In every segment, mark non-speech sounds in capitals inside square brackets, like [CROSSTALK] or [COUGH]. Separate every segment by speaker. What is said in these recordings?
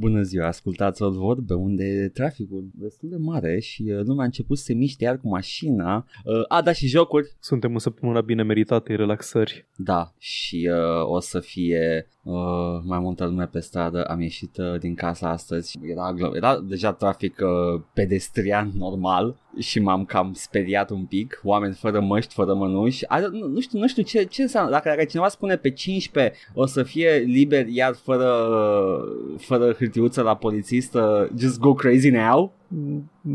Speaker 1: Bună ziua, ascultați o vorbe unde e traficul destul de mare și uh, lumea a început să se miște iar cu mașina. Uh, a, da, și jocuri.
Speaker 2: Suntem în săptămâna bine meritatei relaxări.
Speaker 1: Da, și uh, o să fie uh, mai multă lume pe stradă. Am ieșit uh, din casa astăzi. Era, glo- era deja trafic uh, pedestrian normal și m-am cam speriat un pic. Oameni fără măști, fără mănuși. A, nu, nu știu, nu știu ce, ce înseamnă. Dacă, dacă cineva spune pe 15 o să fie liber iar fără, fără hârtiuță la polițist, uh, just go crazy now.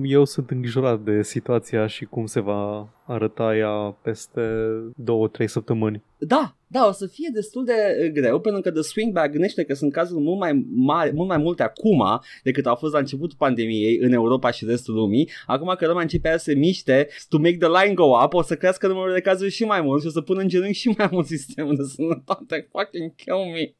Speaker 2: Eu sunt îngrijorat de situația și cum se va arăta ea peste două, trei săptămâni.
Speaker 1: Da, da, o să fie destul de uh, greu pentru că The Swing Back gândește că sunt cazuri mult mai mari, mult mai multe acum decât au fost la începutul pandemiei în Europa și restul lumii. Acum că lumea începe să se miște to make the line go up, o să crească numărul de cazuri și mai mult și o să pună în genunchi și mai mult sistemul de sănătate. Fucking kill me.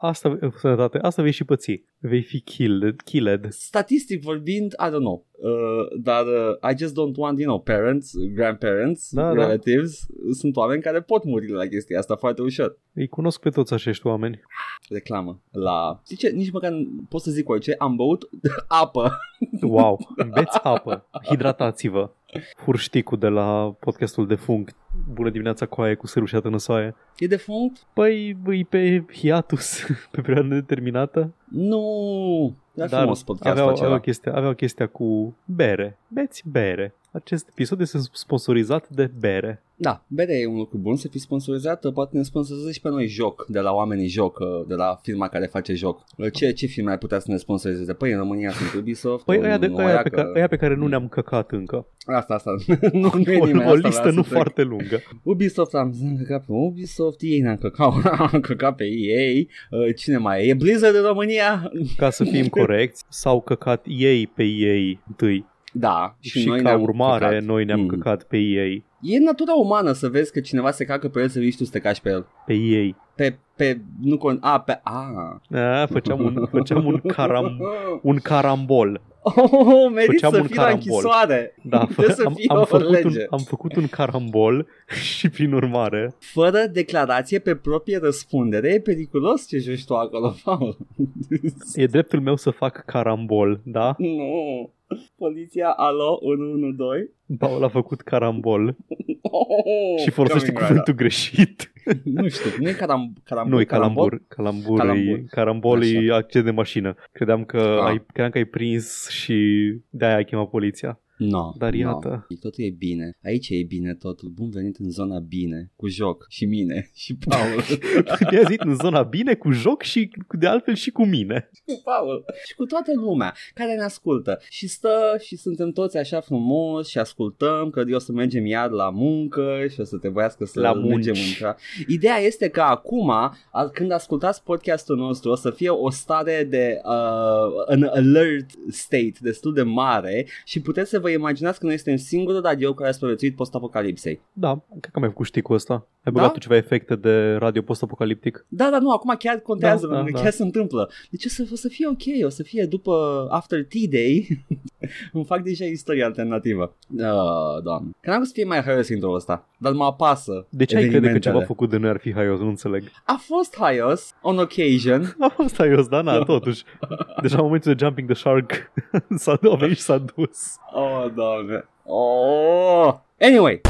Speaker 2: Asta, sănătate, asta vei și păți. Vei fi killed. killed.
Speaker 1: Statistic vorbind, I don't know. Uh, dar uh, I just don't want, you know, parents, grandparents,
Speaker 2: Da, da.
Speaker 1: relatives. Sunt oameni care pot muri la chestia asta foarte ușor.
Speaker 2: Îi cunosc pe toți acești oameni.
Speaker 1: reclamă la... Zice, nici măcar nu pot să zic orice, am băut [LAUGHS] apă.
Speaker 2: Wow, beți apă, hidratați-vă. Furșticul de la podcastul de func. Bună dimineața, coaie cu sărușat în soaie.
Speaker 1: E defunct?
Speaker 2: Păi, îi pe hiatus, [LAUGHS] pe perioadă nedeterminată.
Speaker 1: Nu! Dar frumos podcastul
Speaker 2: aveau,
Speaker 1: acela.
Speaker 2: aveau, chestia, aveau chestia cu bere. Beți bere. Acest episod este sponsorizat de bere.
Speaker 1: Da, bere e un lucru bun să fii sponsorizat, poate ne sponsorizeze și pe noi joc, de la oamenii joc, de la firma care face joc. Ce, ce firme ar putea să ne sponsorizeze? Păi în România sunt Ubisoft,
Speaker 2: Păi
Speaker 1: în
Speaker 2: ăia, de, ăia,
Speaker 1: Oaia
Speaker 2: pe, ca, ăia pe care nu ne-am căcat încă.
Speaker 1: Asta, asta. [LAUGHS] nu, nu e
Speaker 2: O,
Speaker 1: nimeni,
Speaker 2: o
Speaker 1: asta
Speaker 2: listă
Speaker 1: vreau
Speaker 2: nu
Speaker 1: să trec.
Speaker 2: foarte lungă.
Speaker 1: Ubisoft am căcat pe Ubisoft, ei ne-am căcat, [LAUGHS] am căcat pe EA, Uh, cine mai e? E Blizzard în România?
Speaker 2: Ca să fim [LAUGHS] corecți, s-au căcat ei pe ei întâi.
Speaker 1: Da,
Speaker 2: Și,
Speaker 1: noi
Speaker 2: ca
Speaker 1: ne-am
Speaker 2: urmare,
Speaker 1: căcat.
Speaker 2: noi ne-am
Speaker 1: Mm.
Speaker 2: căcat pe ei.
Speaker 1: E natura umană să vezi că cineva se cacă pe el să vii și tu să te caci pe el.
Speaker 2: Pe ei.
Speaker 1: Pe, pe, nu con... A, pe, a.
Speaker 2: A, făceam un, făceam un, caram, un carambol.
Speaker 1: Oh, merit
Speaker 2: Făceam
Speaker 1: să
Speaker 2: un
Speaker 1: fii la
Speaker 2: carambol.
Speaker 1: închisoare.
Speaker 2: Da,
Speaker 1: Trebuie să
Speaker 2: am,
Speaker 1: fie
Speaker 2: am,
Speaker 1: o
Speaker 2: făcut un,
Speaker 1: lege.
Speaker 2: am făcut un carambol [LAUGHS] și prin urmare
Speaker 1: Fără declarație pe proprie răspundere, e periculos ce joci tu acolo, Paul.
Speaker 2: e dreptul meu să fac carambol, da?
Speaker 1: nu. Poliția, alo, 112.
Speaker 2: Paul a făcut carambol
Speaker 1: Oh,
Speaker 2: și folosește
Speaker 1: coming
Speaker 2: cuvântul greșit.
Speaker 1: right up. Nu știu, nu e caram, carambol.
Speaker 2: Nu, e calambur. Calambur,
Speaker 1: Calambur.
Speaker 2: E, carambol e accident de mașină. Credeam că,
Speaker 1: Ah.
Speaker 2: ai, credeam că ai prins și de-aia ai chemat poliția.
Speaker 1: No,
Speaker 2: Dar
Speaker 1: no.
Speaker 2: iată.
Speaker 1: Totul e bine. Aici e bine totul. Bun venit în zona bine. Cu joc. Și mine. [LAUGHS] Și Paul. [LAUGHS]
Speaker 2: Mi-a zis în zona bine cu joc și de altfel și cu mine.
Speaker 1: cu Paul. Și cu toată lumea care ne ascultă. Și stă și suntem toți așa frumos și ascultăm că o să mergem iar la muncă și o să trebuiască să
Speaker 2: La
Speaker 1: mergem
Speaker 2: munci.
Speaker 1: în tra- Ideea este că acum, a- când ascultați podcastul nostru, o să fie o stare de uh, an alert state destul de mare și puteți să vă imaginați că noi suntem singurul radio care a supraviețuit post-apocalipsei.
Speaker 2: Da, cred că am mai făcut șticul ăsta. Ai
Speaker 1: Da?
Speaker 2: băgat tu ceva efecte de radio post-apocaliptic?
Speaker 1: Da, dar nu, acum chiar contează,
Speaker 2: Da,
Speaker 1: da,
Speaker 2: da,
Speaker 1: da,
Speaker 2: da.
Speaker 1: chiar se întâmplă. Deci o să, o să fie ok, o să fie după After Tea Day, [LAUGHS] îmi fac deja istorie alternativă. Uh, doamne. Că n-am să fie mai haios intro ăsta, dar mă apasă
Speaker 2: De ce ai crede că
Speaker 1: evenimentele.
Speaker 2: ceva făcut de noi ar fi haios? Nu înțeleg.
Speaker 1: A fost haios, on occasion, [LAUGHS]
Speaker 2: A fost haios, dar na, totuși. Deja în momentul de jumping the shark [LAUGHS] s-a a venit și s-a dus.
Speaker 1: oh, doamne. Oh. Anyway,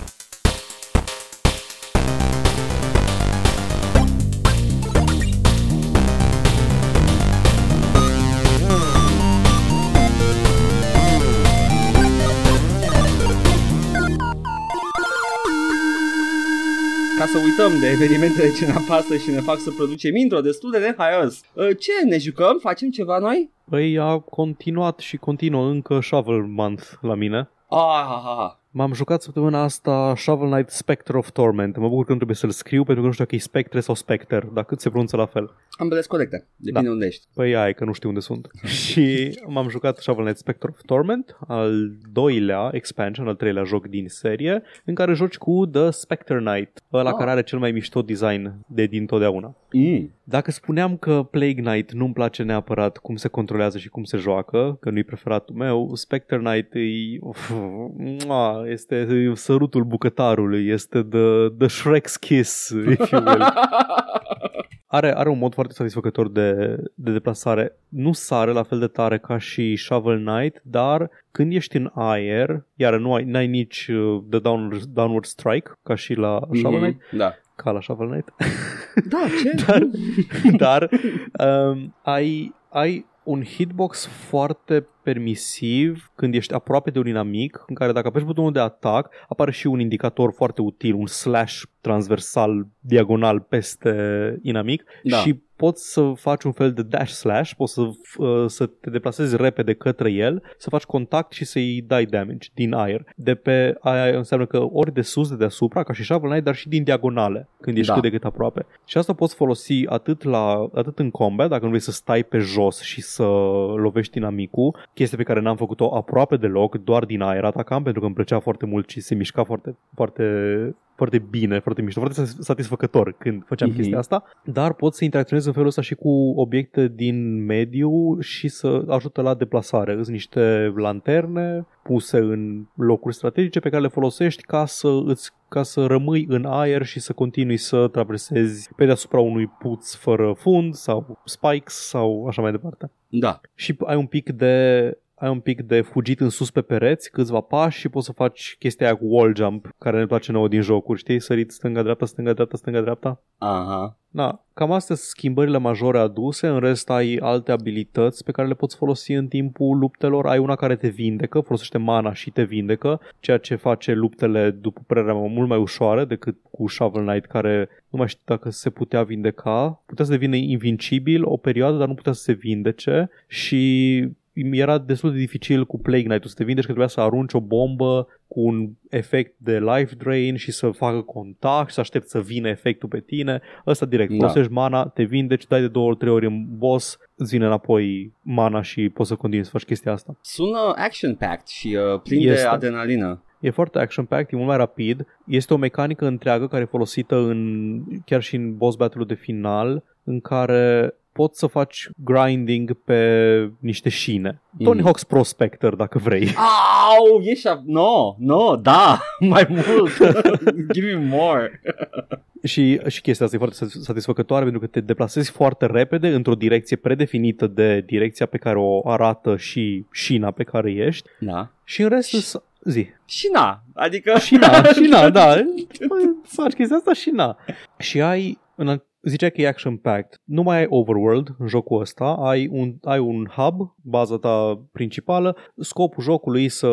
Speaker 1: să uităm de evenimentele ce ne apasă și ne fac să producem intro destul de nehaios. Uh, Ce, ne jucăm? Facem ceva noi?
Speaker 2: Păi a continuat și continuă încă Shovel Month la mine.
Speaker 1: Ah, ah, ah, ah.
Speaker 2: M-am jucat săptămâna asta Shovel Knight Spectre of Torment. Mă bucur că nu trebuie să-l scriu pentru că nu știu dacă e Spectre sau Specter, dar cât se pronunță la fel.
Speaker 1: Ambele sunt corecte, depinde
Speaker 2: Da.
Speaker 1: unde ești.
Speaker 2: Păi ai că nu știu unde sunt. [LAUGHS] și m-am jucat Shovel Knight Spectre of Torment, al doilea expansion, al treilea joc din serie, în care joci cu The Spectre Knight, ăla
Speaker 1: Ah.
Speaker 2: care are cel mai mișto design de din totdeauna.
Speaker 1: Mm.
Speaker 2: Dacă spuneam că Plague Knight nu-mi place neapărat cum se controlează și cum se joacă, că nu-i preferatul meu, Spectre Knight e, uf, mua, este sărutul bucătarului, este the, the Shrek's kiss, if you will. [LAUGHS] are, are un mod foarte satisfăcător de, de deplasare. Nu sare la fel de tare ca și Shovel Knight, dar când ești în aer, iar nu ai, n-ai nici uh, the downward, downward strike, ca și la Shovel Knight,
Speaker 1: Mhm, Da.
Speaker 2: ca la Shovel Knight, [LAUGHS]
Speaker 1: Da, ce? [LAUGHS]
Speaker 2: dar, dar um, ai, ai un hitbox foarte permisiv când ești aproape de un inamic, în care dacă apeși butonul de atac, apare și un indicator foarte util, un slash transversal diagonal peste inamic
Speaker 1: Da.
Speaker 2: și poți să faci un fel de dash slash, poți să, uh, să te deplasezi repede către el, să faci contact și să-i dai damage din aer. De pe aia înseamnă că ori de sus, de deasupra, ca și Shovel Knight, dar și din diagonale, când ești
Speaker 1: Da.
Speaker 2: cât de cât aproape. Și asta poți folosi atât, la, atât în combat, dacă nu vrei să stai pe jos și să lovești inamicul, chestie pe care n-am făcut-o aproape deloc, doar din aer atacam, pentru că îmi plăcea foarte mult și se mișca foarte, foarte foarte bine, foarte mișto, foarte satisfăcător când făceam
Speaker 1: Mhm.
Speaker 2: mm-hmm. chestia asta, dar pot să interacționez în felul ăsta și cu obiecte din mediu și să ajută la deplasare. Sunt niște lanterne puse în locuri strategice pe care le folosești ca să îți ca să rămâi în aer și să continui să traversezi pe deasupra unui puț fără fund sau spikes sau așa mai departe.
Speaker 1: Da.
Speaker 2: Și ai un pic de ai un pic de fugit în sus pe pereți, câțiva pași și poți să faci chestia aia cu wall jump, care ne place nouă din jocuri, știi? Sărit stânga-dreapta, stânga-dreapta, stânga-dreapta.
Speaker 1: Aha.
Speaker 2: Da, cam astea sunt schimbările majore aduse, în rest ai alte abilități pe care le poți folosi în timpul luptelor. Ai una care te vindecă, folosește mana și te vindecă, ceea ce face luptele, după părerea mea, mult mai ușoare decât cu Shovel Knight, care nu mai știu dacă se putea vindeca. Putea să devină invincibil o perioadă, dar nu putea să se vindece și era destul de dificil cu Plague Knight-ul să te vindești că trebuia să arunci o bombă cu un efect de life drain și să facă contact și să aștepți să vină efectul pe tine. Ăsta direct,
Speaker 1: Da.
Speaker 2: folosești mana, te vindeci, dai de două ori, trei ori în boss, îți vine înapoi mana și poți să continui să faci chestia asta.
Speaker 1: Sună action-packed și uh, plin de
Speaker 2: Este.
Speaker 1: adrenalină.
Speaker 2: E foarte action-packed, e mult mai rapid. Este o mecanică întreagă care e folosită în, chiar și în boss battle de final, în care poți să faci grinding pe niște șine. Tony
Speaker 1: Mhm.
Speaker 2: Hawk's Prospector, dacă vrei.
Speaker 1: Au, ești a... No, no, da, [LAUGHS] mai mult. [LAUGHS] Give me more.
Speaker 2: Și, și chestia asta e foarte satis- satisfăcătoare pentru că te deplasezi foarte repede într-o direcție predefinită de direcția pe care o arată și șina pe care ești
Speaker 1: Da.
Speaker 2: și în rest îți- zi.
Speaker 1: Și na, adică...
Speaker 2: Și na, și na, da. [LAUGHS] Păi, Faci chestia asta și na. Și ai, în, zicea că e action-packed. Nu mai ai overworld în jocul ăsta, ai un, ai un hub, baza ta principală. Scopul jocului e să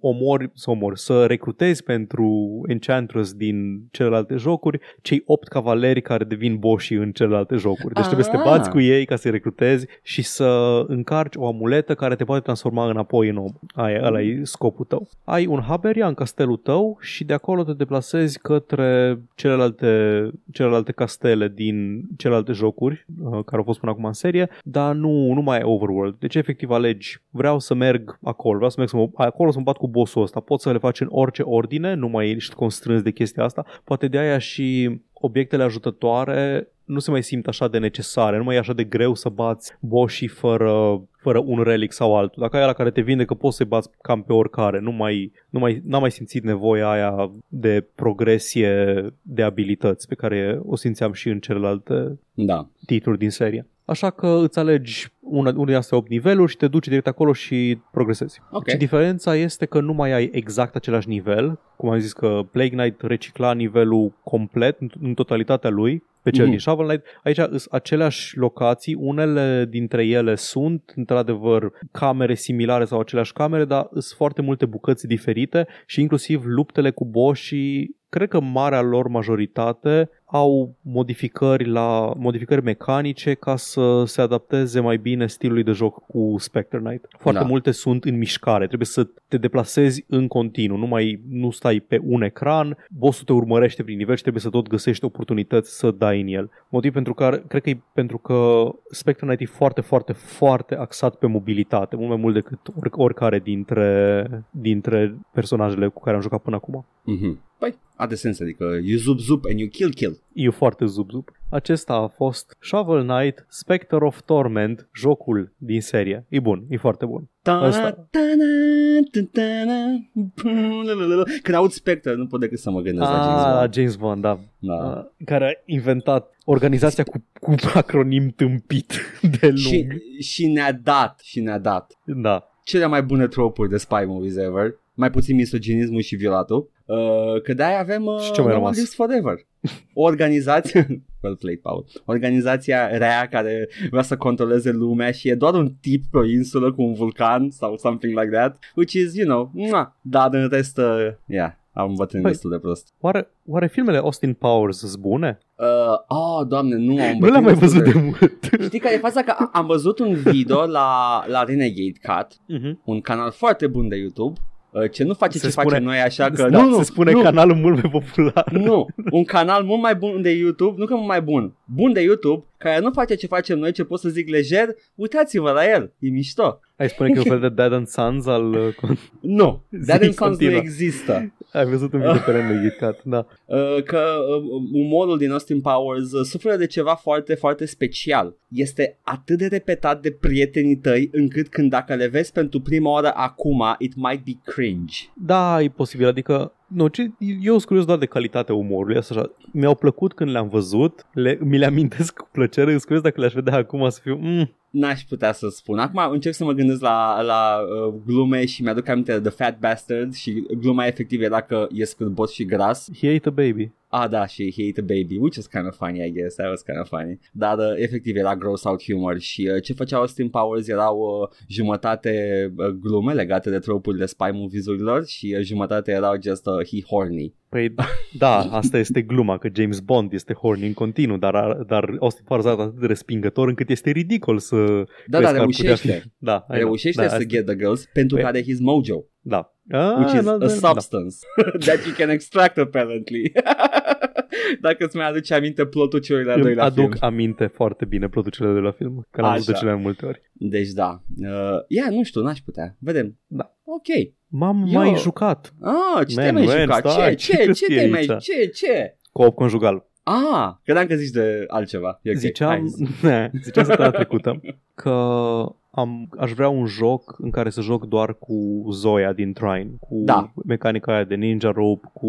Speaker 2: omori, să omori, să recrutezi pentru Enchantress din celelalte jocuri cei opt cavaleri care devin boși în celelalte jocuri. Deci trebuie să te
Speaker 1: Ah.
Speaker 2: bați cu ei ca să-i recrutezi și să încarci o amuletă care te poate transforma înapoi în om. Aia, ăla e scopul tău. Ai un hub area în castelul tău și de acolo te deplasezi către celelalte, celelalte castele din celelalte jocuri uh, care au fost până acum în serie, dar nu, nu mai ai overworld. Deci efectiv alegi, vreau să merg acolo, vreau să merg să mă, acolo să mă bat cu bossul ăsta. Poți să le faci în orice ordine, nu mai ești constrâns de chestia asta. Poate de aia și obiectele ajutătoare nu se mai simt așa de necesare, nu mai e așa de greu să bați boșii fără, fără un relic sau altul. Dacă ai la care te vinde că poți să-i bați cam pe oricare, nu mai, nu mai, n-am mai simțit nevoia aia de progresie de abilități pe care o simțeam și în celelalte
Speaker 1: Da.
Speaker 2: titluri din serie. Așa că îți alegi una, una din astea 8 niveluri și te duci direct acolo și progresezi.
Speaker 1: Ok.
Speaker 2: Și diferența este că nu mai ai exact același nivel, cum am zis că Plague Knight recicla nivelul complet în- în totalitatea lui pe cel
Speaker 1: Mhm.
Speaker 2: din Shovel Knight. Aici sunt aceleași locații, unele dintre ele sunt într-adevăr camere similare sau aceleași camere, dar sunt foarte multe bucăți diferite și inclusiv luptele cu boșii cred că marea lor majoritate au modificări la modificări mecanice ca să se adapteze mai bine stilului de joc cu Spectre Knight. Foarte
Speaker 1: Da.
Speaker 2: multe sunt în mișcare, trebuie să te deplasezi în continuu, nu mai nu stai pe un ecran, bossul te urmărește prin nivel și trebuie să tot găsești oportunități să dai în el. Motiv pentru care cred că e pentru că Spectre Knight e foarte foarte foarte axat pe mobilitate, mult mai mult decât or- oricare dintre dintre personajele cu care am jucat până acum.
Speaker 1: Mhm. Păi, are sens, adică you zup zup and you kill kill.
Speaker 2: E foarte zup-zup. Acesta a fost Shovel Knight Spectre of Torment, jocul din serie. E bun, e foarte bun. Ăsta.
Speaker 1: Când aud Spectre, nu pot decât să mă gândesc la James
Speaker 2: Ah,
Speaker 1: Bond.
Speaker 2: James Bond, da.
Speaker 1: Da.
Speaker 2: Ah, Care a inventat organizația cu, cu acronim tâmpit [LAUGHS] de lung.
Speaker 1: Și, și ne-a dat, și ne-a dat
Speaker 2: Da.
Speaker 1: cele mai bune tropuri de spy movies ever, mai puțin misoginismul și violatul, uh, că de-aia avem uh,
Speaker 2: Și ce mai
Speaker 1: No One
Speaker 2: rămas?
Speaker 1: Lives Forever. O organizație, [LAUGHS] well played, Paul, organizația rea care vrea să controleze lumea și e doar un tip pe o insulă cu un vulcan sau something like that, which is, you know, mua, dar în rest, uh, yeah, am bătrânit
Speaker 2: Păi-
Speaker 1: destul de prost.
Speaker 2: Oare, oare filmele Austin Powers sunt bune?
Speaker 1: Uh, oh, doamne, nu am
Speaker 2: Nu le-am mai
Speaker 1: destul
Speaker 2: văzut de mult. [LAUGHS]
Speaker 1: Știi care e faza? Că a- am văzut un video la, la Renegade Cat,
Speaker 2: Mhm.
Speaker 1: un canal foarte bun de YouTube, uh, ce nu face
Speaker 2: Se
Speaker 1: ce
Speaker 2: spune-
Speaker 1: facem noi așa că...
Speaker 2: da,
Speaker 1: nu, nu,
Speaker 2: se spune
Speaker 1: nu,
Speaker 2: canalul mult mai popular.
Speaker 1: nu, un canal mult mai bun de YouTube, nu că mult mai bun, bun de YouTube, care nu face ce facem noi, ce pot să zic lejer, uitați-vă la el, e mișto.
Speaker 2: Ai spune că e un fel de [LAUGHS] Dad and Sons al... uh, con-
Speaker 1: Nu,
Speaker 2: Zi, [LAUGHS]
Speaker 1: Dead and Sons nu
Speaker 2: continuă.
Speaker 1: există.
Speaker 2: Ai văzut un video pe [LAUGHS] Renegade Cat, da.
Speaker 1: Uh, că uh, umorul din Austin Powers uh, suferă de ceva foarte, foarte special. Este atât de repetat de prietenii tăi încât când dacă le vezi pentru prima oară acum, it might be cringe.
Speaker 2: Da, e posibil, adică nu, ce, eu sunt curios doar de calitatea umorului, asta așa. Mi-au plăcut când le-am văzut, le, mi le amintesc cu plăcere, sunt curios dacă le-aș vedea acum să fiu, mm,
Speaker 1: N-aș putea să spun. Acum încerc să mă gândesc la, la uh, glume și mi-aduc aminte de The Fat Bastard și gluma efectiv era că e scârbos și gras.
Speaker 2: he ate a baby.
Speaker 1: Ah, da, și he ate a baby, which is kind of funny, I guess. That was kind of funny. Dar uh, efectiv era gross out humor și uh, ce făceau Austin Powers erau uh, jumătate uh, glume legate de tropurile spy movies-urilor și uh, jumătate erau just uh, he horny.
Speaker 2: Păi da, asta este gluma, că James Bond este horny în continuu, dar, dar Austin Powers arată atât de respingător încât este ridicol să
Speaker 1: Da,
Speaker 2: crezi
Speaker 1: da,
Speaker 2: că ar putea
Speaker 1: reușește.
Speaker 2: Fi... Da, I know.
Speaker 1: Reușește
Speaker 2: da,
Speaker 1: să
Speaker 2: asta-
Speaker 1: get the girls pentru
Speaker 2: Păi-
Speaker 1: că are his mojo,
Speaker 2: Da. Ah,
Speaker 1: which is
Speaker 2: da,
Speaker 1: a
Speaker 2: da, da.
Speaker 1: substance [LAUGHS] that you can extract apparently. [LAUGHS] Dacă îți mai aduce aminte plotul celui al
Speaker 2: Îmi
Speaker 1: doilea
Speaker 2: aduc
Speaker 1: film.
Speaker 2: aminte foarte bine plotul celor de la film, că l-am văzut de
Speaker 1: Așa.
Speaker 2: cele mai multe ori.
Speaker 1: Deci da. Uh, ia, nu știu, n-aș putea. Vedem.
Speaker 2: Da.
Speaker 1: Ok.
Speaker 2: M-am
Speaker 1: Eu-
Speaker 2: mai jucat.
Speaker 1: Ah, ce
Speaker 2: Man,
Speaker 1: te-ai mai
Speaker 2: man,
Speaker 1: jucat?
Speaker 2: stai,
Speaker 1: ce,
Speaker 2: ce
Speaker 1: ce, ce [LAUGHS]
Speaker 2: știi
Speaker 1: te-ai mai
Speaker 2: aici?
Speaker 1: Ce, ce?
Speaker 2: Coop conjugal.
Speaker 1: Ah, credeam că zici de altceva. E ok,
Speaker 2: Ziceam,
Speaker 1: hai zi. [LAUGHS]
Speaker 2: ne, ziceam săptămâna trecută că am, aș vrea un joc în care să joc doar cu Zoya din Trine, cu
Speaker 1: Da.
Speaker 2: mecanica aia de ninja rope, cu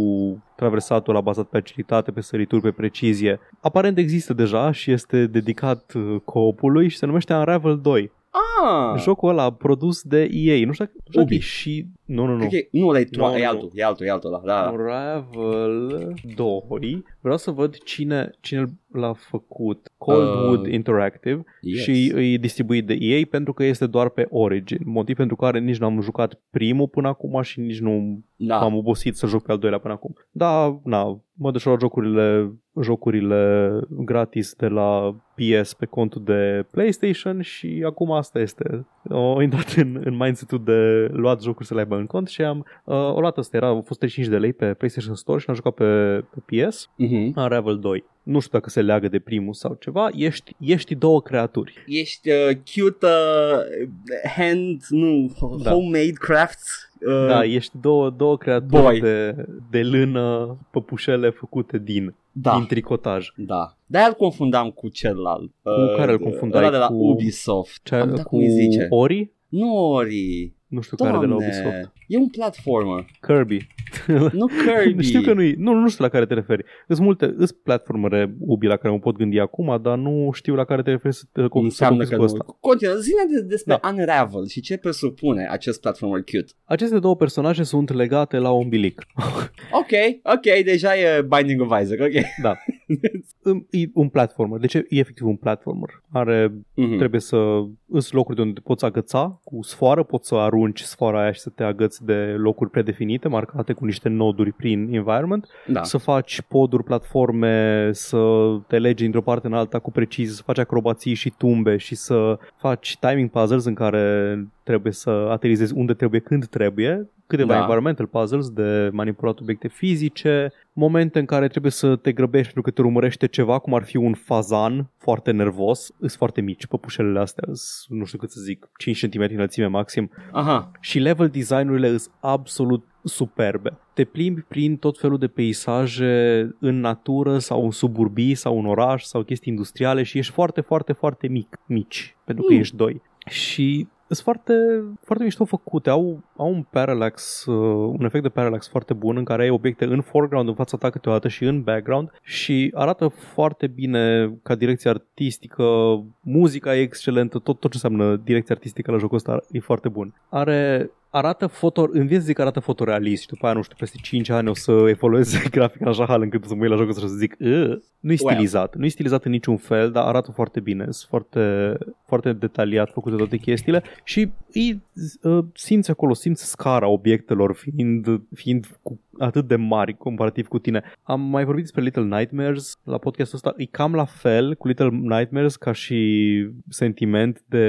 Speaker 2: traversatul ăla bazat pe agilitate, pe sărituri, pe precizie. Aparent există deja și este dedicat uh, co-opului și se numește Unravel 2.
Speaker 1: Ah,
Speaker 2: Jocul ăla produs de EA. Nu știu dacă, nu știu dacă
Speaker 1: Ubi.
Speaker 2: e și... Nu, nu, nu.
Speaker 1: cred că e- nu, ăla e, tu,
Speaker 2: Nu,
Speaker 1: e
Speaker 2: nu.
Speaker 1: altul, e altul, e altul ăla, da.
Speaker 2: Unravel 2. Vreau să văd cine, cine l-a făcut. Coldwood
Speaker 1: Uh,
Speaker 2: Interactive
Speaker 1: Yes.
Speaker 2: și e distribuit de EA pentru că este doar pe Origin. Motiv pentru care nici n-am jucat primul până acum și nici nu
Speaker 1: Da.
Speaker 2: am obosit să joc pe al doilea până acum. Da, na, mă duc la jocurile, jocurile gratis de la PS pe contul de PlayStation și acum asta este. O intrat în, în mindset-ul de luat jocuri să le aibă în cont și am uh, o luat asta, era, au fost 35 de lei pe PlayStation Store și l-am jucat pe, pe PS,
Speaker 1: Mhm.
Speaker 2: Unravel 2. Nu știu dacă se leagă de primul sau ceva, ești, ești două creaturi.
Speaker 1: Ești uh, cute uh, hand, nu,
Speaker 2: Da.
Speaker 1: homemade crafts. Uh,
Speaker 2: Da, ești două, două creaturi
Speaker 1: boy.
Speaker 2: de, de lână, păpușele făcute din,
Speaker 1: da.
Speaker 2: din tricotaj.
Speaker 1: Da. Dar îl confundam cu celălalt.
Speaker 2: Cu care îl confundai?
Speaker 1: Ăla de la
Speaker 2: Cu-
Speaker 1: Ubisoft.
Speaker 2: Ce,
Speaker 1: Am uitat
Speaker 2: cu
Speaker 1: cum îi zice.
Speaker 2: Ori?
Speaker 1: Nu Ori.
Speaker 2: Nu știu care de la
Speaker 1: Doamne,
Speaker 2: Ubisoft.
Speaker 1: E un platformer.
Speaker 2: Kirby.
Speaker 1: Nu [LAUGHS] Kirby.
Speaker 2: Știu că nu nu, nu știu la care te referi. Sunt multe, sunt platformere Ubi la care mă pot gândi acum, dar nu știu la care te referi să te să
Speaker 1: Înseamnă că
Speaker 2: cu ăsta.
Speaker 1: nu. Continuă, zine de, despre
Speaker 2: Da.
Speaker 1: Unravel și ce presupune acest platformer cute.
Speaker 2: Aceste două personaje sunt legate la umbilic. [LAUGHS]
Speaker 1: Ok, ok, deja e Binding of Isaac, ok.
Speaker 2: Da. [LAUGHS] e un platformer. De ce e efectiv un platformer? Are
Speaker 1: Mhm.
Speaker 2: trebuie să îți locuri de unde te poți agăța cu sfoară, poți să arunci sfoara aia și să te agăți de locuri predefinite, marcate cu niște noduri prin environment,
Speaker 1: Da.
Speaker 2: să faci poduri, platforme, să te legi într-o parte în alta cu precizie, să faci acrobații și tumbe și să faci timing puzzles în care trebuie să aterizezi unde trebuie, când trebuie. câteva
Speaker 1: Da.
Speaker 2: environmental puzzles de manipulat obiecte fizice, momente în care trebuie să te grăbești pentru că te urmărește ceva, cum ar fi un fazan foarte nervos, sunt foarte mici, păpușelele astea, sunt, nu știu cât să zic, 5 cm înălțime maxim,
Speaker 1: Aha.
Speaker 2: și level design-urile sunt absolut superbe. Te plimbi prin tot felul de peisaje în natură sau în suburbii sau în oraș sau chestii industriale și ești foarte, foarte, foarte mic, mici, pentru că
Speaker 1: Mm.
Speaker 2: ești doi. Și sunt foarte, foarte mișto făcute. Au, au un parallax, uh, un efect de parallax foarte bun în care ai obiecte în foreground în fața ta câteodată și în background și arată foarte bine ca direcție artistică, muzica e excelentă, tot, tot ce înseamnă direcție artistică la jocul ăsta e foarte bun. Are arată foto, în viață zic că arată fotorealist și după aia, nu știu, peste 5 ani o să evolueze [LAUGHS] grafica în așa hal încât să mă uit la jocul ăsta și să zic, "Ă, nu e
Speaker 1: Well.
Speaker 2: stilizat, nu e stilizat în niciun fel, dar arată foarte bine, sunt foarte, foarte detaliat făcute toate chestiile și îi, uh, simți acolo, simți scara obiectelor fiind, fiind cu atât de mari comparativ cu tine. Am mai vorbit despre Little Nightmares la podcastul ăsta, e cam la fel cu Little Nightmares ca și sentiment de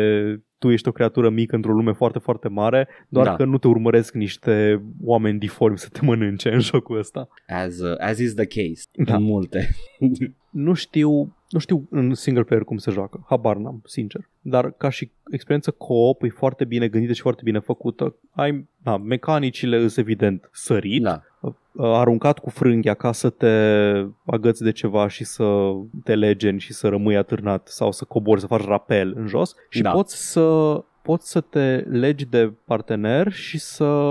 Speaker 2: tu ești o creatură mică într-o lume foarte, foarte mare, doar
Speaker 1: Da.
Speaker 2: că nu te urmăresc niște oameni diformi să te mănânce în jocul ăsta.
Speaker 1: As, uh, as is the case.
Speaker 2: Da.
Speaker 1: În multe. [LAUGHS]
Speaker 2: Nu știu, nu știu în single player cum se joacă, habar n-am, sincer. Dar ca și experiență co-op e foarte bine gândită și foarte bine făcută. Ai, da, mecanicile îs evident sărit,
Speaker 1: da.
Speaker 2: Uh, aruncat cu frânghia ca să te agăți de ceva și să te legeni și să rămâi atârnat sau să cobori, să faci rapel în jos și
Speaker 1: Da.
Speaker 2: poți să poți să te legi de partener și să,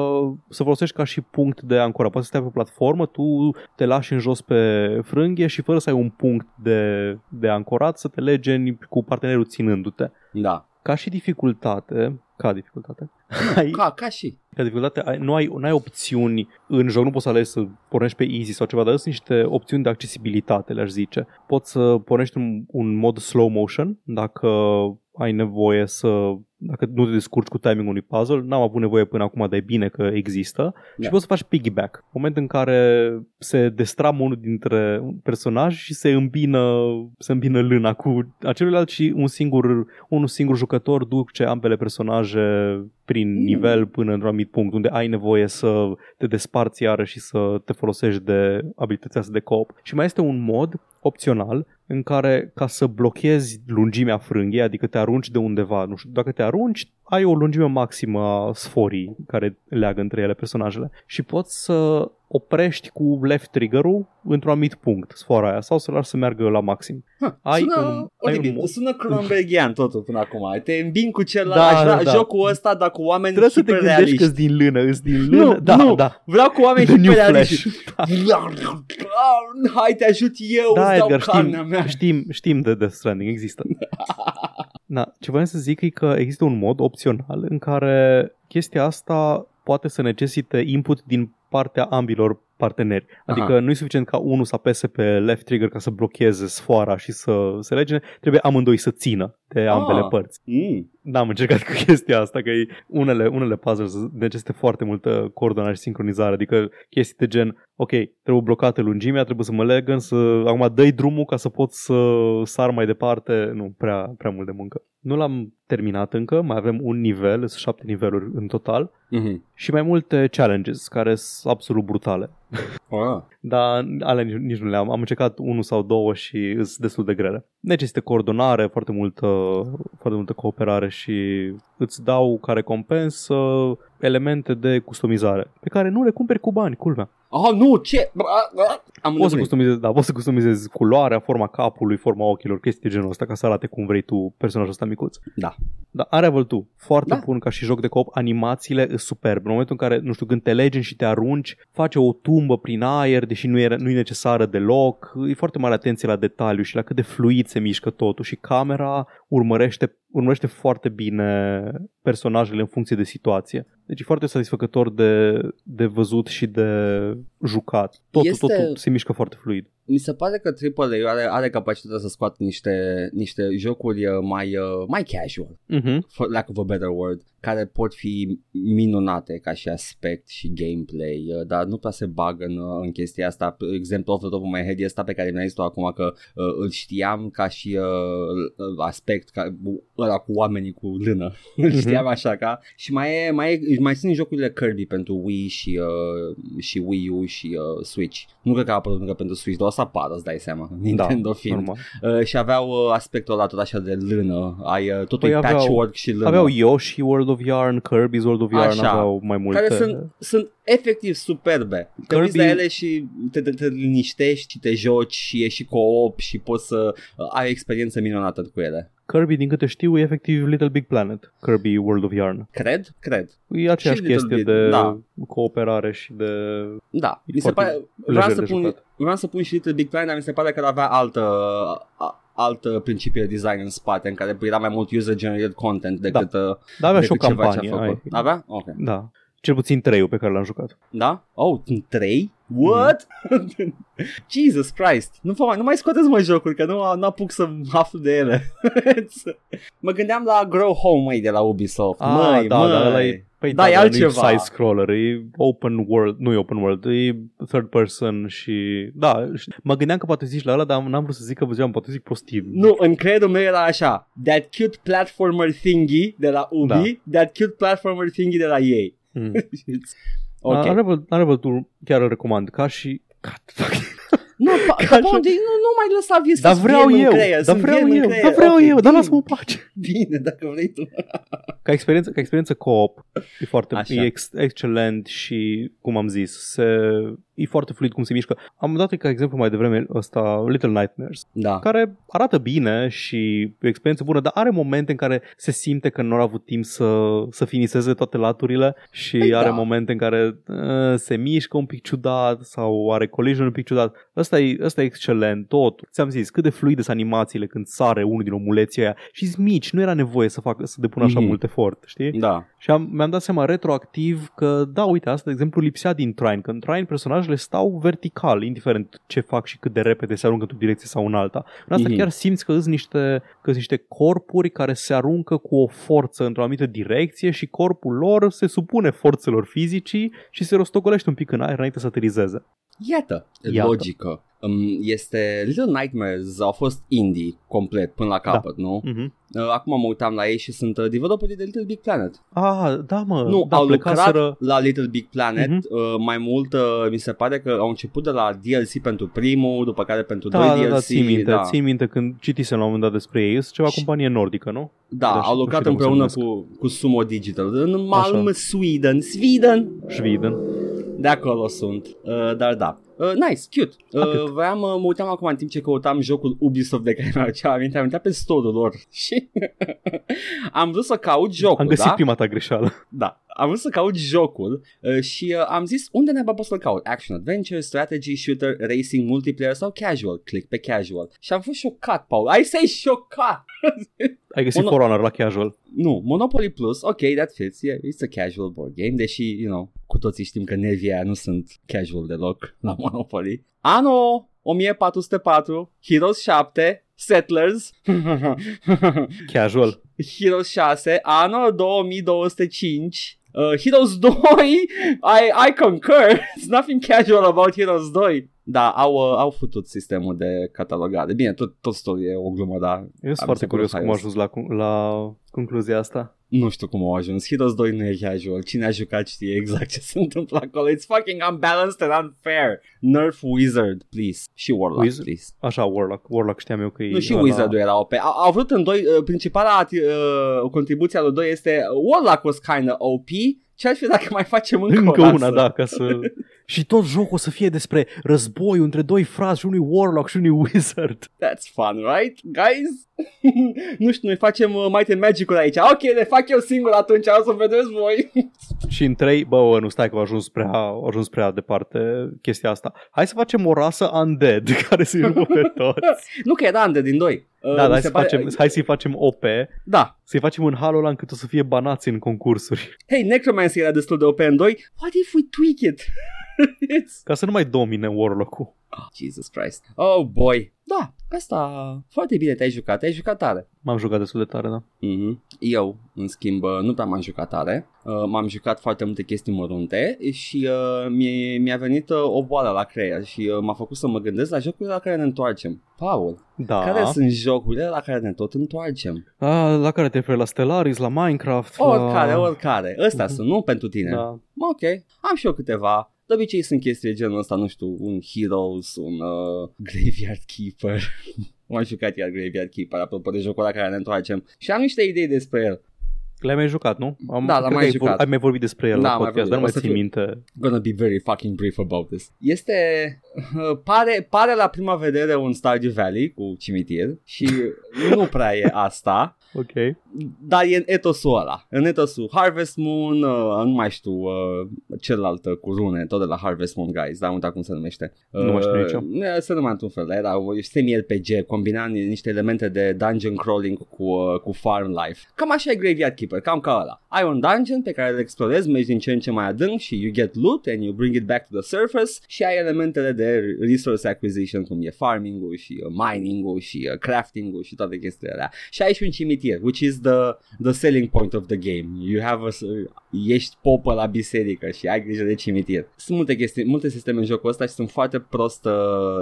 Speaker 2: să folosești ca și punct de ancorare. Poți să stai pe platformă, tu te lași în jos pe frânghie și fără să ai un punct de, de ancorat să te legeni cu partenerul ținându-te.
Speaker 1: Da.
Speaker 2: Ca și dificultate, ca dificultate, ai,
Speaker 1: Ca, ca și.
Speaker 2: ca dificultate, ai, nu, ai, nu ai opțiuni în joc, nu poți să alegi să pornești pe easy sau ceva, dar sunt niște opțiuni de accesibilitate, le-aș zice. Poți să pornești un, un mod slow motion dacă ai nevoie să dacă nu te descurci cu timing unui puzzle, n-am avut nevoie până acum, dar e bine că există. Și
Speaker 1: Da.
Speaker 2: poți să faci piggyback. Moment în care se destramă unul dintre personaje și se îmbină, se îmbină lâna cu aceluilalt și un singur, un singur jucător duce ambele personaje prin
Speaker 1: Mm.
Speaker 2: nivel până într-un anumit punct unde ai nevoie să te desparți iară și să te folosești de abilitatea asta de co-op. Și mai este un mod opțional în care ca să blochezi lungimea frânghiei, adică te arunci de undeva, nu știu, dacă te arunci, ai o lungime maximă a sforii care leagă între ele personajele și poți să oprești cu left trigger-ul într-un anumit punct sfora aia sau să lași să meargă la maxim.
Speaker 1: Ha,
Speaker 2: Ai
Speaker 1: sună,
Speaker 2: un-
Speaker 1: uite,
Speaker 2: ai un mod.
Speaker 1: sună Cronenbergian totul până acum. Te îmbin cu celălalt,
Speaker 2: Da,
Speaker 1: aș vrea
Speaker 2: da, da.
Speaker 1: jocul ăsta, dar cu oameni
Speaker 2: Trebuie să te gândești că
Speaker 1: hiperrealiști.
Speaker 2: din lână, îți din lână.
Speaker 1: Nu,
Speaker 2: da,
Speaker 1: nu,
Speaker 2: da.
Speaker 1: vreau cu oameni
Speaker 2: The New
Speaker 1: hiperrealiști.
Speaker 2: Flash. [LAUGHS]
Speaker 1: Hai, te ajut eu,
Speaker 2: Da,
Speaker 1: îți dau
Speaker 2: Edgar,
Speaker 1: carnea
Speaker 2: știm,
Speaker 1: mea.
Speaker 2: știm, știm de Death Stranding, există. [LAUGHS] Da, ce voiam să zic e că există un mod opțional în care chestia asta poate să necesite input din partea ambilor parteneri. Adică
Speaker 1: Aha.
Speaker 2: nu e suficient ca unul să apese pe left trigger ca să blocheze sfoara și să se lege, trebuie amândoi să țină de ambele
Speaker 1: Ah.
Speaker 2: părți.
Speaker 1: Mm.
Speaker 2: N-am încercat [LAUGHS] cu chestia asta, că e unele, unele puzzles necesită foarte multă coordonare și sincronizare, adică chestii de gen, ok, trebuie blocată lungimea, trebuie să mă legăn, să acum dai drumul ca să pot să sar mai departe, nu, prea, prea mult de muncă. Nu l-am terminat încă, mai avem un nivel, sunt șapte niveluri în total
Speaker 1: Mhm.
Speaker 2: și mai multe challenges care sunt absolut brutale.
Speaker 1: Ah.
Speaker 2: Dar alea nici, nici nu le-am. Am încercat unul sau două și sunt destul de grele. Necesită coordonare, foarte multă, foarte multă cooperare și îți dau ca recompensă elemente de customizare pe care nu le cumperi cu bani, culmea.
Speaker 1: Oh, nu, ce? Bra- bra- Am
Speaker 2: Poți să,
Speaker 1: înnebunit.
Speaker 2: customizezi, da, poți să customizezi culoarea, forma capului, forma ochilor, chestii de genul ăsta ca să arate cum vrei tu personajul ăsta micuț.
Speaker 1: Da.
Speaker 2: Da, Unravel 2, foarte
Speaker 1: Da.
Speaker 2: bun ca și joc de coop, animațiile sunt superbe. În momentul în care, nu știu, când te legeni și te arunci, face o tumbă prin aer, deși nu e, nu e necesară deloc. E foarte mare atenție la detaliu și la cât de fluid se mișcă totul și camera urmărește, urmărește foarte bine personajele în funcție de situație. Deci e foarte satisfăcător de, de văzut și de jucat. Totul,
Speaker 1: Este-
Speaker 2: totul se mișcă foarte fluid.
Speaker 1: Mi se pare că AAA are, are capacitatea să scoată niște, niște jocuri uh, mai, uh, mai casual,
Speaker 2: Uh-huh.
Speaker 1: for lack of a better word. care pot fi minunate ca și aspect și gameplay, uh, dar nu prea se bagă în, uh, în chestia asta. Exemplu off the top of my head este pe care mi-ai zis acum că uh, îl știam ca și uh, aspect, ca, ăla cu oamenii cu lână, [LAUGHS] îl știam așa ca și mai, e, mai, e, mai sunt jocurile Kirby pentru Wii și, uh, și Wii U și uh, Switch. Nu cred că a apărut încă pentru Switch, doar o să apară, îți dai seama, [LAUGHS] Nintendo
Speaker 2: da,
Speaker 1: fiind.
Speaker 2: normal.
Speaker 1: Uh, și aveau uh, aspectul ăla tot așa de lână, ai uh, totul
Speaker 2: Păi
Speaker 1: e
Speaker 2: aveau-
Speaker 1: patchwork și lână.
Speaker 2: Aveau Yoshi World of Yarn, Kirby's World of Yarn,
Speaker 1: Așa.
Speaker 2: aveau mai multe.
Speaker 1: care sunt, sunt efectiv superbe. Te
Speaker 2: Kirby-
Speaker 1: uiți la ele și te, te, te liniștești și te joci și e și co-op și poți să uh, ai o experiență minunată cu ele.
Speaker 2: Kirby, din câte știu, e efectiv Little Big Planet. Kirby World of Yarn.
Speaker 1: Cred? Cred.
Speaker 2: E aceeași
Speaker 1: Little
Speaker 2: chestie
Speaker 1: Big,
Speaker 2: de
Speaker 1: da.
Speaker 2: cooperare și de...
Speaker 1: Da.
Speaker 2: E
Speaker 1: Mi se
Speaker 2: foarte
Speaker 1: pare, vreau,
Speaker 2: lejer
Speaker 1: să
Speaker 2: de
Speaker 1: pun,
Speaker 2: jucat.
Speaker 1: vreau să pun și Little Big Planet, dar mi se pare că avea altă, a, altă principiu de design în spate, în care era mai mult user-generated content decât, da.
Speaker 2: Dar avea și o
Speaker 1: decât ceva ce
Speaker 2: campanie.
Speaker 1: a făcut.
Speaker 2: Ai.
Speaker 1: Avea? Ok.
Speaker 2: Da. Cel puțin trei pe care l-am jucat.
Speaker 1: Da? Oh, în 3? What? [LAUGHS] Jesus Christ. Nu, fă mai, nu mai scoateți mai jocuri, că nu, nu apuc să aflu de ele. [LAUGHS] mă gândeam la Grow Home, măi, de la Ubisoft.
Speaker 2: Ah,
Speaker 1: măi,
Speaker 2: da,
Speaker 1: măi.
Speaker 2: da, ăla e- Păi
Speaker 1: Da, e
Speaker 2: dar nu
Speaker 1: altceva.
Speaker 2: side-scroller, e open world, nu e open world, e third person și... Da, și- mă gândeam că poate zici la ăla, dar n-am vrut să zic că ziceam, poate zic prostii.
Speaker 1: Nu, în creierul meu era așa. That cute platformer thingy de la Ubi, that cute platformer thingy de la ei.
Speaker 2: Mm. [LAUGHS]
Speaker 1: ok.
Speaker 2: Okay. Unravel, Unravel 2 chiar îl recomand, ca și... God, fuck.
Speaker 1: nu, [LAUGHS] pa,
Speaker 2: ca
Speaker 1: pa,
Speaker 2: și-
Speaker 1: nu, nu, nu mai lăsa vis
Speaker 2: Dar
Speaker 1: să
Speaker 2: vreau
Speaker 1: fie în
Speaker 2: eu,
Speaker 1: creier,
Speaker 2: dar
Speaker 1: să
Speaker 2: vreau
Speaker 1: fie în
Speaker 2: eu,
Speaker 1: creier.
Speaker 2: dar vreau
Speaker 1: Ok,
Speaker 2: eu, dar
Speaker 1: bine,
Speaker 2: lasă-mă în pace.
Speaker 1: Bine, dacă vrei tu.
Speaker 2: Ca experiență, ca experiență co-op e foarte
Speaker 1: Așa.
Speaker 2: e ex, excelent și, cum am zis, se, e foarte fluid cum se mișcă. Am dat ca exemplu mai devreme ăsta Little Nightmares,
Speaker 1: Da.
Speaker 2: care arată bine și e o experiență bună, dar are momente în care se simte că nu au avut timp să, să finiseze toate laturile și
Speaker 1: Păi
Speaker 2: are
Speaker 1: da.
Speaker 2: momente în care uh, se mișcă un pic ciudat sau are collision un pic ciudat. Ăsta e, ăsta e excelent, tot. Ți-am zis, cât de fluide sunt animațiile când sare unul din omuleții aia și mici, nu era nevoie să facă să depună așa
Speaker 1: Mhm.
Speaker 2: mult efort, știi?
Speaker 1: Da.
Speaker 2: Și am, mi-am dat seama retroactiv că, da, uite, asta, de exemplu, lipsea din Trine. Că în Trine personajele stau vertical, indiferent ce fac și cât de repede se aruncă într-o direcție sau în alta. În asta
Speaker 1: Mhm.
Speaker 2: chiar simți că sunt niște, că sunt niște corpuri care se aruncă cu o forță într-o anumită direcție și corpul lor se supune forțelor fizicii și se rostogolește un pic în aer înainte să aterizeze.
Speaker 1: Iată,
Speaker 2: Iată.
Speaker 1: logică. Um, este Little Nightmares au fost indie complet până la capăt, nu?
Speaker 2: Mm-hmm.
Speaker 1: Uh, acum mă uitam la ei și sunt uh, developerii de Little Big Planet.
Speaker 2: Ah, da, mă.
Speaker 1: nu,
Speaker 2: da,
Speaker 1: au
Speaker 2: plecaseră-
Speaker 1: lucrat la Little Big Planet
Speaker 2: Mhm.
Speaker 1: uh, mai mult, uh, mi se pare că au început de la DLC pentru primul, după care pentru
Speaker 2: Da,
Speaker 1: doi
Speaker 2: da,
Speaker 1: DLC.
Speaker 2: da, țin minte,
Speaker 1: da.
Speaker 2: țin minte când citisem la un moment dat despre ei, sunt ceva
Speaker 1: Și-
Speaker 2: companie nordică, nu?
Speaker 1: Da,
Speaker 2: Da,
Speaker 1: au
Speaker 2: nu
Speaker 1: lucrat
Speaker 2: știu cum se
Speaker 1: împreună
Speaker 2: numesc.
Speaker 1: cu, cu Sumo Digital în Malm,
Speaker 2: Așa.
Speaker 1: Sweden, Sweden.
Speaker 2: Schweden.
Speaker 1: De acolo sunt, uh, dar da. Uh, nice, cute. Uh,
Speaker 2: Atât.
Speaker 1: vreau, uh, mă uitam acum în timp ce căutam jocul Ubisoft de care mi-am aducea [LAUGHS] aminte, am intrat pe store-ul lor [LAUGHS] și am vrut să caut jocul,
Speaker 2: Am găsit
Speaker 1: da?
Speaker 2: prima ta greșeală.
Speaker 1: Da, am vrut să caut jocul uh, și uh, am zis unde ne pot să-l caut? Action, Adventure, Strategy, Shooter, Racing, Multiplayer sau Casual? Click pe Casual. Și am fost șocat, Paul. I say șocat! [LAUGHS]
Speaker 2: Ai găsit
Speaker 1: Mono-
Speaker 2: For Honor la casual.
Speaker 1: Nu, Monopoly Plus, ok, that fits, yeah, it's a casual board game, deși, you know, cu toții știm că nervii aia nu sunt casual deloc la [LAUGHS] Monopoly. Anul 1404, Heroes 7, Settlers, [LAUGHS]
Speaker 2: Casual.
Speaker 1: Heroes 6, anul 2205, uh, Heroes 2, I, I concur, [LAUGHS] it's nothing casual about Heroes 2. Da, au, uh, au futut sistemul de catalogare. Bine, tot, tot story e o glumă, dar
Speaker 2: Eu sunt
Speaker 1: Am
Speaker 2: foarte
Speaker 1: să
Speaker 2: curios
Speaker 1: pun
Speaker 2: cum a
Speaker 1: haios.
Speaker 2: ajuns la, cu- la concluzia asta.
Speaker 1: Nu știu cum au ajuns. Heroes 2 nu e casual. Cine a jucat știe exact ce se întâmplă acolo. It's fucking unbalanced and unfair. Nerf Wizard, please. Și Warlock,
Speaker 2: Wiz-
Speaker 1: please.
Speaker 2: Așa, Warlock. Warlock știam eu că e
Speaker 1: Nu, și
Speaker 2: ăla-
Speaker 1: Wizard-ul era OP. Au, au vrut în doi, uh, principala uh, contribuție a lui 2 este Warlock was kinda OP. Ce ar fi dacă mai facem încă,
Speaker 2: Încă
Speaker 1: o
Speaker 2: una,
Speaker 1: rasă?
Speaker 2: da, ca să... [LAUGHS] și tot jocul o să fie despre războiul între doi frați și unui Warlock și unui Wizard.
Speaker 1: That's fun, right, guys? [LAUGHS] nu știu, noi facem uh, Might and Magic-ul aici. Ok, le fac eu singur atunci, o să vedeți voi. [LAUGHS]
Speaker 2: și în trei, bă, bă, nu stai că au ajuns prea, au ajuns prea departe chestia asta. Hai să facem o rasă undead care să-i rupă pe toți.
Speaker 1: nu că era Undead din 2. Uh,
Speaker 2: da,
Speaker 1: mi
Speaker 2: hai,
Speaker 1: se
Speaker 2: să facem, hai să-i facem OP,
Speaker 1: Da,
Speaker 2: să-i facem în halul ăla încât o să fie banați în concursuri.
Speaker 1: Hey, Necromancer era destul de OP în 2. What if we tweak it? [LAUGHS] It's...
Speaker 2: Ca să nu mai domine Warlock-ul.
Speaker 1: Oh, Jesus Christ. Oh, boy. Da, Asta, foarte bine te-ai jucat, te-ai jucat tare.
Speaker 2: M-am jucat destul de tare, da.
Speaker 1: Mm-hmm. Eu, în schimb, uh, nu prea m-am jucat tare. Uh, m-am jucat foarte multe chestii mărunte și uh, mi- mi-a venit uh, o boală la creier și uh, m-a făcut să mă gândesc la jocurile la care ne întoarcem. Paul,
Speaker 2: Da.
Speaker 1: care sunt jocurile la care ne tot întoarcem?
Speaker 2: A, la care te referi? La Stellaris, la Minecraft?
Speaker 1: Oricare,
Speaker 2: la...
Speaker 1: oricare. Ăstea
Speaker 2: Mhm.
Speaker 1: sunt, nu pentru tine.
Speaker 2: Da.
Speaker 1: Ok, am și eu câteva. De obicei sunt chestii de genul ăsta, nu știu, un Heroes, un uh, [LAUGHS] Graveyard Keeper. [LAUGHS] M-am jucat iar Graveyard Keeper, apropo de jocul la care ne întoarcem. Și am niște idei despre el.
Speaker 2: Le-ai mai jucat, nu? Am,
Speaker 1: Da, l-am
Speaker 2: cred
Speaker 1: mai
Speaker 2: că ai,
Speaker 1: jucat.
Speaker 2: Ai mai vorbit despre el
Speaker 1: Da,
Speaker 2: la
Speaker 1: am mai
Speaker 2: podcast, dar nu mai
Speaker 1: vorbit. O să
Speaker 2: țin
Speaker 1: fie-
Speaker 2: minte.
Speaker 1: Gonna be very fucking brief about this. Este, uh, pare, pare la prima vedere un Stardew Valley cu cimitir și nu prea e asta. [LAUGHS]
Speaker 2: Ok.
Speaker 1: Dar e în etosul ăla. În etosul Harvest Moon, uh, nu mai știu, uh, celălalt uh, cu rune, tot de la Harvest Moon Guys, dar am uitat cum se numește.
Speaker 2: Nu mai știu nici eu.
Speaker 1: Uh, Se numea într-un fel, era o semi-RPG, combina ni- niște elemente de dungeon crawling cu, uh, cu farm life. Cam așa e Graveyard Keeper, cam ca ăla. Ai un dungeon pe care îl explorezi, mergi din ce în ce mai adânc și you get loot and you bring it back to the surface și ai elementele de resource acquisition, cum e farming-ul și uh, mining-ul și uh, crafting-ul și toate chestiile alea. Și ai și un cimitir, which is the, the selling point of the game. You have a, ești popă la biserică și ai grijă de cimitir. Sunt multe chestii, multe sisteme în jocul ăsta și sunt foarte prost uh,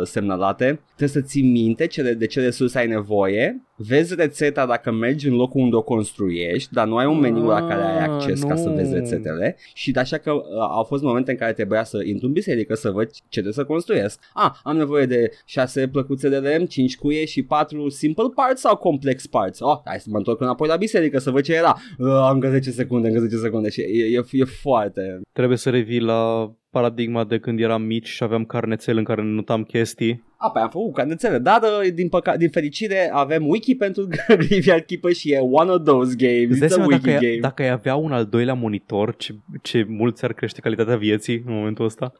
Speaker 1: semnalate. Trebuie să ții minte ce, de ce resurse ai nevoie, vezi rețeta dacă mergi în locul unde o construiești, dar nu ai un meniu la care ai
Speaker 2: Ah,
Speaker 1: acces ca să
Speaker 2: nu.
Speaker 1: vezi rețetele și de așa că uh, au fost momente în care trebuia să intru în biserică să văd ce trebuie să construiesc. Ah, am nevoie de 6 plăcuțe de lemn, 5 cuie și 4 simple parts sau complex parts. Oh, hai să mă întorc înapoi la biserică să văd ce era. Uh, am încă 10 secunde, încă 10 secunde și e, e, e foarte...
Speaker 2: Trebuie să revii la paradigma de când eram mici și aveam carnețel în care ne notam chestii.
Speaker 1: A, păi am făcut carnețele, dar uh, din, păca- din fericire avem wiki pentru Graveyard Keeper și e one of those games.
Speaker 2: Îți dai
Speaker 1: It's a
Speaker 2: seama
Speaker 1: wiki
Speaker 2: dacă,
Speaker 1: game.
Speaker 2: ai, dacă ai avea un al doilea monitor, ce, ce mult ți-ar crește calitatea vieții în momentul ăsta?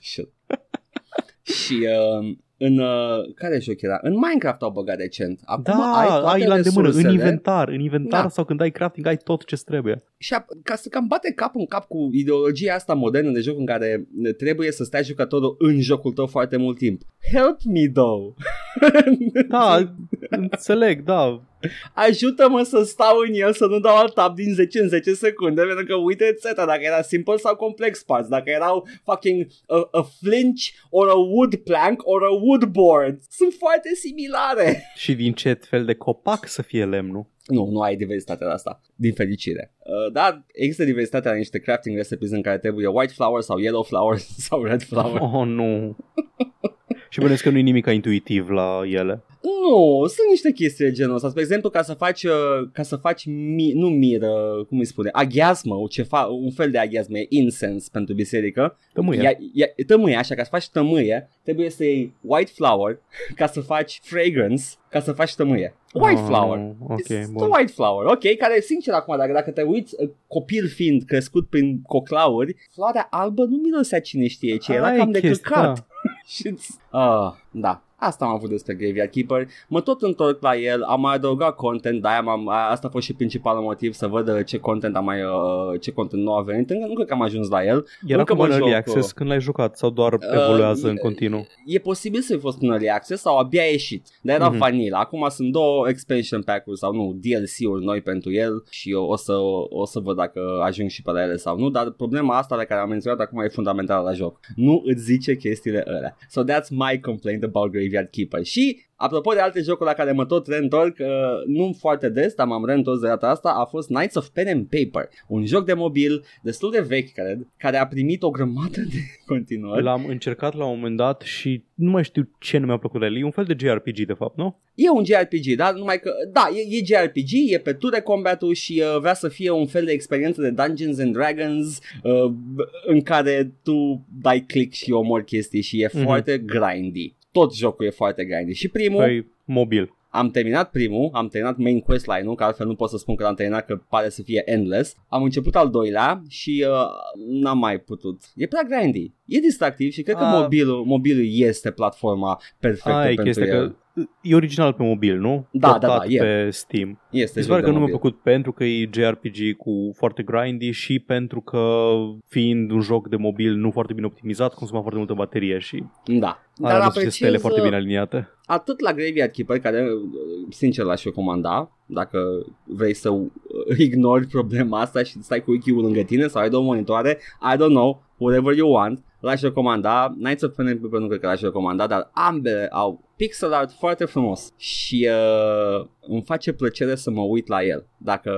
Speaker 1: Shit. și uh, în uh, care joc era? În Minecraft au băgat recent. Acum
Speaker 2: Da,
Speaker 1: ai,
Speaker 2: ai,
Speaker 1: toate
Speaker 2: la îndemână, în
Speaker 1: resursele
Speaker 2: inventar, în inventar
Speaker 1: Da.
Speaker 2: sau când ai crafting, ai tot ce trebuie.
Speaker 1: Și a, ca să cam bate cap în cap cu ideologia asta modernă de joc în care trebuie să stai jucătorul în jocul tău foarte mult timp. Help me though!
Speaker 2: Da, [LAUGHS] înțeleg, da.
Speaker 1: Ajută-mă să stau în el, să nu dau alt tab din 10 în 10 secunde, pentru că uite rețeta, dacă era simple sau complex parts, dacă erau fucking a, a flinch or a wood plank or a wood board. Sunt foarte similare. [LAUGHS]
Speaker 2: Și din ce fel de copac să fie lemnul.
Speaker 1: Nu, nu ai diversitatea asta, din fericire. Uh, dar există diversitatea la niște crafting recipes în care trebuie white flower sau yellow flower [LAUGHS] sau red flower.
Speaker 2: Oh, nu. și bănesc că nu e nimic intuitiv la ele.
Speaker 1: Nu, sunt niște chestii de genul ăsta. Spre exemplu, ca să faci, uh, ca să faci mi, nu miră, cum îi spune, aghiazmă, o ceva, un fel de aghiazmă, e incense pentru biserică.
Speaker 2: Tămâie.
Speaker 1: Ia, ia, tămâie, așa, ca să faci tămâie, trebuie să iei white flower, [LAUGHS] ca să faci fragrance, ca să faci tămâie. White
Speaker 2: Oh,
Speaker 1: flower.
Speaker 2: Ok,
Speaker 1: It's
Speaker 2: bun.
Speaker 1: the white flower, ok, care sincer acum, dacă, dacă te uiți, uh, copil fiind crescut prin coclauri, floarea albă nu mirosea cine știe ce, era
Speaker 2: Aia e
Speaker 1: cam de
Speaker 2: chestia.
Speaker 1: căcat. [LAUGHS] Și ah, da. Asta am avut despre Graveyard Keeper. Mă tot întorc la el, am mai adăugat content, de am a- asta a fost și principalul motiv să văd uh, ce content am mai uh, ce content nou a venit. Încă nu cred că am ajuns la el.
Speaker 2: Era
Speaker 1: Încă
Speaker 2: cum în
Speaker 1: mă
Speaker 2: early
Speaker 1: joc,
Speaker 2: access
Speaker 1: uh,
Speaker 2: când l-ai jucat sau doar evoluează
Speaker 1: e-
Speaker 2: în continuu?
Speaker 1: E posibil să fi fost în early access sau abia ieșit. Dar era
Speaker 2: Mhm.
Speaker 1: mm-hmm. vanilla. Acum sunt două expansion pack-uri sau nu, DLC-uri noi pentru el și eu o să, o să văd dacă ajung și pe la ele sau nu, dar problema asta de care am menționat acum e fundamentală la joc. Nu îți zice chestiile alea. So that's my complaint about Graveyard Keeper. Și Apropo de alte jocuri la care mă tot reîntorc, uh, nu foarte des, dar m-am reîntors de data asta, a fost Knights of Pen and Paper, un joc de mobil destul de vechi, cred, care a primit o grămadă de [LAUGHS] continuări.
Speaker 2: L-am încercat la un moment dat și nu mai știu ce nu mi-a plăcut de el. E un fel de JRPG, de fapt, nu?
Speaker 1: E un JRPG, dar numai că, da, e, e JRPG, e pe ture combat și uh, vrea să fie un fel de experiență de Dungeons and Dragons uh, în care tu dai click și omori chestii și e
Speaker 2: Mhm.
Speaker 1: foarte grindy. Tot jocul e foarte grindy. Și primul,
Speaker 2: Păi, mobil.
Speaker 1: am terminat primul, am terminat main questline-ul, că altfel nu pot să spun că l-am terminat, că pare să fie endless. Am început al doilea și uh, n-am mai putut. E prea grindy. E distractiv și cred că
Speaker 2: A.
Speaker 1: mobilul, mobilul este platforma perfectă
Speaker 2: Aia e
Speaker 1: pentru
Speaker 2: chestia
Speaker 1: el.
Speaker 2: că e original pe mobil, nu?
Speaker 1: Da, da,
Speaker 2: Portat
Speaker 1: da, e.
Speaker 2: pe Steam.
Speaker 1: Este
Speaker 2: Mi se
Speaker 1: joc
Speaker 2: pare
Speaker 1: de
Speaker 2: că nu mi-a
Speaker 1: mobil.
Speaker 2: plăcut pentru că e JRPG cu foarte grindy și pentru că fiind un joc de mobil nu foarte bine optimizat, consuma foarte multă baterie și
Speaker 1: Da.
Speaker 2: are
Speaker 1: Dar
Speaker 2: niște stele
Speaker 1: apreciez
Speaker 2: foarte bine
Speaker 1: uh,
Speaker 2: aliniate.
Speaker 1: atât la Graveyard Keeper, care uh, sincer l-aș recomanda, dacă vrei să uh, [LAUGHS] ignori problema asta și stai cu wiki-ul lângă tine sau ai două monitoare, I don't know, whatever you want, l-aș recomanda. Knights of Pen and Paper nu cred că l-aș recomanda, dar ambele au pixel art foarte frumos și uh, îmi face plăcere să mă uit la el, dacă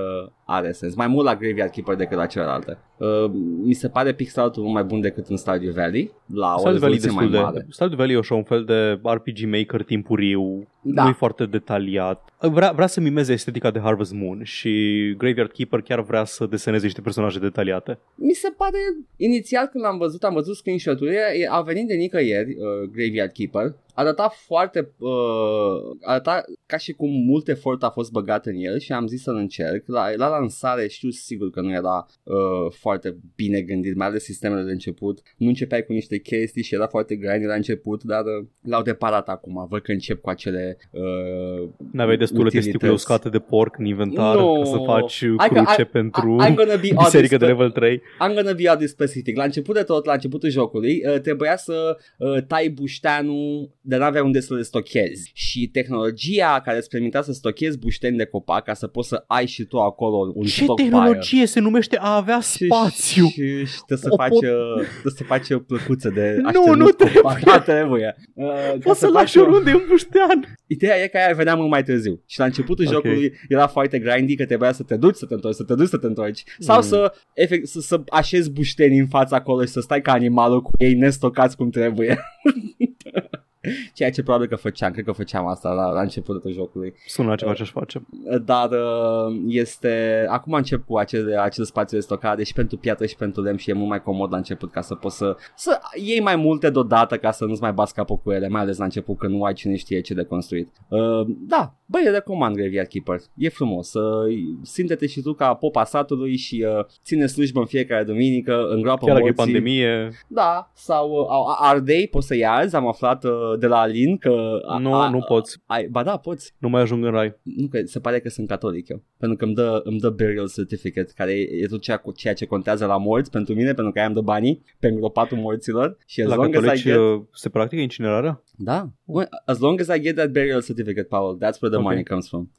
Speaker 1: are sens. Mai mult la Graveyard Keeper decât la celelalte. Uh, mi se pare pixel art mai bun decât în Stardew Valley, la o
Speaker 2: Stardew Valley
Speaker 1: rezoluție mai
Speaker 2: destul
Speaker 1: mare.
Speaker 2: de... Stardew Valley e așa un fel de RPG Maker timpuriu,
Speaker 1: Da.
Speaker 2: nu e foarte detaliat. Vrea, vrea să mimeze estetica de Harvest Moon și Graveyard Keeper chiar vrea să deseneze niște personaje detaliate.
Speaker 1: Mi se pare, inițial când l-am văzut, am văzut screenshot-uri, e- a venit de nicăieri, uh, Graveyard Keeper, arăta foarte, uh, arăta ca și cum mult efort a fost băgat în el și am zis să-l încerc. La, la lansare știu sigur că nu era uh, foarte bine gândit, mai ales sistemele de început. Nu începeai cu niște chestii și era foarte grindy la început, dar uh, l-au deparat acum. Văd că încep cu acele uh,
Speaker 2: N-aveai destule
Speaker 1: utilități.
Speaker 2: testicule uscate de porc în inventar
Speaker 1: Nu.
Speaker 2: ca să faci
Speaker 1: Hai că-
Speaker 2: cruce
Speaker 1: I-
Speaker 2: pentru
Speaker 1: I'm gonna be
Speaker 2: biserică de
Speaker 1: honest,
Speaker 2: level 3.
Speaker 1: I'm gonna be out specific. La început de tot, la începutul jocului, uh, trebuia să uh, tai bușteanul, dar n-avea unde să le stochezi. Și tehnologia care îți permitea să stochezi bușteni de copac ca să poți să ai și tu acolo un
Speaker 2: Ce
Speaker 1: stockpile.
Speaker 2: tehnologie se numește a avea
Speaker 1: Și-
Speaker 2: spațiu?
Speaker 1: Și, și trebuie să
Speaker 2: O
Speaker 1: faci,
Speaker 2: pot-
Speaker 1: uh, trebuie să faci o plăcuță de
Speaker 2: Nu,
Speaker 1: așternut
Speaker 2: nu
Speaker 1: copac. Da, trebuie. Uh, ca
Speaker 2: Poți să
Speaker 1: faci
Speaker 2: lași
Speaker 1: o-
Speaker 2: oriunde un buștean.
Speaker 1: Ideea e că aia venea mult mai târziu și la începutul
Speaker 2: Ok.
Speaker 1: jocului era foarte grindy că trebuia să te duci, să te întorci, să te duci, să te întorci sau
Speaker 2: Mm.
Speaker 1: să, efect, să, să așezi bușteni în fața acolo și să stai ca animalul cu ei nestocați cum trebuie. [LAUGHS] Ceea ce probabil că făceam, cred că făceam asta la, la începutul jocului.
Speaker 2: Sună la ceva ce aș face.
Speaker 1: Dar uh, este... Acum încep cu acel, acel spațiu de stocare și pentru piatră și pentru lemn și e mult mai comod la început ca să poți să, să iei mai multe deodată ca să nu-ți mai bați capul cu ele, mai ales la început când nu ai cine știe ce de construit. Uh, da, băi, eu recomand Graveyard Keeper. E frumos. Uh, simte-te și tu ca popa satului și uh, ține slujbă în fiecare duminică, îngroapă
Speaker 2: Chiar dacă e
Speaker 1: morții.
Speaker 2: pandemie,
Speaker 1: Da, sau uh, au- ardei, poți să-i arzi, am aflat uh, de la Alin că... a-
Speaker 2: nu,
Speaker 1: a-
Speaker 2: nu poți.
Speaker 1: Ai, ba da, poți.
Speaker 2: Nu mai ajung în rai.
Speaker 1: Nu că se pare că sunt catolic eu. Pentru că îmi dă, îmi dă burial certificate, care e, e tot ceea, ceea ce contează la morți pentru mine, pentru că am de banii pe îngropatul morților. Și as
Speaker 2: La
Speaker 1: long as I
Speaker 2: catolici
Speaker 1: get...
Speaker 2: uh, se practică incinerarea?
Speaker 1: Da, Well, as long as I get that burial certificate, Paul, that's where the
Speaker 2: the okay.
Speaker 1: money comes from.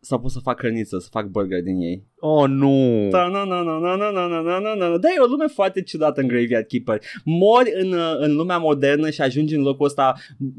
Speaker 1: S-au pus să fac hrăniță, să fac burger din ei.
Speaker 2: Oh, nu!
Speaker 1: Da, e o lume foarte ciudată în Graveyard Keeper. Mori în, uh, în lumea modernă și ajungi în locul ăsta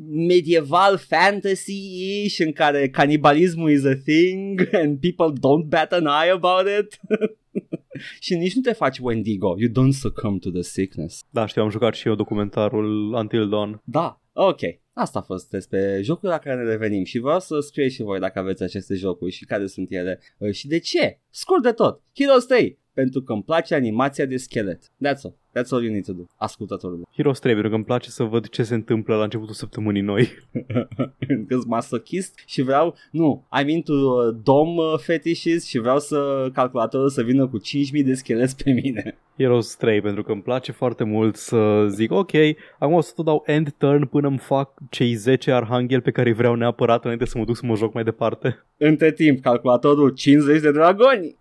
Speaker 1: medieval fantasy și în care canibalismul is a thing and people don't bat an eye about it. [LAUGHS] și nici nu te faci Wendigo You don't succumb to the sickness
Speaker 2: Da, știu, am jucat și eu documentarul Until Dawn
Speaker 1: Da, ok. Asta a fost despre jocul la care ne revenim și vreau să scrieți și voi dacă aveți aceste jocuri și care sunt ele uh, și de ce. Scurt de tot. Heroes 3. Pentru că îmi place animația de schelet. That's all. That's all you need to do. Ascultătorule.
Speaker 2: Heroes 3, pentru că îmi place să văd ce se întâmplă la începutul săptămânii noi. [LAUGHS]
Speaker 1: că sunt masochist și vreau, nu, I'm into uh, dom uh, fetishes și vreau să calculatorul să vină cu 5.000 de scheleți pe mine. [LAUGHS]
Speaker 2: Heroes 3, pentru că îmi place foarte mult să zic, ok, acum o să tot dau end turn până îmi fac cei 10 arhanghel pe care îi vreau neapărat înainte să mă duc să mă joc mai departe.
Speaker 1: Între timp, calculatorul 50 de dragoni.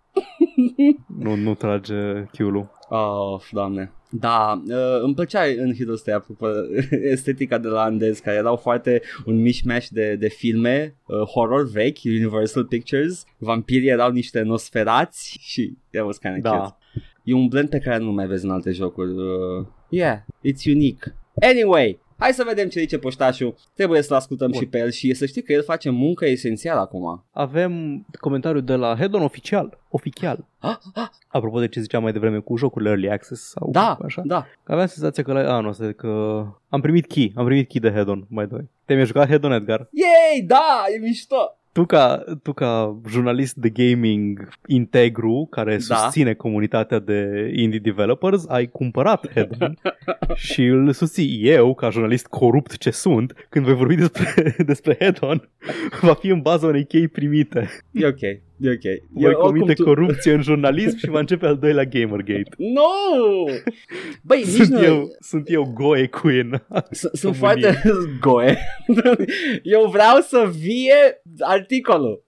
Speaker 2: Nu, nu trage Q-ul.
Speaker 1: Oh, doamne. Da, uh, îmi plăcea în Heroes 3 apropo, [LAUGHS] estetica de la Andes, care erau foarte un mishmash de, de filme, uh, horror vechi, Universal Pictures, vampirii erau niște nosferați și it was kind of
Speaker 2: Da.
Speaker 1: cute. E un blend pe care nu mai vezi în alte jocuri. Uh, yeah, it's unique. Anyway, hai să vedem ce zice poștașul. Trebuie să-l ascultăm
Speaker 2: Bun.
Speaker 1: și pe el și să știi că el face muncă esențială acum.
Speaker 2: Avem comentariu de la Hedon oficial. Oficial.
Speaker 1: Ah, ah,
Speaker 2: Apropo de ce ziceam mai devreme cu jocurile Early Access sau
Speaker 1: da,
Speaker 2: așa.
Speaker 1: da.
Speaker 2: Că aveam senzația că la anul ăsta că am primit key, am primit key de Hedon, mai doi. Te-ai mai jucat Hedon, Edgar?
Speaker 1: Yay, da, e mișto.
Speaker 2: Tu ca, tu ca jurnalist de gaming integru care
Speaker 1: Da.
Speaker 2: susține comunitatea de indie developers, ai cumpărat Hedon [LAUGHS] și îl susții eu, ca jurnalist corupt ce sunt, când voi vorbi despre, [LAUGHS] despre Hedon, va fi în baza unei chei primite.
Speaker 1: E ok. E ok.
Speaker 2: Voi
Speaker 1: oricum
Speaker 2: comite
Speaker 1: tu-
Speaker 2: corupție în jurnalism și va începe al doilea Gamergate.
Speaker 1: No! Băi, nici
Speaker 2: Sunt
Speaker 1: nu...
Speaker 2: eu, sunt eu Goe Queen.
Speaker 1: S- Sunt
Speaker 2: Comunie.
Speaker 1: foarte [LAUGHS] goe. Eu vreau să vie articolul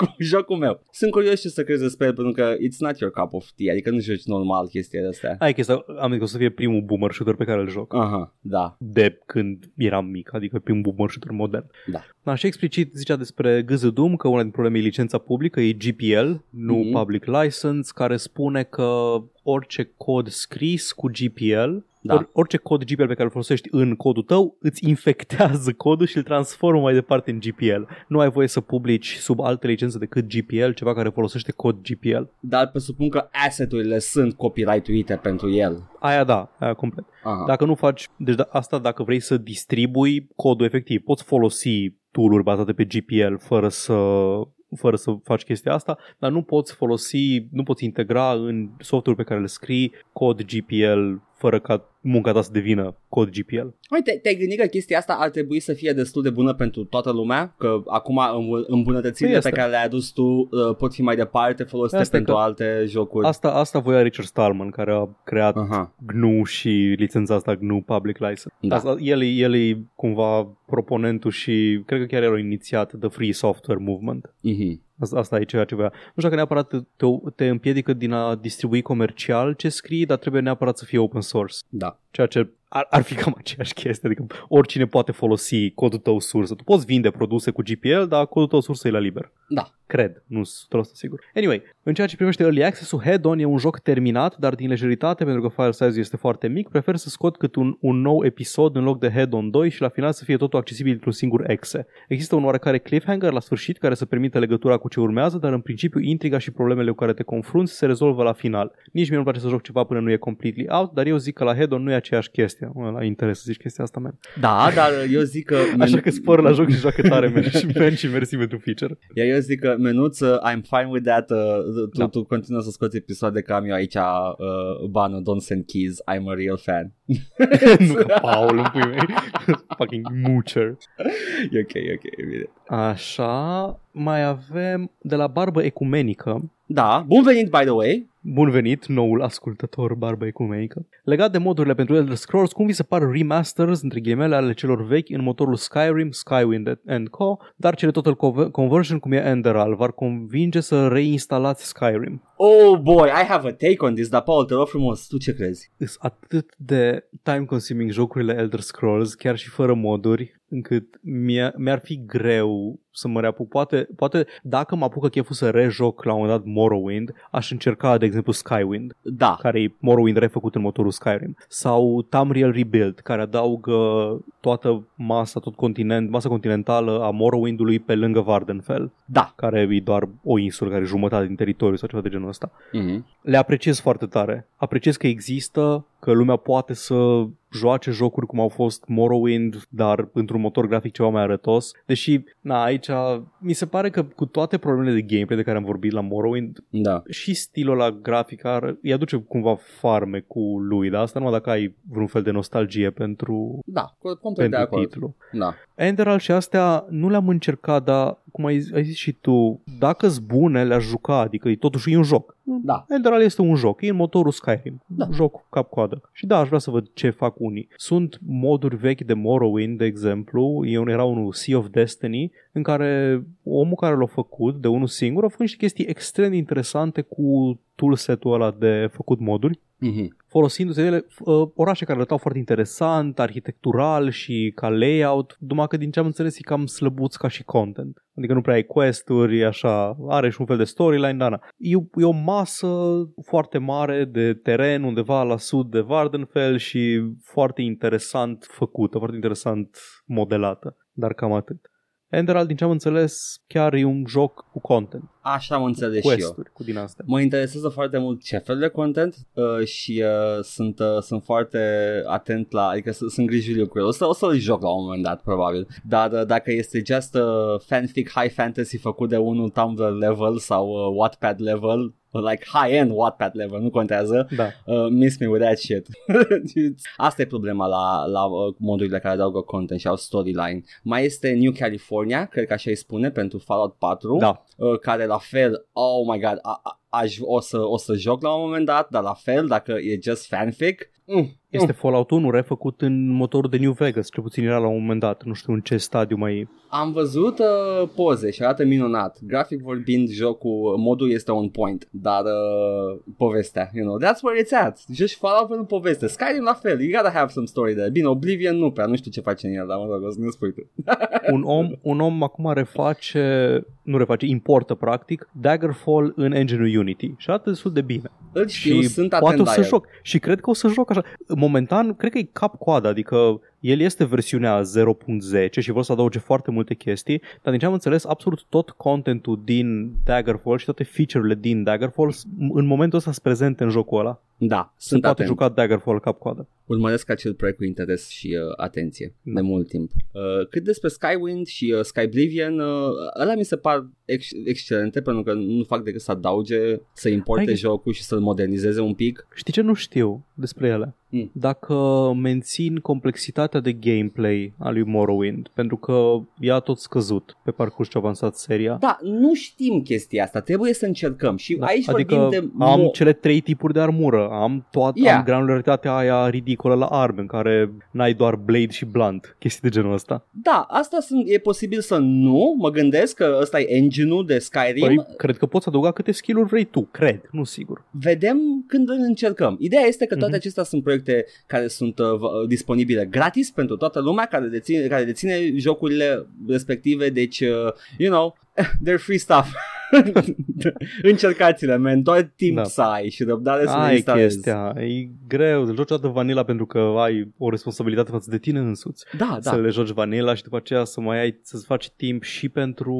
Speaker 1: cu [LAUGHS] jocul meu. Sunt curios ce să crezi despre el pentru că it's not your cup of tea, adică nu joci normal chestiile astea.
Speaker 2: Ai chestia, am zis că o să fie primul boomer shooter pe care îl joc.
Speaker 1: Aha, da.
Speaker 2: De când eram mic, adică primul boomer shooter modern.
Speaker 1: Da.
Speaker 2: Da, și explicit zicea despre GZ Doom că una din probleme e licența publică, e GPL, nu
Speaker 1: Mhm.
Speaker 2: Public License, care spune că orice cod scris cu GPL
Speaker 1: Da.
Speaker 2: Or, orice cod GPL pe care îl folosești în codul tău îți infectează codul și îl transformă mai departe în GPL. Nu ai voie să publici sub alte licențe decât GPL, ceva care folosește cod GPL.
Speaker 1: Dar presupun că asset-urile sunt copyright-uite pentru el.
Speaker 2: Aia da, aia complet.
Speaker 1: Aha.
Speaker 2: Dacă nu faci, deci da, asta dacă vrei să distribui codul efectiv, poți folosi tool-uri bazate pe GPL fără să fără să faci chestia asta, dar nu poți folosi, nu poți integra în software pe care le scrii cod GPL fără ca munca ta să devină cod GPL.
Speaker 1: Mai te- te-ai gândit că chestia asta ar trebui să fie destul de bună pentru toată lumea? Că acum îmbun- îmbunătățirile
Speaker 2: Păi
Speaker 1: pe
Speaker 2: asta.
Speaker 1: care le-ai adus tu uh, pot fi mai departe folosite
Speaker 2: Asta e
Speaker 1: pentru
Speaker 2: că-
Speaker 1: alte jocuri?
Speaker 2: Asta, asta voia Richard Stallman, care a creat
Speaker 1: Aha.
Speaker 2: GNU și licența asta GNU Public License.
Speaker 1: Da.
Speaker 2: Asta, el, e- el e cumva proponentul și cred că chiar el a inițiat The Free Software Movement.
Speaker 1: Mhm.
Speaker 2: Asta, asta e ceea ce vrea. Nu știu dacă neapărat te, te, te împiedică din a distribui comercial ce scrii, dar trebuie neapărat să fie open source.
Speaker 1: Da.
Speaker 2: Ceea ce ar, ar fi cam aceeași chestie, adică oricine poate folosi codul tău sursă. Tu poți vinde produse cu GPL, dar codul tău sursă e la liber.
Speaker 1: Da.
Speaker 2: Cred, nu sunt 100% sigur. Anyway, în ceea ce privește Early Access-ul, Head-On e un joc terminat, dar din lejeritate, pentru că file size este foarte mic, prefer să scot cât un, un nou episod în loc de Head-On 2 și la final să fie totul accesibil într-un singur exe. Există un oarecare cliffhanger la sfârșit care să permită legătura cu ce urmează, dar în principiu intriga și problemele cu care te confrunți se rezolvă la final. Nici mie nu place să joc ceva până nu e completely out, dar eu zic că la Head-On nu e aceeași chestie. Mă, La interes să zici chestia asta, man.
Speaker 1: Da, dar eu zic că... [LAUGHS]
Speaker 2: Așa că spor la joc și joacă tare, man, și, man, și mersi pentru feature.
Speaker 1: Iar eu zic că menuț, uh, I'm fine with that, uh, tu,
Speaker 2: Da.
Speaker 1: tu continuă să scoți episoade că am eu aici uh, banul Don't Send Keys, I'm a real fan. [LAUGHS]
Speaker 2: nu ca Paul în pui mei. [LAUGHS] Fucking moocher.
Speaker 1: e ok, e ok, e bine.
Speaker 2: Așa, mai avem de la Barbă Ecumenică.
Speaker 1: Da, bun venit, by the way.
Speaker 2: Bun venit, noul ascultător Barbă Ecumenică. Legat de modurile pentru Elder Scrolls, cum vi se par remasters, între ghilimele, ale celor vechi în motorul Skyrim, Skywind and Co., dar cele Total Conver- Conversion, cum e Enderal, v-ar convinge să reinstalați Skyrim.
Speaker 1: Oh boy, I have a take on this, dar Paul, te rog frumos, tu ce crezi?
Speaker 2: Sunt atât de time-consuming jocurile Elder Scrolls, chiar și fără moduri, încât mi-a, mi-ar fi greu să mă reapuc. Poate, poate dacă mă apucă cheful să rejoc la un moment dat Morrowind, aș încerca, de exemplu, Skywind,
Speaker 1: Da,
Speaker 2: care e Morrowind refăcut în motorul Skyrim, sau Tamriel Rebuild, care adaugă toată masa, tot continent, masa continentală a Morrowindului pe lângă Vardenfell,
Speaker 1: da. care
Speaker 2: care e doar o insulă, care e jumătate din teritoriu sau ceva de genul ăsta
Speaker 1: Mm-hmm.
Speaker 2: le apreciez foarte tare. Apreciez că există, că lumea poate să joace jocuri cum au fost Morrowind, dar într-un motor grafic ceva mai arătos. Deși, na, aici mi se pare că cu toate problemele de gameplay de care am vorbit la Morrowind,
Speaker 1: Da.
Speaker 2: și stilul la grafic are, îi aduce cumva farme cu lui, dar asta numai dacă ai vreun fel de nostalgie pentru,
Speaker 1: Da, complet de
Speaker 2: pentru
Speaker 1: acord.
Speaker 2: titlu.
Speaker 1: Da.
Speaker 2: Enderal și astea nu le-am încercat, dar cum ai, ai zis și tu, dacă sunt bune, le-aș juca, adică e totuși e un joc.
Speaker 1: Da.
Speaker 2: Enderal este un joc, e în motorul Skyrim,
Speaker 1: Da.
Speaker 2: joc cap-coadă. Și da, aș vrea să văd ce fac unii. Sunt moduri vechi de Morrowind, de exemplu, e un, era unul Sea of Destiny, în care omul care l-a făcut, de unul singur, a făcut niște chestii extrem de interesante cu toolset-ul ăla de făcut moduri
Speaker 1: Mm-hmm.
Speaker 2: folosindu-se ele uh, orașe care arătau foarte interesant, arhitectural și ca layout, numai că din ce am înțeles e cam slăbuț ca și content. Adică nu prea ai quest-uri, așa, are și un fel de storyline, dar na. E, e o masă foarte mare de teren undeva la sud de Vardenfell și foarte interesant făcută, foarte interesant modelată, dar cam atât. Enderal, din ce am înțeles, chiar e un joc cu content,
Speaker 1: Așa am înțeles
Speaker 2: cu
Speaker 1: și eu.
Speaker 2: quest-uri, cu din astea.
Speaker 1: Mă interesează foarte mult ce fel de content uh, și uh, sunt, uh, sunt foarte atent la, adică s- sunt grijuliu cu el. O, să, o să-l joc la un moment dat, probabil. Dar uh, dacă este just uh, fanfic high fantasy făcut de unul Tumblr level sau uh, Wattpad level, like high-end Wattpad level, nu contează.
Speaker 2: Da.
Speaker 1: Uh, miss me with that shit. [LAUGHS] Asta e problema la, la uh, modurile care adaugă content și au storyline. Mai este New California, cred că așa îi spune, pentru Fallout 4,
Speaker 2: Da.
Speaker 1: uh, care la fel, oh my god, a, a, aș, o, să, o să joc la un moment dat, dar la fel, dacă e just fanfic, mm,
Speaker 2: Este Fallout 1 refăcut în motorul de New Vegas, cel puțin era la un moment dat, nu știu în ce stadiu mai e.
Speaker 1: Am văzut uh, poze și arată minunat. Grafic vorbind, jocul, modul este on point, dar uh, povestea, you know, that's where it's at. Joci Fallout pentru poveste. Skyrim la fel, you gotta have some story there. Bine, Oblivion nu prea, nu știu ce face în el, dar mă rog, o să ne spui tu. [LAUGHS]
Speaker 2: Un om, un om acum reface, nu reface, importă practic Daggerfall în engine Unity și arată destul de bine.
Speaker 1: Îl știu,
Speaker 2: și
Speaker 1: sunt
Speaker 2: poate
Speaker 1: atent
Speaker 2: o
Speaker 1: la
Speaker 2: să
Speaker 1: el.
Speaker 2: joc. Și cred că o să joc așa. Momentan, cred că e cap coada, adică el este versiunea 0.10 și vor să adauge foarte multe chestii, dar din ce am înțeles, absolut tot contentul din Daggerfall și toate feature-urile din Daggerfall s- în momentul ăsta sunt prezente în jocul ăla.
Speaker 1: Da,
Speaker 2: Se
Speaker 1: sunt
Speaker 2: poate
Speaker 1: atent.
Speaker 2: juca Daggerfall cap coadă.
Speaker 1: Urmăresc acel proiect cu interes și uh, atenție
Speaker 2: Da.
Speaker 1: de mult timp. Uh, cât despre Skywind și uh, Skyblivion, uh, ăla mi se par ex- excelente pentru că nu fac decât să adauge, să importe
Speaker 2: Hai că-
Speaker 1: jocul și să-l modernizeze un pic.
Speaker 2: Știi ce nu știu despre ele?
Speaker 1: Mm.
Speaker 2: Dacă mențin complexitatea de gameplay a lui Morrowind, pentru că ea a tot scăzut pe parcurs ce a avansat seria.
Speaker 1: Da, nu știm chestia asta, trebuie să încercăm și
Speaker 2: Da,
Speaker 1: aici
Speaker 2: adică
Speaker 1: vorbim de...
Speaker 2: am
Speaker 1: mo-
Speaker 2: cele trei tipuri de armură, am toată
Speaker 1: Yeah.
Speaker 2: am granularitatea aia ridicolă la arme în care n-ai doar blade și blunt, chestii de genul ăsta.
Speaker 1: Da, asta sunt, e posibil să nu, mă gândesc că ăsta e engine-ul de Skyrim.
Speaker 2: Păi, cred că poți adăuga câte skill-uri vrei tu, cred, nu sigur.
Speaker 1: Vedem când îl încercăm. Ideea este că toate
Speaker 2: Mhm.
Speaker 1: acestea sunt proiecte care sunt uh, v- disponibile gratis pentru toată lumea care deține, care deține jocurile respective, deci, uh, you know, [LAUGHS] they're free stuff. [LAUGHS] Încercați-le, man, doar timp
Speaker 2: Da.
Speaker 1: să ai și răbdare să le
Speaker 2: Ai
Speaker 1: instalezi.
Speaker 2: chestia, e greu să joci toată vanila pentru că ai o responsabilitate față de tine însuți.
Speaker 1: Da,
Speaker 2: Să
Speaker 1: da.
Speaker 2: le joci vanila și după aceea să mai ai, să-ți faci timp și pentru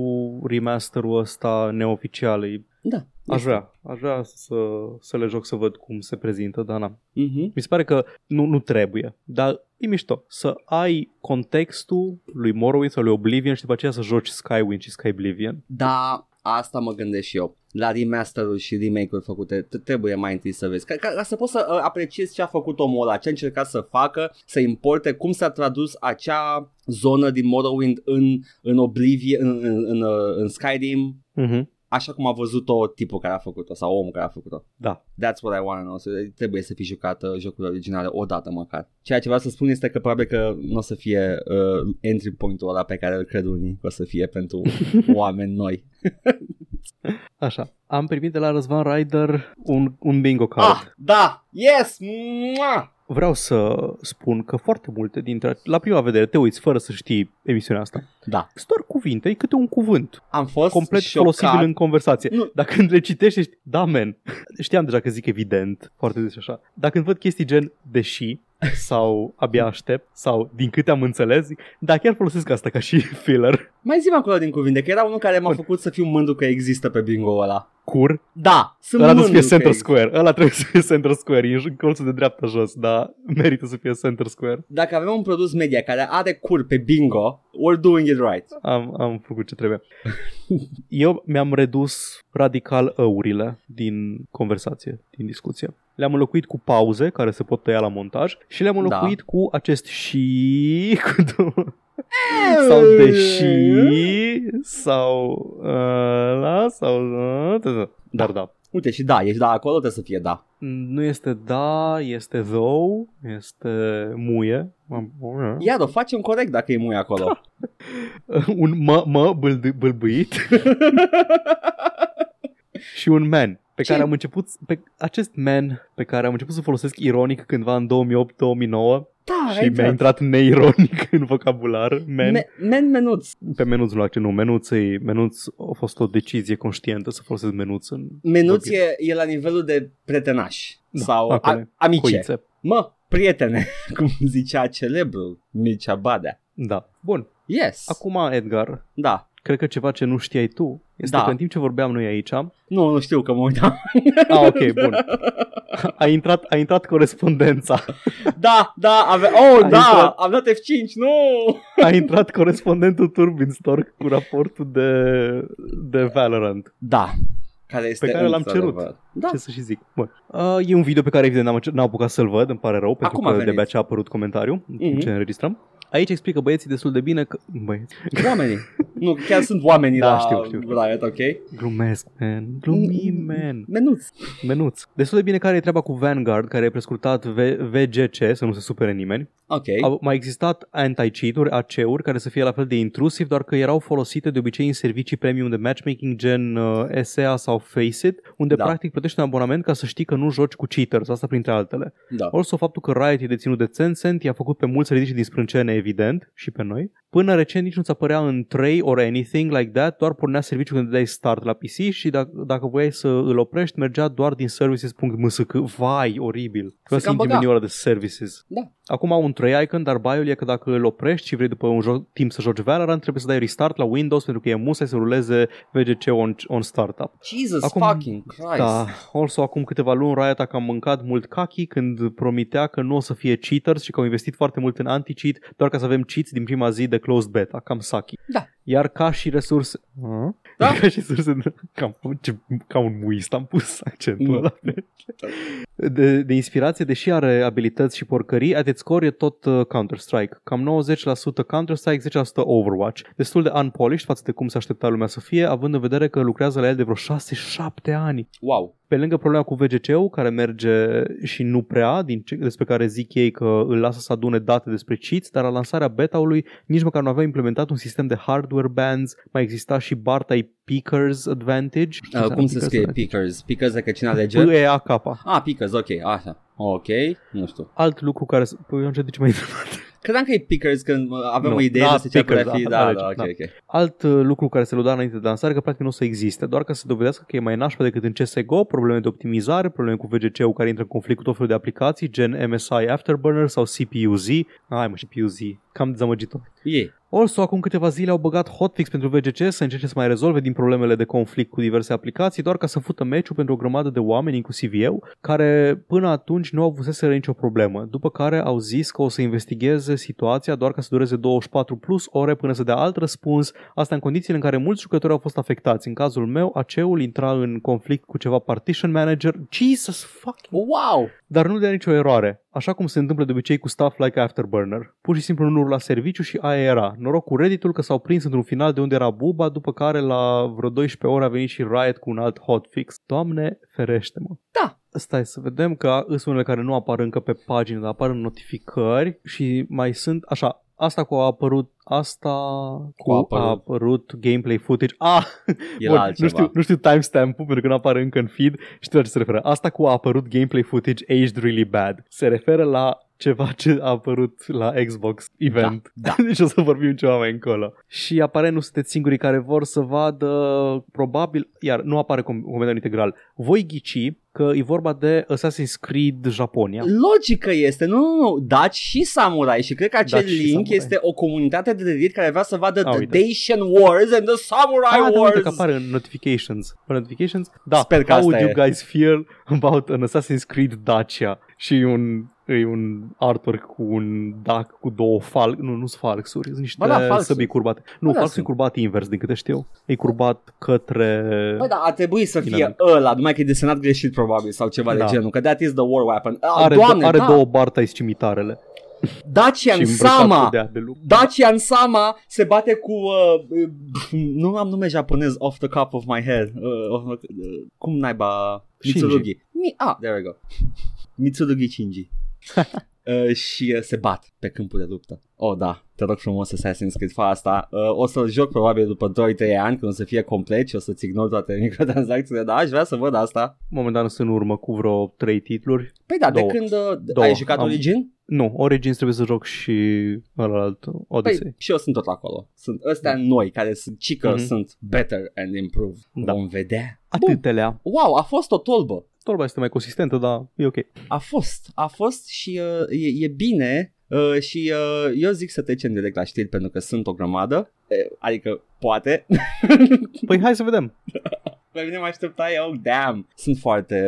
Speaker 2: remasterul ăsta neoficial. E-
Speaker 1: da.
Speaker 2: Aș vrea, aș vrea să, să le joc să văd cum se prezintă, dar n-am.
Speaker 1: Mm-hmm.
Speaker 2: Mi se pare că nu, nu trebuie, dar e mișto să ai contextul lui Morrowind sau lui Oblivion și după aceea să joci Skywind și Skyblivion.
Speaker 1: Da, asta mă gândesc și eu. La remaster-uri și remake-uri făcute, t- trebuie mai întâi să vezi. Ca, ca, ca să poți să uh, apreciezi ce a făcut omul ăla, ce a încercat să facă, să importe, cum s-a tradus acea zonă din Morrowind în, în Oblivion, în, în, în, uh, în Skyrim,
Speaker 2: Mm-hmm.
Speaker 1: Așa cum a văzut-o tipul care a făcut-o sau omul care a făcut-o.
Speaker 2: Da.
Speaker 1: That's what I want to know. So, trebuie să fi jucat uh, jocurile originale o dată măcar. Ceea ce vreau să spun este că probabil că nu o să fie uh, entry point-ul ăla pe care îl cred unii, că o să fie pentru [LAUGHS] oameni noi. [LAUGHS]
Speaker 2: Așa. Am primit de la Răzvan Rider un, un bingo card.
Speaker 1: Ah, da, yes! Mua!
Speaker 2: Vreau să spun că foarte multe dintre... La prima vedere te uiți fără să știi emisiunea asta.
Speaker 1: Da,
Speaker 2: Sunt doar cuvinte, e câte un cuvânt.
Speaker 1: am fost
Speaker 2: complet
Speaker 1: șocat.
Speaker 2: folosibil în conversație.
Speaker 1: Nu.
Speaker 2: Dacă când le citești, ești, da, man. Știam deja că zic evident, foarte des și așa. Dacă când văd chestii gen deși sau abia aștept sau din câte am înțeles, zic, da, chiar folosesc asta ca și filler.
Speaker 1: Mai zi acolo din cuvinte, că era unul care m-a
Speaker 2: Bun.
Speaker 1: făcut să fiu mândru că există pe bingo ăla.
Speaker 2: Cur.
Speaker 1: Da, sunt
Speaker 2: Ăla
Speaker 1: mândru
Speaker 2: trebuie să fie
Speaker 1: că
Speaker 2: center
Speaker 1: există.
Speaker 2: square. Ăla trebuie să fie center square. E în colțul de dreapta jos, dar merită să fie center square.
Speaker 1: Dacă avem un produs media care are cur pe bingo, we're doing it right.
Speaker 2: Am, am făcut ce trebuie. Eu mi-am redus radical ăurile din conversație, din discuție. Le-am înlocuit cu pauze care se pot tăia la montaj și le-am înlocuit da. cu acest și cu două- sau deși sau uh, la sau uh, dar da.
Speaker 1: Uite și da, ești da acolo, trebuie să fie da.
Speaker 2: Nu este da, este though, este muie.
Speaker 1: Iar o facem corect dacă e mui acolo. [LAUGHS]
Speaker 2: Un mă, mă bâlb- bâlbâit [LAUGHS] și un man pe
Speaker 1: Ce?
Speaker 2: care am început pe acest man pe care am început să folosesc ironic cândva în 2008-2009
Speaker 1: Da,
Speaker 2: și mi-a intrat neironic [LAUGHS] în vocabular man.
Speaker 1: Me- men menuț.
Speaker 2: pe menuț nu accentul menuț, e, menuț a fost o decizie conștientă să folosesc menuț în
Speaker 1: Menuț
Speaker 2: vorbire.
Speaker 1: e, e la nivelul de pretenaș
Speaker 2: Da,
Speaker 1: sau
Speaker 2: acolo
Speaker 1: a,
Speaker 2: e.
Speaker 1: amice.
Speaker 2: coițe.
Speaker 1: Mă, prietene, [LAUGHS] cum zicea celebrul Mircea Badea.
Speaker 2: Da. Bun.
Speaker 1: Yes,
Speaker 2: Acum, Edgar,
Speaker 1: da.
Speaker 2: cred că ceva ce nu știai tu este
Speaker 1: Da.
Speaker 2: că în timp ce vorbeam noi aici,
Speaker 1: Nu, nu știu că mă uitam.
Speaker 2: Ah, ok, bun. A intrat, a intrat corespondența.
Speaker 1: da, da, ave- oh,
Speaker 2: Ai
Speaker 1: da,
Speaker 2: intrat.
Speaker 1: am dat F5, nu!
Speaker 2: A intrat corespondentul Turbin Store cu raportul de, de Valorant.
Speaker 1: Da, care este
Speaker 2: pe care l-am
Speaker 1: într-adevăr.
Speaker 2: cerut.
Speaker 1: Da.
Speaker 2: Ce să și zic? Bun. Uh, e un video pe care evident n-am, n-am apucat să-l văd, îmi pare rău, pentru
Speaker 1: Acum a
Speaker 2: că
Speaker 1: venit.
Speaker 2: de-abia ce a apărut comentariu,
Speaker 1: Mhm.
Speaker 2: ce înregistrăm. Aici explică băieții destul de bine că... Băieți,
Speaker 1: Oamenii. nu, chiar sunt oamenii
Speaker 2: Da,
Speaker 1: la
Speaker 2: știu, știu, știu.
Speaker 1: Riot, ok?
Speaker 2: glumesc, man. Glumim, man.
Speaker 1: Menuț.
Speaker 2: Menuț. Destul de bine care e treaba cu Vanguard, care e prescurtat v- VGC, să nu se supere nimeni.
Speaker 1: Ok.
Speaker 2: Au mai existat anti-cheat-uri, AC-uri, care să fie la fel de intrusiv, doar că erau folosite de obicei în servicii premium de matchmaking gen uh, SEA sau Faceit, unde
Speaker 1: Da.
Speaker 2: practic plătești un abonament ca să știi că nu joci cu cheaters, asta printre altele.
Speaker 1: Da.
Speaker 2: Also, faptul că Riot e deținut de Tencent i-a făcut pe mulți să ridice din sprâncene, evident, și pe noi. Până recent nici nu-ți apărea în tray or anything like that, doar pornea serviciul când dai start la PC și dacă, dacă voiai să îl oprești, mergea doar din services.msc. Vai, oribil. Trebuia să
Speaker 1: cam
Speaker 2: intri
Speaker 1: băga.
Speaker 2: meniul ăla de services.
Speaker 1: Da.
Speaker 2: Acum au un tray icon, dar bio e că dacă îl oprești și vrei după un joc, timp să joci Valorant, trebuie să dai restart la Windows pentru că e musai să ruleze VGC on, on startup.
Speaker 1: Jesus
Speaker 2: Acum-
Speaker 1: fucking Christ.
Speaker 2: Da, also acum câteva luni Riot a cam mâncat mult kaki când promitea că nu o să fie cheaters și că au investit foarte mult în anti-cheat doar ca să avem cheats din prima zi de closed beta, cam saki.
Speaker 1: Da.
Speaker 2: Iar ca și resurse... A?
Speaker 1: Da.
Speaker 2: Ca și resurse... Cam, ce, ca un muist am pus accentul
Speaker 1: Mm.
Speaker 2: ăla. De, de inspirație, deși are abilități și porcării, at its core e tot uh, Counter-Strike. Cam 90% Counter-Strike, 10% Overwatch. Destul de unpolished față de cum se aștepta lumea să fie, având în vedere că lucrează la el de vreo 6-7 ani.
Speaker 1: Wow.
Speaker 2: Pe lângă problema cu VGC-ul, care merge și nu prea, din ce, despre care zic ei că îl lasă să adune date despre cheats, dar la lansarea beta-ului nici măcar nu avea implementat un sistem de hardware bans, mai exista și Bartai Pickers Advantage.
Speaker 1: Uh, cum se scrie Pickers? Pickers e că cine alege?
Speaker 2: P-E-A-K.
Speaker 1: Ah, Pickers, ok, așa. Ok, nu știu.
Speaker 2: Alt lucru care... s- Păi, eu de ce mai întrebat?
Speaker 1: Credeam că e Pickers când uh, avem
Speaker 2: Nu.
Speaker 1: o idee
Speaker 2: Da,
Speaker 1: despre ce
Speaker 2: Pickers,
Speaker 1: putea fi.
Speaker 2: da,
Speaker 1: Da,
Speaker 2: alege,
Speaker 1: da, ok,
Speaker 2: da.
Speaker 1: ok.
Speaker 2: Alt uh, lucru care se lăuda înainte de lansare că practic nu o să existe, doar ca să dovedească că e mai nașpa decât în CSGO, probleme de optimizare, probleme cu VGC-ul care intră în conflict cu tot felul de aplicații, gen MSI Afterburner sau CPU-Z. Ai mă, CPU-Z, cam dezamăgitor.
Speaker 1: E.
Speaker 2: Also, acum câteva zile au băgat hotfix pentru VGC să încerce să mai rezolve din problemele de conflict cu diverse aplicații, doar ca să fută meciul pentru o grămadă de oameni, inclusiv eu, care până atunci nu au avuseseră nicio problemă, după care au zis că o să investigheze situația doar ca să dureze 24 plus ore până să dea alt răspuns, asta în condițiile în care mulți jucători au fost afectați. În cazul meu, AC-ul intra în conflict cu ceva partition manager. Jesus fucking
Speaker 1: Wow!
Speaker 2: dar nu dea nicio eroare, așa cum se întâmplă de obicei cu stuff like Afterburner. Pur și simplu nu urla serviciu și aia era. Noroc cu Reddit-ul că s-au prins într-un final de unde era buba, după care la vreo 12 ore a venit și Riot cu un alt hotfix. Doamne, ferește-mă.
Speaker 1: Da.
Speaker 2: Stai să vedem că sunt unele care nu apar încă pe pagină, dar apar în notificări și mai sunt, așa, asta cu a apărut, asta cu
Speaker 1: a
Speaker 2: a
Speaker 1: apărut.
Speaker 2: apărut gameplay footage. Ah,
Speaker 1: E
Speaker 2: Bun,
Speaker 1: la
Speaker 2: nu
Speaker 1: altceva.
Speaker 2: știu, nu știu timestamp-ul pentru că nu apare încă în feed. Știu la ce se referă. Asta cu a apărut gameplay footage aged really bad. Se referă la ceva ce a apărut la Xbox event.
Speaker 1: Da, [LAUGHS]
Speaker 2: deci o să vorbim ceva mai încolo. Și aparent nu sunteți singurii care vor să vadă, probabil, iar nu apare com- comentariul integral. Voi ghici că e vorba de Assassin's Creed Japonia.
Speaker 1: Logică este, nu, nu, nu, Daci și Samurai și cred că acel
Speaker 2: Daci și
Speaker 1: link
Speaker 2: Samurai.
Speaker 1: este o comunitate de Reddit care vrea să vadă
Speaker 2: A,
Speaker 1: The
Speaker 2: uite.
Speaker 1: Dacian Wars and the Samurai
Speaker 2: Ah, da,
Speaker 1: Wars.
Speaker 2: uite că apare în notifications. Pe notifications? Da.
Speaker 1: Sper că
Speaker 2: How
Speaker 1: asta
Speaker 2: would you
Speaker 1: e.
Speaker 2: guys feel about an Assassin's Creed Dacia? Și un, e un artwork cu un dac cu două fal, nu, nu sunt falxuri, sunt niște
Speaker 1: Ba da, falxuri.
Speaker 2: săbii curbate. Nu,
Speaker 1: Ba da,
Speaker 2: falxul e
Speaker 1: sunt.
Speaker 2: curbat invers, din câte știu. E curbat către...
Speaker 1: Băi, da, ar trebui să fie
Speaker 2: Dinamic.
Speaker 1: ăla, numai că e desenat greșit probabil sau ceva
Speaker 2: Da.
Speaker 1: de genul, că that is the war weapon. Ah,
Speaker 2: are,
Speaker 1: Doamne,
Speaker 2: are
Speaker 1: da,
Speaker 2: două bartai cimitarele.
Speaker 1: Dacian
Speaker 2: și îmbrăcat
Speaker 1: Sama,
Speaker 2: cu dea de lucru.
Speaker 1: Dacian Sama se bate cu, uh, uh, nu am nume japonez off the cup of my head, uh, of, uh, cum naiba,
Speaker 2: Shinji.
Speaker 1: Mitsurugi. Mi- ah, there we go. Mitsurugi Shinji. [LAUGHS] Uh, și uh, se bat pe câmpul de luptă. Oh, da, te rog frumos Assassin's Creed, fa asta. Uh, o să-l joc probabil după 2-3 ani, când o să fie complet și o să-ți ignor toate [LAUGHS] microtransacțiile, dar aș vrea să văd asta.
Speaker 2: Momentan sunt în urmă cu vreo trei titluri.
Speaker 1: Păi da,
Speaker 2: Două.
Speaker 1: de când uh,
Speaker 2: Două.
Speaker 1: ai jucat
Speaker 2: Am-
Speaker 1: Origin?
Speaker 2: Nu, Origins trebuie să joc și ălalt Odyssey.
Speaker 1: Păi și eu sunt tot acolo. Sunt ăstea noi care sunt cică,
Speaker 2: Mhm.
Speaker 1: sunt better and improve.
Speaker 2: Da.
Speaker 1: Vom vedea. Bun.
Speaker 2: Atâtelea.
Speaker 1: Wow, a fost o tolbă.
Speaker 2: Torba este mai consistentă, dar e ok.
Speaker 1: A fost, a fost și uh, e, e bine uh, și uh, eu zic să trecem direct la știri pentru că sunt o grămadă, uh, adică poate.
Speaker 2: Păi hai să vedem. [LAUGHS]
Speaker 1: Pe mine mă așteptai, oh, damn. Sunt foarte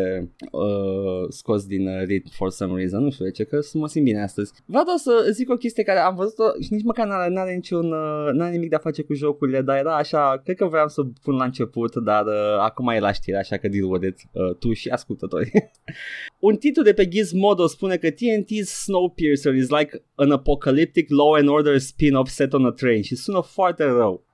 Speaker 1: uh, scos din uh, ritm for some reason, nu știu de ce, că mă simt bine astăzi. Vreau doar să zic o chestie care am văzut-o și nici măcar n-are, n-are niciun, uh, n-are nimic de a face cu jocurile, dar era așa, cred că vreau să pun la început, dar uh, acum e la știre, așa că deal with it, uh, tu și ascultători. [LAUGHS] Un titlu de pe Gizmodo spune că TNT's Snowpiercer is like an apocalyptic Law and Order spin-off set on a train și sună foarte rău.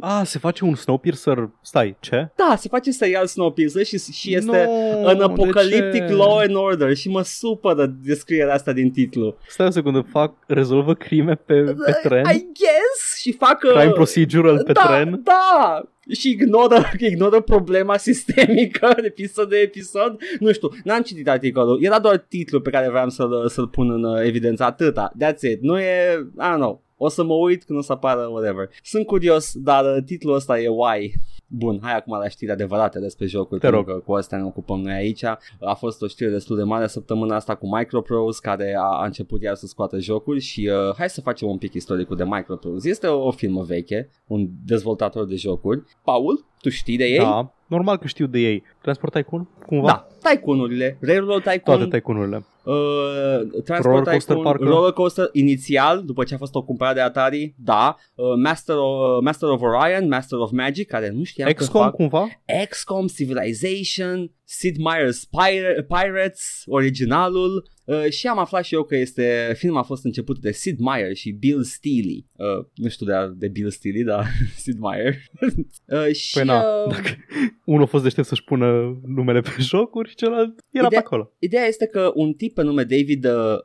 Speaker 2: Ah, se face un Snowpiercer? Stai, ce?
Speaker 1: Da, se face serial Snowpiercer și, și este
Speaker 2: No,
Speaker 1: an
Speaker 2: de
Speaker 1: apocalyptic
Speaker 2: ce?
Speaker 1: law and order și mă supără descrierea asta din titlu.
Speaker 2: Stai o secundă, fac, rezolvă crime pe, pe tren?
Speaker 1: I guess și fac uh,
Speaker 2: Crime procedural pe
Speaker 1: da,
Speaker 2: tren?
Speaker 1: Da, și ignoră, [LAUGHS] ignoră problema sistemică de episod de episod. Nu știu, n-am citit articolul, era doar titlul pe care vreau să-l, să-l pun în uh, evidență, atâta. That's it, nu e, I don't know. O să mă uit când o să apară whatever. Sunt curios, dar uh, titlul ăsta e why. Bun, hai acum la știri adevărate despre jocuri,
Speaker 2: Te
Speaker 1: pentru
Speaker 2: rog.
Speaker 1: că cu astea ne ocupăm noi aici. A fost o știre destul de mare săptămâna asta cu Microprose, care a, a început iar să scoată jocuri și uh, hai să facem un pic istoricul de Microprose. Este o, o firmă veche, un dezvoltator de jocuri. Paul, tu știi de ei?
Speaker 2: Da, normal că știu de ei. Transport Tycoon? Cumva?
Speaker 1: Da, Tycoon-urile, Railroad Tycoon,
Speaker 2: Toate tycoon-urile.
Speaker 1: uh, Transport
Speaker 2: Roller Coaster
Speaker 1: Tycoon,
Speaker 2: parcă?
Speaker 1: Roller Coaster inițial, după ce a fost o cumpărare de Atari, da, uh, Master, of, Master of Orion, Master of Magic, care nu știam că
Speaker 2: XCOM
Speaker 1: fac,
Speaker 2: cumva?
Speaker 1: XCOM, Civilization, Sid Meier's Pir- Pirates, originalul uh, și am aflat și eu că este filmul a fost început de Sid Meier și Bill Steely. Uh, nu știu de, de Bill Steely, dar [LAUGHS] Sid Meier. [LAUGHS] uh, și
Speaker 2: Păi na,
Speaker 1: uh,
Speaker 2: dacă unul a fost deștept să-și pună numele pe jocuri și celălalt era
Speaker 1: Ideea-
Speaker 2: pe acolo.
Speaker 1: ideea este că un tip pe nume David uh,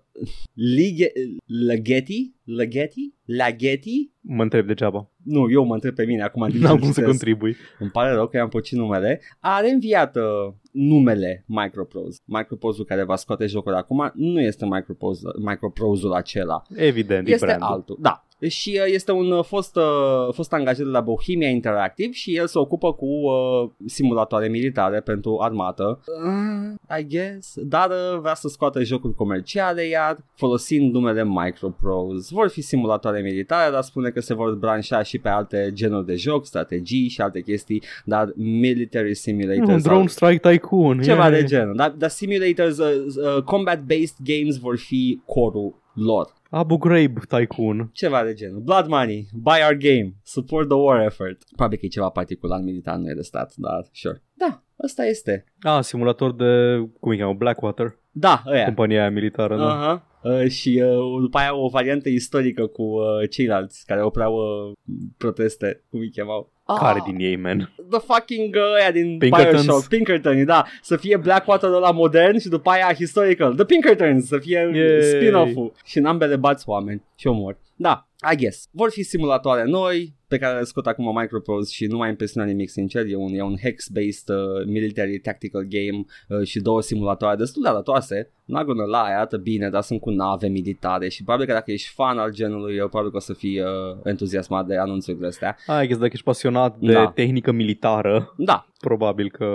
Speaker 1: Lige- Laghetti, Laghetti, Laghetti,
Speaker 2: Mă întreb degeaba.
Speaker 1: nu, eu mă întreb pe mine acum. în timp
Speaker 2: N-am
Speaker 1: ce
Speaker 2: cum să
Speaker 1: citesc.
Speaker 2: contribui.
Speaker 1: Îmi pare rău că i-am pocit numele. A reînviat uh, numele Microprose. Microprose-ul care va scoate jocul acum nu este Microprose, Microprose-ul acela.
Speaker 2: Evident, e
Speaker 1: Este
Speaker 2: brandul.
Speaker 1: altul, da. Și uh, este un uh, fost, uh, fost angajat de la Bohemia Interactive și el se ocupă cu uh, simulatoare militare pentru armată. Uh, I guess. Dar uh, vrea să scoată jocuri comerciale iar folosind numele Microprose. Vor fi simulatoare militare, dar spune că se vor branșa și pe alte genuri de joc, strategii și alte chestii, dar military simulators
Speaker 2: Un
Speaker 1: au-
Speaker 2: Drone Strike Tycoon.
Speaker 1: ceva
Speaker 2: yay.
Speaker 1: de genul. Dar, dar simulators, uh, uh, combat-based games vor fi core lor.
Speaker 2: Abu Ghraib Tycoon.
Speaker 1: Ceva de genul. Blood money, buy our game, support the war effort. Probabil că e ceva particular militar, nu e de stat, dar sure. Da, asta este.
Speaker 2: Ah, simulator de, cum îi cheamă, Blackwater.
Speaker 1: Da, ăia.
Speaker 2: Compania aia militară, da.
Speaker 1: Aha. Uh, și uh, după aia o variantă istorică cu uh, ceilalți care opreau uh, proteste, cum îi chemau.
Speaker 2: Care
Speaker 1: Ah,
Speaker 2: din ei, man?
Speaker 1: The fucking uh, aia din
Speaker 2: Pinkertons.
Speaker 1: Bioshock, Pinkerton, da, să fie Blackwater la modern și după aia historical, The Pinkertons, să fie
Speaker 2: Yay.
Speaker 1: spin-off-ul și în ambele bați oameni și omori. Da, I guess. Vor fi simulatoare noi pe care le scot acum Microprose și nu m-a impresionat nimic sincer, e un, e un hex-based uh, military tactical game uh, și două simulatoare destul de arătoase, n-a gonna lie, arată bine, dar sunt cu nave militare și probabil că dacă ești fan al genului, eu probabil că o să fii uh, entuziasmat de anunțurile astea.
Speaker 2: Ah, I guess dacă ești pasionat de
Speaker 1: Da.
Speaker 2: tehnică militară,
Speaker 1: Da,
Speaker 2: probabil că...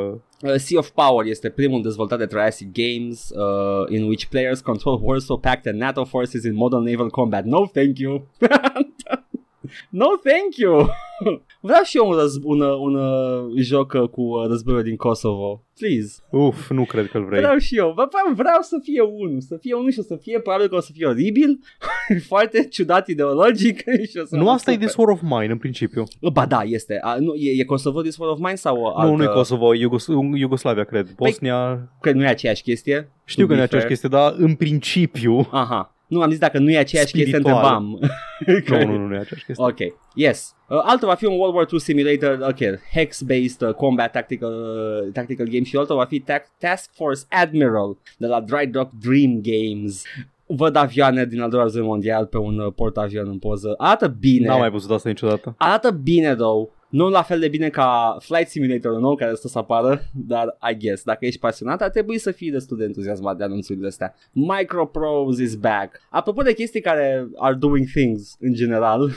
Speaker 1: Uh, sea of Power este primul dezvoltat de Triassic Games uh, in which players control Warsaw Pact and NATO forces in modern naval combat. No, thank you. [LAUGHS] no, thank you. Vreau și eu un, răz- un, uh, un uh, joc uh, cu uh, războiul din Kosovo. Please.
Speaker 2: Uf, nu cred că-l vrei.
Speaker 1: Vreau și eu. Vreau, vreau să fie unul. Să fie unul și o să fie, probabil că o să fie oribil, [LAUGHS] foarte ciudat ideologic. [LAUGHS] și o să
Speaker 2: Nu
Speaker 1: mă
Speaker 2: asta e
Speaker 1: super.
Speaker 2: This War of Mine, în principiu.
Speaker 1: Ba da, este. A, nu, e, e Kosovo This War of Mine sau altă?
Speaker 2: Nu, nu e Kosovo, e Iugos- Iugoslavia, cred.
Speaker 1: Păi-
Speaker 2: Bosnia...
Speaker 1: Că nu e aceeași chestie.
Speaker 2: Știu
Speaker 1: To
Speaker 2: că nu e
Speaker 1: be
Speaker 2: aceeași
Speaker 1: fair.
Speaker 2: chestie, dar în principiu...
Speaker 1: Aha. Nu, am zis dacă nu e aceeași chestie,
Speaker 2: Spiritual.
Speaker 1: întrebam.
Speaker 2: Nu, nu, nu, nu e aceeași chestie.
Speaker 1: Ok, yes. Uh, altul va fi un World War II simulator, ok, hex-based uh, combat tactical, uh, tactical game și altul va fi Ta- Task Force Admiral de la Dry Dock Dream Games. Văd avioane din al doilea război mondial pe un uh, portavion în poză. Arată bine.
Speaker 2: N-am mai văzut asta niciodată.
Speaker 1: Arată bine, though. Nu la fel de bine ca Flight Simulator nou care stă să apară, dar I guess, dacă ești pasionat, ar trebui să fii destul de entuziasmat de anunțurile astea. Microprose is back. Apropo de chestii care are doing things în general,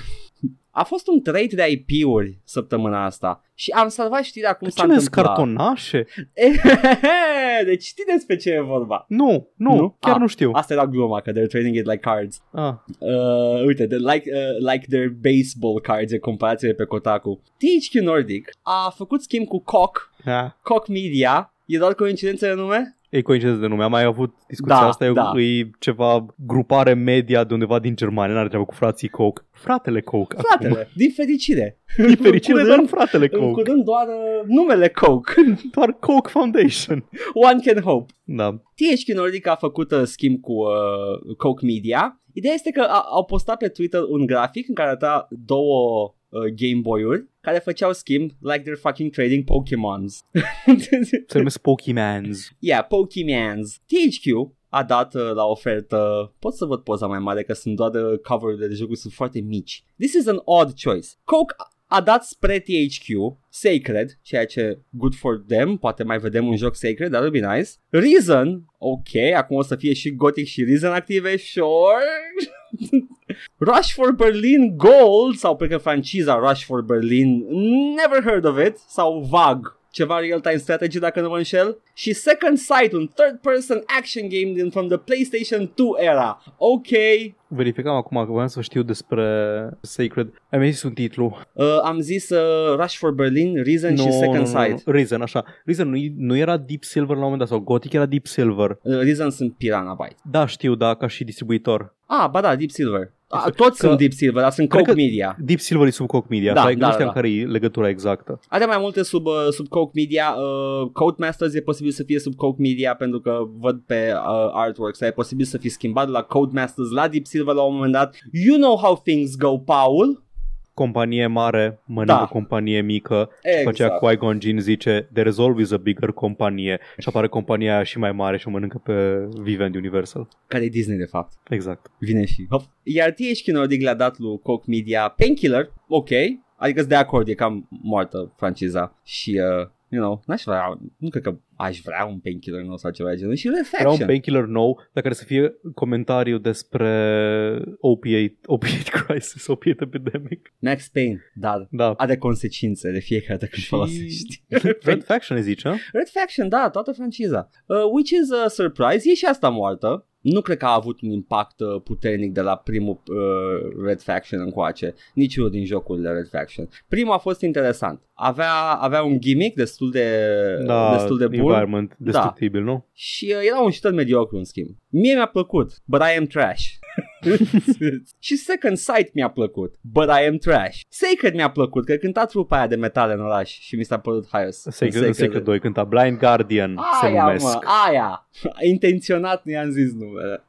Speaker 1: A fost un trade de IP-uri săptămâna asta și am salvat știrea cum s-a
Speaker 2: Cine sunt
Speaker 1: întâmplat.
Speaker 2: cartonașe? [LAUGHS]
Speaker 1: deci știi despre ce e vorba.
Speaker 2: Nu, nu,
Speaker 1: Nu?
Speaker 2: chiar
Speaker 1: Ah.
Speaker 2: nu știu.
Speaker 1: Asta era gluma, că they're trading it like cards.
Speaker 2: Ah,
Speaker 1: Uh, uite, the, like, uh, like their baseball cards e comparație pe Kotaku. THQ Nordic a făcut schimb cu Koch,
Speaker 2: ah.
Speaker 1: Koch Media. E doar coincidență de nume?
Speaker 2: E coincidență de nume. Am mai avut discuția
Speaker 1: Da,
Speaker 2: asta. E,
Speaker 1: da.
Speaker 2: e ceva grupare media de undeva din Germania. N-are treabă cu frații Coke. Fratele Coke.
Speaker 1: Fratele, din fericire.
Speaker 2: Acum. E fericire,
Speaker 1: În
Speaker 2: dar
Speaker 1: curând-
Speaker 2: fratele
Speaker 1: În
Speaker 2: Coke.
Speaker 1: curând doar uh, numele Coke. [LAUGHS]
Speaker 2: Doar Coke Foundation.
Speaker 1: One can hope.
Speaker 2: Da.
Speaker 1: THQ Nordic a făcut uh, schimb cu uh, Coke Media. Ideea este că a, au postat pe Twitter un grafic în care arăta două uh, Game Boy-uri care făceau schimb like they're fucking trading Pokemons. [LAUGHS]
Speaker 2: Se numesc Pokemans.
Speaker 1: yeah, Pokemons. THQ a dat uh, la ofertă, pot să văd poza mai mare că sunt doar uh, cover-urile de jocuri sunt foarte mici. This is an odd choice. Coke a dat spre THQ Sacred, ceea ce good for them, poate mai vedem un joc Sacred, that would be nice. Reason, ok, acum o să fie și Gothic și Reason active, sure. [LAUGHS] Rush for Berlin Gold sau cred că franciza Rush for Berlin, never heard of it, sau VAG, ceva real-time strategy dacă nu mă înșel și Second Sight, un third-person action game din from the PlayStation 2 era. Ok,
Speaker 2: Verificam acum că voiam să știu despre Sacred. Ai mai zis un titlu.
Speaker 1: uh, am zis uh, Rush for Berlin, Reason și Second Sight.
Speaker 2: nu. Reason, așa. Reason nu, nu era Deep Silver la un moment dat sau Gothic era Deep Silver.
Speaker 1: Uh, Reason sunt Piranha Byte.
Speaker 2: Da, știu, da, ca și distribuitor.
Speaker 1: Ah, ba da, Deep Silver. Ah,
Speaker 2: Este
Speaker 1: toți
Speaker 2: că-
Speaker 1: sunt Deep Silver, dar sunt
Speaker 2: Cred
Speaker 1: Coke
Speaker 2: că-
Speaker 1: Media.
Speaker 2: Deep Silver e sub Coke Media,
Speaker 1: Da,
Speaker 2: da,
Speaker 1: da,
Speaker 2: nu știam
Speaker 1: da.
Speaker 2: care e legătura exactă.
Speaker 1: Are mai multe sub, uh, sub Coke Media. Uh, Codemasters e posibil să fie sub Coke Media pentru că văd pe uh, artworks. E posibil să fie schimbat de la Codemasters la Deep Silver la un moment dat. You know how things go, Paul.
Speaker 2: Companie mare mănâncă
Speaker 1: Da.
Speaker 2: companie mică și după aceea
Speaker 1: Exact.
Speaker 2: Qui-Gon Jinn zice There is always a bigger companie și apare compania aia și mai mare și o mănâncă pe Vivendi Universal.
Speaker 1: Care e Disney de fapt.
Speaker 2: Exact.
Speaker 1: Vine și hop. Iar THQ Nordic le-a dat lui Coke Media Painkiller, ok, adică sunt de acord, e cam moartă franciza și, uh, you know, n-aș vrea, nu cred că aș vrea un Painkiller nou sau ceva de genul și
Speaker 2: Era un
Speaker 1: Reflection.
Speaker 2: painkiller nou, dar care să fie comentariu despre opiate, opiate crisis, [LAUGHS] opiate epidemic.
Speaker 1: Max Payne, dar
Speaker 2: Da.
Speaker 1: are consecințe de fiecare dată când
Speaker 2: Și-
Speaker 1: folosești. [LAUGHS]
Speaker 2: Red Faction îi zice, a?
Speaker 1: Red Faction, da, toată franciza. Uh, which is a surprise, e și asta moartă. Nu cred că a avut un impact uh, puternic de la primul uh, Red Faction încoace, niciunul din jocurile Red Faction. Primul a fost interesant. Avea, avea un gimmick destul de,
Speaker 2: Da,
Speaker 1: destul de bun
Speaker 2: environment destructibil, nu?
Speaker 1: și uh, era un shooter mediocru în schimb. Mie mi-a plăcut, but I am trash. [LAUGHS] și Second Sight mi-a plăcut, but I am trash. Sacred mi-a plăcut, că cânta trupa aia de metal în oraș și mi s-a părut haios.
Speaker 2: Sacred, Sacred, Sacred 2 cânta Blind Guardian se
Speaker 1: Aia,
Speaker 2: numesc.
Speaker 1: mă, aia. Intenționat nu i-am zis numele.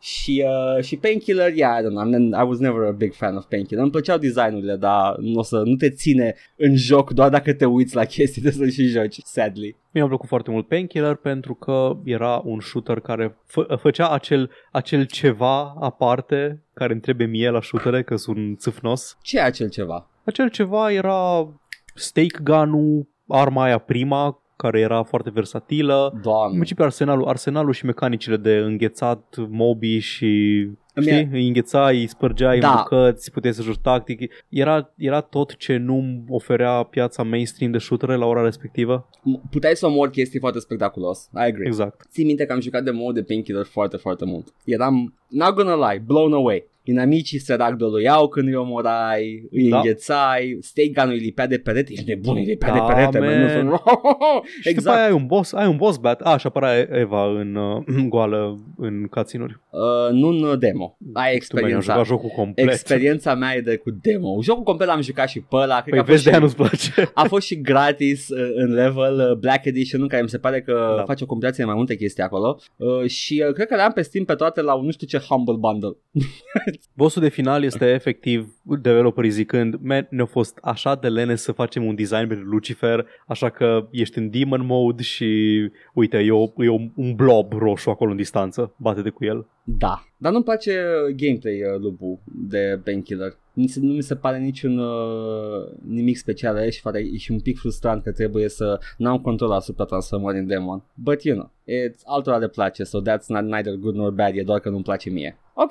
Speaker 1: Și, uh, și Painkiller, yeah, I don't know, I'm, I was never a big fan of Painkiller. Îmi plăceau designurile, dar nu o să nu te ține în joc doar dacă te uiți la chestii de să și joci, sadly.
Speaker 2: Mi-a plăcut foarte mult Painkiller pentru că era un shooter care fă- făcea acel, acel ceva aparte care îmi trebuie mie la shootere, că sunt un țâfnos.
Speaker 1: Ce e acel ceva?
Speaker 2: Acel ceva era stake gun-ul, arma aia prima, care era foarte versatilă. În
Speaker 1: Doamne.
Speaker 2: principiu arsenalul, arsenalul și mecanicile de înghețat mobii și
Speaker 1: Îmi
Speaker 2: știi, îi înghețai, îi spărgeai
Speaker 1: Da.
Speaker 2: în bucăți, puteai să joci tactic. Era, era tot ce nu oferea piața mainstream de shootere la ora respectivă.
Speaker 1: M- Puteai să omori chestii foarte spectaculos. I agree.
Speaker 2: Exact.
Speaker 1: Țin minte că am jucat de mod de Painkiller foarte, foarte mult. Eram, not gonna lie, blown away. Inamicii se ragdoluiau când îi omorai, îi
Speaker 2: Da.
Speaker 1: înghețai, stake gun-ul îi lipea de perete, ești nebun, îi lipea
Speaker 2: Da,
Speaker 1: de perete,
Speaker 2: man.
Speaker 1: man. Nu,
Speaker 2: Și după aia ai un boss, ai un boss bat. A, și apărea Eva în uh, [CLEARS THROAT] goală în cutscene-uri.
Speaker 1: Uh, nu în demo. Ai
Speaker 2: Tu mi-ai
Speaker 1: experiența.
Speaker 2: jucat jocul complet.
Speaker 1: Experiența mea e de cu demo. Jocul complet l-am jucat și pe ăla. Cred
Speaker 2: Păi
Speaker 1: că a fost
Speaker 2: vezi, de aia
Speaker 1: și,
Speaker 2: nu-ți place.
Speaker 1: a fost și gratis uh, în level uh, Black Edition în care mi se pare că
Speaker 2: Da.
Speaker 1: face o compilație de mai multe chestii acolo uh, și uh, cred că le-am pe Steam pe toate la un nu știu ce Humble Bundle. [LAUGHS]
Speaker 2: Bossul de final este efectiv developerii zicând Man, ne-a fost așa de lene să facem un design pentru Lucifer, așa că ești în demon mode și uite, e, o, e o, un blob roșu acolo în distanță, bate-te cu el.
Speaker 1: Da, dar nu-mi place uh, gameplay uh, lupul de Painkiller. Nu, se- nu mi se pare niciun uh, nimic special aici și, pare, e și un pic frustrant că trebuie să n-am control asupra transformării în demon. But you know, it's altora le place, so that's not neither good nor bad, e doar că nu-mi place mie. Ok,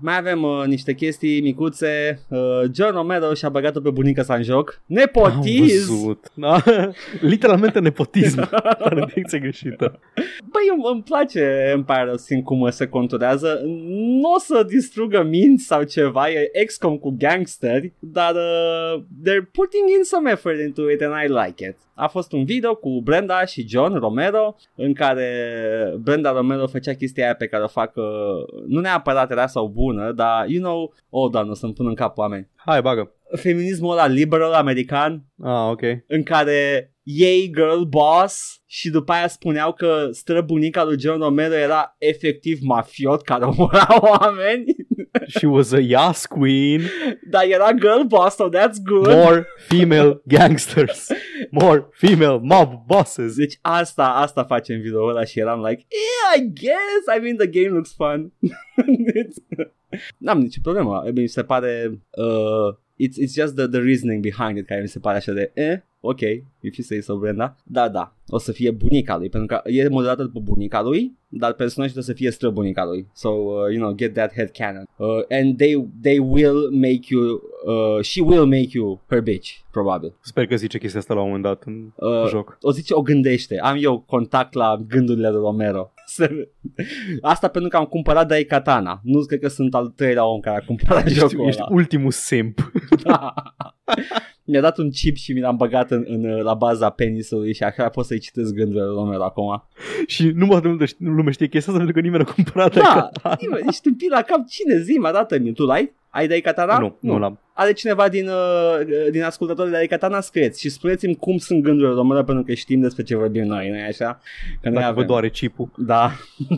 Speaker 1: mai avem uh, niște chestii micuțe. Uh, John Romero și-a băgat-o pe bunica sa în joc.
Speaker 2: Am
Speaker 1: Nepotism!
Speaker 2: văzut. Da? [LAUGHS] Literalmente nepotism. [LAUGHS] Dar în direcție greșită.
Speaker 1: Băi, îmi, îmi place Empire of Sin cum se conturează. Nu o să distrugă minți sau ceva, e XCOM cu gangsteri, dar uh, they're putting in some effort into it and I like it. A fost un video cu Brenda și John Romero în care Brenda Romero făcea chestia aia pe care o fac uh, nu neapărat era sau bună, dar you know, oh doamne, o să-mi pun în cap oameni.
Speaker 2: Hai, bagă.
Speaker 1: Feminismul ăla liberal american
Speaker 2: Ah, ok.
Speaker 1: în care ei girl boss și după aia spuneau că străbunica lui John Romero era efectiv mafiot care omora [LAUGHS] oameni,
Speaker 2: She was a yas queen.
Speaker 1: dar era girl boss, so that's good.
Speaker 2: More female gangsters. More female mob bosses.
Speaker 1: Deci asta, asta face în video ăla și eram like, yeah, I guess, I mean the game looks fun. [LAUGHS] N-am nicio problemă, mi se pare, uh, it's, it's just the, the reasoning behind it care mi se pare așa de, eh, ok, if you say so, Brenda. Da, da, o să fie bunica lui, pentru că e modelată după bunica lui, dar personajul trebuie să fie străbunica lui. So, uh, you know, get that head canon. Uh, and they, they will make you, uh, she will make you her bitch, probabil.
Speaker 2: Sper că zice chestia asta la un moment dat în
Speaker 1: Uh,
Speaker 2: joc.
Speaker 1: o zice, o gândește. Am eu contact la gândurile lui Romero. Asta pentru că am cumpărat de Katana. Nu cred că sunt al treilea om care a cumpărat
Speaker 2: Ești,
Speaker 1: jocul
Speaker 2: ești
Speaker 1: ăla.
Speaker 2: ultimul simp.
Speaker 1: Da. [LAUGHS] Mi-a dat un chip și mi l-am băgat în, în, la baza penisului și așa pot să-i citesc gândurile lui Romero acum.
Speaker 2: și nu mă multă lume știe chestia asta pentru că nimeni nu a cumpărat
Speaker 1: Da,
Speaker 2: Katana.
Speaker 1: nimeni, ești tâmpit la cap. Cine zi, mă arată-mi. Tu l-ai? Ai de Katana?
Speaker 2: Nu, nu l-am.
Speaker 1: Are cineva din, uh, din ascultătorii de Katana? Scrieți și spuneți-mi cum sunt gândurile lui Romero pentru că știm despre ce vorbim noi, nu așa? Că noi
Speaker 2: Dacă vă
Speaker 1: avem.
Speaker 2: doare chipul.
Speaker 1: Da.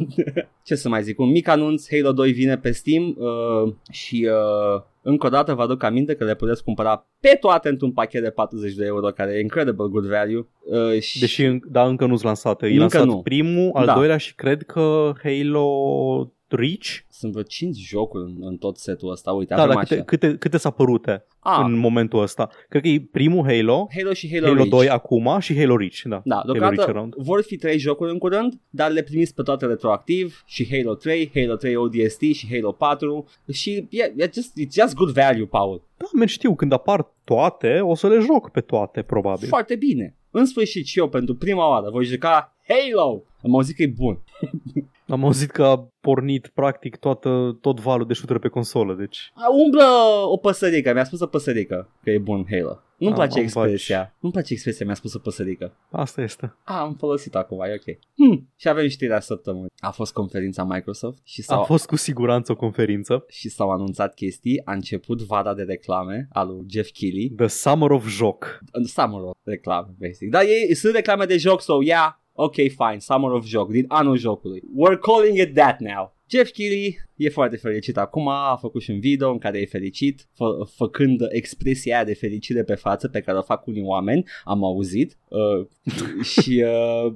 Speaker 1: [LAUGHS] Ce să mai zic? Un mic anunț, Halo 2 vine pe Steam uh, și uh, încă o dată vă aduc aminte că le puteți cumpăra pe toate într-un pachet de 40 de euro care e incredible good value. Uh, și
Speaker 2: Deși, în- da, încă nu-s lansată. E
Speaker 1: Încă
Speaker 2: lansat
Speaker 1: nu.
Speaker 2: primul, al
Speaker 1: Da.
Speaker 2: doilea și cred că Halo Reach.
Speaker 1: sunt vreo 5 jocuri în, în tot setul ăsta. Uite,
Speaker 2: Da,
Speaker 1: avem
Speaker 2: dar câte,
Speaker 1: așa.
Speaker 2: câte, câte s-a părute
Speaker 1: Ah,
Speaker 2: în momentul ăsta? Cred că e primul Halo,
Speaker 1: Halo și Halo,
Speaker 2: Halo
Speaker 1: Reach.
Speaker 2: 2 acum și Halo Reach. Da,
Speaker 1: Da,
Speaker 2: Halo Reach
Speaker 1: deocamdată
Speaker 2: around.
Speaker 1: vor fi trei jocuri în curând, dar le primiți pe toate retroactiv și Halo 3, Halo 3 ODST și Halo 4 și yeah, yeah, just, it's just good value, Paul.
Speaker 2: Da, men, știu, când apar toate, o să le joc pe toate, probabil.
Speaker 1: Foarte bine. În sfârșit și eu pentru prima oară voi juca Halo. Am auzit că e bun. [LAUGHS]
Speaker 2: Am auzit că a pornit practic toată, tot valul de shooter pe consolă, deci...
Speaker 1: A, Umblă o păsărică, mi-a spus o păsărică că e bun Halo. Nu-mi
Speaker 2: Am-
Speaker 1: place
Speaker 2: am
Speaker 1: expresia. Nu-mi place expresia, mi-a spus o păsărică.
Speaker 2: Asta este.
Speaker 1: A, am folosit acum, e ok. Hmm. Și avem știrea săptămânii. A fost conferința Microsoft și
Speaker 2: A
Speaker 1: s-au,
Speaker 2: fost cu siguranță o conferință.
Speaker 1: și s-au anunțat chestii. A început vara de reclame al lui Jeff Keighley.
Speaker 2: The Summer of Joc.
Speaker 1: Summer of reclame, basic. Dar ei sunt reclame de joc, so yeah, ok, fine, Summer of Joc, din anul jocului. We're calling it that now. Jeff Keighley e foarte fericit acum, a făcut și un video în care e fericit, fă, făcând expresia aia de fericire pe față pe care o fac unii oameni, am auzit, uh, [LAUGHS] și uh,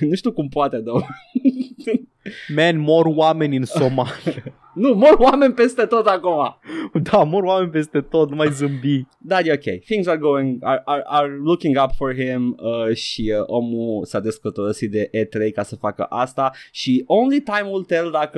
Speaker 1: [LAUGHS] nu știu cum poate, dar [LAUGHS]
Speaker 2: Man, mor oameni în Somalia.
Speaker 1: nu, mor oameni peste tot acum.
Speaker 2: da, mor oameni peste tot, numai zâmbi.
Speaker 1: Dar e ok. Things are going, are, are, are looking up for him uh, și uh, omul s-a descătorosit de E3 ca să facă asta și only time will tell dacă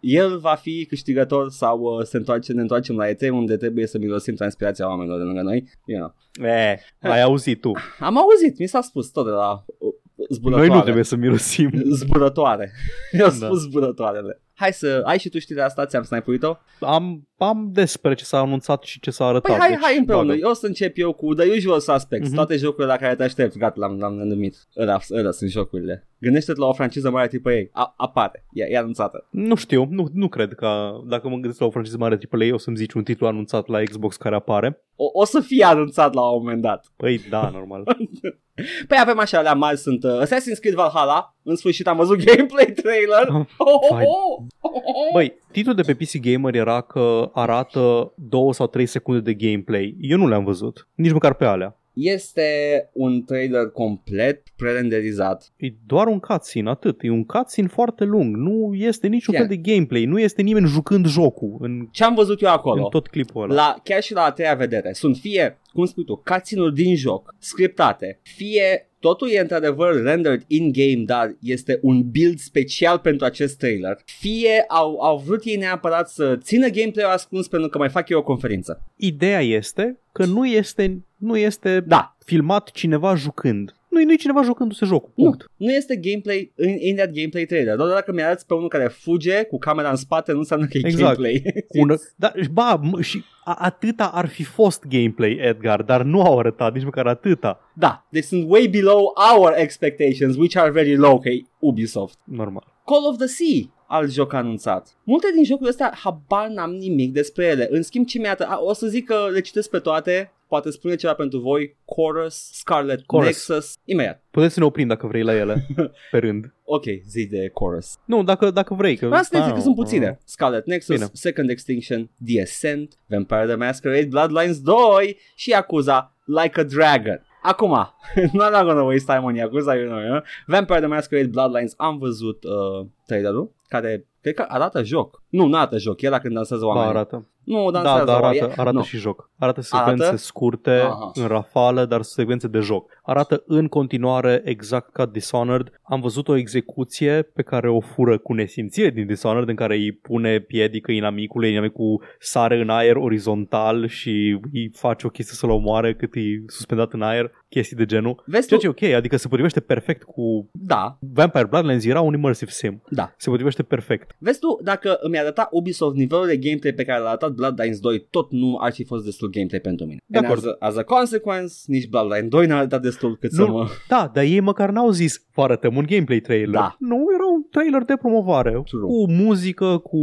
Speaker 1: el va fi câștigător sau uh, se întoarce, ne întoarcem la E3 unde trebuie să mirosim transpirația oamenilor de lângă noi. You know.
Speaker 2: Eh, ai auzit tu.
Speaker 1: Am auzit, mi s-a spus tot de la uh, zburătoare.
Speaker 2: Noi nu trebuie să mirosim.
Speaker 1: Zburătoare. [LAUGHS] Eu
Speaker 2: Da.
Speaker 1: spus zburătoarele. Hai să, ai și tu știrea asta, ți-am snipuit-o?
Speaker 2: Am, am despre ce s-a anunțat și ce s-a arătat.
Speaker 1: Păi hai,
Speaker 2: deci,
Speaker 1: hai împreună.
Speaker 2: bagă.
Speaker 1: Eu o să încep eu cu The Usual Suspects.
Speaker 2: Mhm.
Speaker 1: Toate jocurile la care te aștepți. Gata, l-am, l-am numit. Ăla, ăla sunt jocurile. Gândește-te la o franciză mare tipă ei. A, apare. E, e anunțată.
Speaker 2: Nu știu, nu, nu cred că dacă mă gândesc la o franciză mare AAA, o să-mi zici un titlu anunțat la Xbox care apare.
Speaker 1: O, o să fie anunțat la un moment dat.
Speaker 2: Păi da, normal. [LAUGHS]
Speaker 1: Păi avem așa, alea mari sunt uh, Assassin's Creed Valhalla. În sfârșit am văzut gameplay trailer. [LAUGHS] Oh, oh,
Speaker 2: Fine.
Speaker 1: oh, oh, oh. [LAUGHS]
Speaker 2: Băi, titlul de pe PC Gamer era că arată 2 sau 3 secunde de gameplay. Eu nu le-am văzut, nici măcar pe alea.
Speaker 1: Este un trailer complet prerenderizat.
Speaker 2: E doar un cutscene, atât. E un cutscene foarte lung. Nu este niciun
Speaker 1: Chiar.
Speaker 2: fel de gameplay. Nu este nimeni jucând jocul în,
Speaker 1: Ce am văzut eu acolo?
Speaker 2: în tot clipul ăla.
Speaker 1: La, chiar și la a treia vedere sunt fie, cum spui tu, cutscene din joc, scriptate, fie totul e într-adevăr rendered in-game, dar este un build special pentru acest trailer. Fie au, au vrut ei neapărat să țină gameplay-ul ascuns pentru că mai fac eu o conferință.
Speaker 2: Ideea este că nu este, nu este
Speaker 1: Da,
Speaker 2: filmat cineva jucând. Nu, nu e cineva jucându-se jocul. Punct.
Speaker 1: nu este gameplay în in that gameplay trailer. Doar dacă mi-arăți pe unul care fuge cu camera în spate, nu înseamnă că e
Speaker 2: Exact.
Speaker 1: gameplay. [LAUGHS]
Speaker 2: Ună, da, ba, m- și a, atâta ar fi fost gameplay, Edgar, dar nu au arătat nici măcar atâta.
Speaker 1: da, deci sunt way below our expectations, which are very low, că e Ubisoft.
Speaker 2: Normal.
Speaker 1: Call of the Sea, alt joc anunțat. Multe din jocurile astea habar n-am nimic despre ele. În schimb, ce mi-a a, o să zic că le citesc pe toate, poate spune ceva pentru voi, Chorus, Scarlet
Speaker 2: Chorus.
Speaker 1: Nexus, imediat.
Speaker 2: Puteți să ne oprim dacă vrei la ele, [LAUGHS] pe rând.
Speaker 1: Ok, zi de Chorus.
Speaker 2: Nu, dacă, dacă vrei. Că,
Speaker 1: Vreau să ne zic că
Speaker 2: Ah,
Speaker 1: sunt
Speaker 2: ah.
Speaker 1: puține. Scarlet Nexus,
Speaker 2: Bine.
Speaker 1: Second Extinction, The Ascent, Vampire the Masquerade, Bloodlines 2 și Yakuza Like a Dragon. Acum, I'm not gonna waste time on Yakuza, you know, yeah? Vampire the Masquerade, Bloodlines, am văzut uh, trailerul, care cred că arată joc. Nu, nu arată joc, e la când dansează
Speaker 2: Ba,
Speaker 1: oamenii.
Speaker 2: arată.
Speaker 1: Nu,
Speaker 2: Da,
Speaker 1: dansează
Speaker 2: da, arată,
Speaker 1: oamenii.
Speaker 2: arată
Speaker 1: Nu.
Speaker 2: și joc. Arată
Speaker 1: Arată?
Speaker 2: secvențe scurte,
Speaker 1: Aha.
Speaker 2: în rafală, dar secvențe de joc. Arată în continuare exact ca Dishonored. Am văzut o execuție pe care o fură cu nesimțire din Dishonored, în care îi pune piedică inamicului, inamicul sare în aer orizontal și îi face o chestie să-l omoare cât e suspendat în aer, chestii de genul.
Speaker 1: Vezi
Speaker 2: Ceea
Speaker 1: tu?
Speaker 2: ce e ok, adică se potrivește perfect cu
Speaker 1: Da,
Speaker 2: Vampire Bloodlines era un immersive sim.
Speaker 1: da.
Speaker 2: Se potrivește perfect.
Speaker 1: Vezi tu, dacă îmi arăta Ubisoft nivelul de gameplay pe care l-a arătat Bloodlines 2, tot nu ar fi fost destul gameplay pentru mine.
Speaker 2: De
Speaker 1: And
Speaker 2: acord.
Speaker 1: As a, as a consequence, nici Bloodline 2 n-a arătat destul cât să
Speaker 2: Nu.
Speaker 1: mă...
Speaker 2: Da, dar ei măcar n-au zis vă arătăm un gameplay trailer.
Speaker 1: Da.
Speaker 2: Nu, era un trailer de promovare.
Speaker 1: True.
Speaker 2: Cu muzică, cu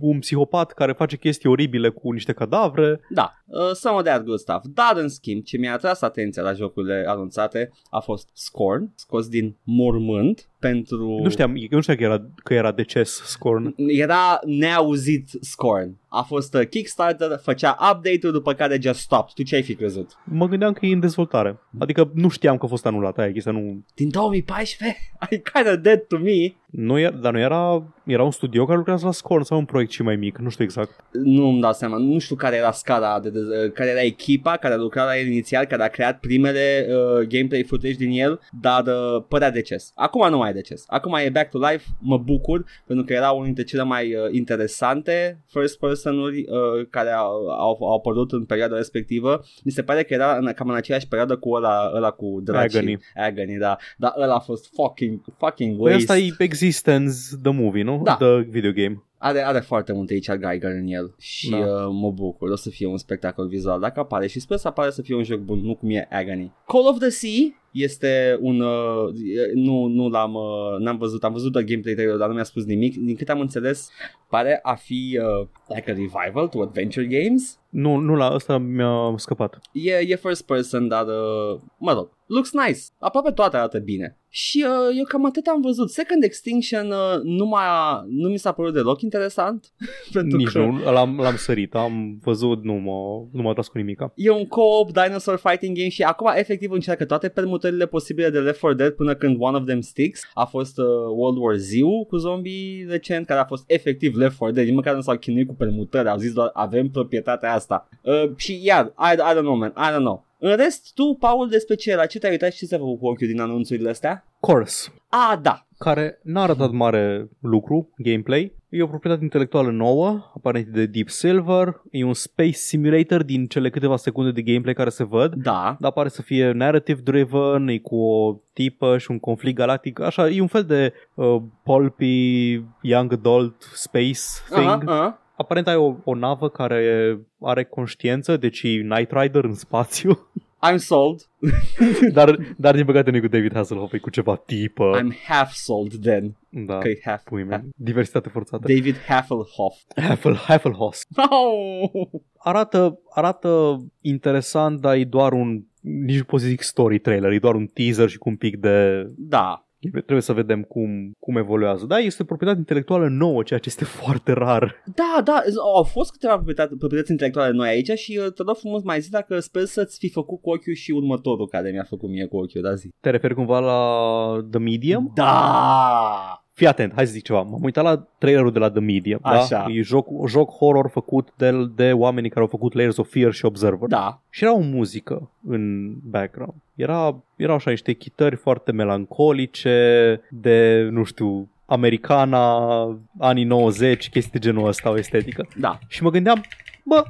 Speaker 2: un psihopat care face chestii oribile cu niște cadavre.
Speaker 1: Da, uh, some of that good stuff. Dar, în schimb, ce mi-a atras atenția la jocurile anunțate a fost Scorn, scos din mormânt pentru...
Speaker 2: Nu știam, eu nu știam că era, că era deces Scorn.
Speaker 1: Era neauzit Scorn. A fost uh, Kickstarter, făcea update-ul, după care just stopped. Tu ce ai fi crezut?
Speaker 2: Mă gândeam că e în dezvoltare. Adică nu știam că a fost anulat aia chestia, nu...
Speaker 1: Din 2014? I kind of dead to me.
Speaker 2: nu era, dar nu era, era un studio care lucrează la Scorn sau un proiect și mai mic, nu știu exact.
Speaker 1: Nu îmi dau seama, nu știu care era scara, de, de, care era echipa care a lucrat la el inițial, care a creat primele uh, gameplay footage din el, dar uh, părea deces. Acum nu mai e deces. Acum e back to life, mă bucur, pentru că era unul dintre cele mai uh, interesante first person-uri uh, care au, au, au apărut în perioada respectivă. Mi se pare că era în, cam în aceeași perioadă cu ăla, ăla cu Dracii.
Speaker 2: Agony.
Speaker 1: Agony, da. Dar ăla a fost fucking, fucking
Speaker 2: Păi
Speaker 1: waste.
Speaker 2: asta e Existence, the movie, nu?
Speaker 1: Da.
Speaker 2: The video game.
Speaker 1: Are, are foarte mult H.R. Geiger în el și
Speaker 2: Da.
Speaker 1: uh, mă bucur, o să fie un spectacol vizual dacă apare și sper să apare să fie un joc bun, nu cum e Agony. Call of the Sea este un, uh, nu, nu l-am, uh, n-am văzut, am văzut doar gameplay trailer, dar nu mi-a spus nimic, din câte am înțeles pare a fi uh, like a revival to adventure games.
Speaker 2: Nu, nu la ăsta mi-a scăpat.
Speaker 1: E, e first person, dar uh, mă rog, looks nice, aproape toate arată bine. Și uh, eu cam atât am văzut. Second Extinction uh, nu, mai, nu mi s-a părut deloc interesant. [LAUGHS] pentru
Speaker 2: Nici
Speaker 1: că...
Speaker 2: nu, l-am, l-am sărit, am văzut, nu mă, nu m-a tras cu nimica.
Speaker 1: E un co-op dinosaur fighting game și acum efectiv încearcă toate permutările posibile de Left 4 Dead până când one of them sticks. A fost uh, World War Z cu zombie recent care a fost efectiv Left 4 Dead. Nici măcar nu s-au chinuit cu permutări, au zis doar avem proprietatea asta. Uh, și iar, I, I don't know man, I don't know. În rest, tu, Paul, despre ce la ce te-ai uitat și ce s-a făcut cu ochiul din anunțurile astea?
Speaker 2: Course,
Speaker 1: A, da.
Speaker 2: care n-a arătat mare lucru, gameplay. E o proprietate intelectuală nouă, aparent de Deep Silver. E un space simulator din cele câteva secunde de gameplay care se văd.
Speaker 1: Da.
Speaker 2: Dar pare să fie narrative driven, e cu o tipă și un conflict galactic, așa, e un fel de uh, pulpy young adult space thing.
Speaker 1: Aha, aha.
Speaker 2: Aparent ai o, o navă care are conștiință, deci e Knight Rider în spațiu, [LAUGHS]
Speaker 1: I'm sold. [LAUGHS]
Speaker 2: dar, dar din păcate nu e cu David Hasselhoff, e cu ceva tipă.
Speaker 1: I'm half sold then.
Speaker 2: Da,
Speaker 1: Că e half.
Speaker 2: pui mei. Diversitate forțată.
Speaker 1: David Hasselhoff.
Speaker 2: Haffel, Hasselhoff.
Speaker 1: Oh!
Speaker 2: Arată, arată interesant, dar e doar un nici nu pot să zic story trailer, e doar un teaser și cu un pic de
Speaker 1: Da,
Speaker 2: Trebuie să vedem cum, cum evoluează. Da, este o proprietate intelectuală nouă, ceea ce este foarte rar.
Speaker 1: Da, da, au fost câteva proprietăți, proprietăți intelectuale noi aici și uh, te rog frumos mai zi dacă sper să-ți fi făcut cu ochiul și următorul care mi-a făcut mie cu ochiul, da zi.
Speaker 2: Te referi cumva la The Medium?
Speaker 1: Da!
Speaker 2: Fii atent, hai să zic ceva. M-am uitat la trailerul de la The Media.
Speaker 1: Așa.
Speaker 2: Da? E joc, joc horror făcut de, de oamenii care au făcut Layers of Fear și Observer.
Speaker 1: Da.
Speaker 2: Și era o muzică în background. Era, erau așa niște chitări foarte melancolice, de, nu știu, americana, anii 90, chestii de genul ăsta, o estetică.
Speaker 1: Da.
Speaker 2: Și mă gândeam, bă,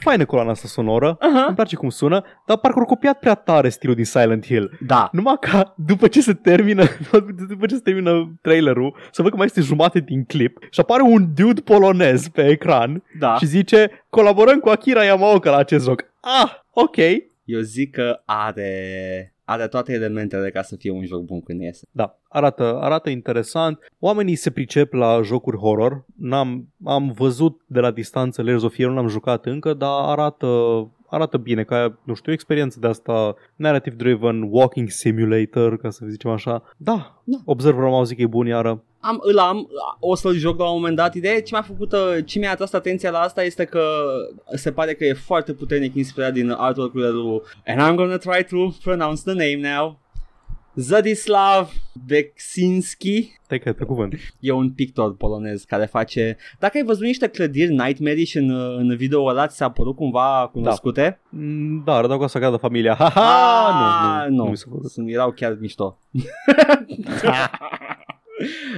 Speaker 2: faină coloana asta sonoră,
Speaker 1: Aha.
Speaker 2: îmi place cum sună, dar parcă au copiat prea tare stilul din Silent Hill.
Speaker 1: Da.
Speaker 2: Numai ca după ce se termină [LAUGHS] după ce se termină trailerul, să văd că mai este jumate din clip și apare un dude polonez pe ecran
Speaker 1: Da.
Speaker 2: și zice colaborăm cu Akira Yamaoka la acest joc. Ah, ok.
Speaker 1: Eu zic că are, are toate elementele ca să fie un joc bun când iese.
Speaker 2: Da, arată, arată interesant. Oamenii se pricep la jocuri horror. N-am, am văzut de la distanță Layers of Fear, nu l-am jucat încă, dar arată, arată bine, ca, nu știu, o experiență de asta narrative driven, walking simulator, ca să zicem așa. Da,
Speaker 1: Da.
Speaker 2: Observer am auzit că e bun iară.
Speaker 1: Am, îl am, o să-l joc la un moment dat. Ideea ce mi-a făcut, uh, ce mi-a atras atenția la asta este că se pare că e foarte puternic inspirat din artwork-urile lui And I'm gonna try to pronounce the name now. Zadislav Beksinski
Speaker 2: Te pe cuvânt.
Speaker 1: e un pictor polonez care face... Dacă ai văzut niște clădiri Nightmare-ish în, în video ăla, ți s-a părut cumva cunoscute?
Speaker 2: Mm, Da, arătau ca Sagrada Familia. Ha, ha,
Speaker 1: Ah,
Speaker 2: nu, nu,
Speaker 1: nu,
Speaker 2: nu mi s-a părut.
Speaker 1: Sunt, erau chiar mișto. [LAUGHS]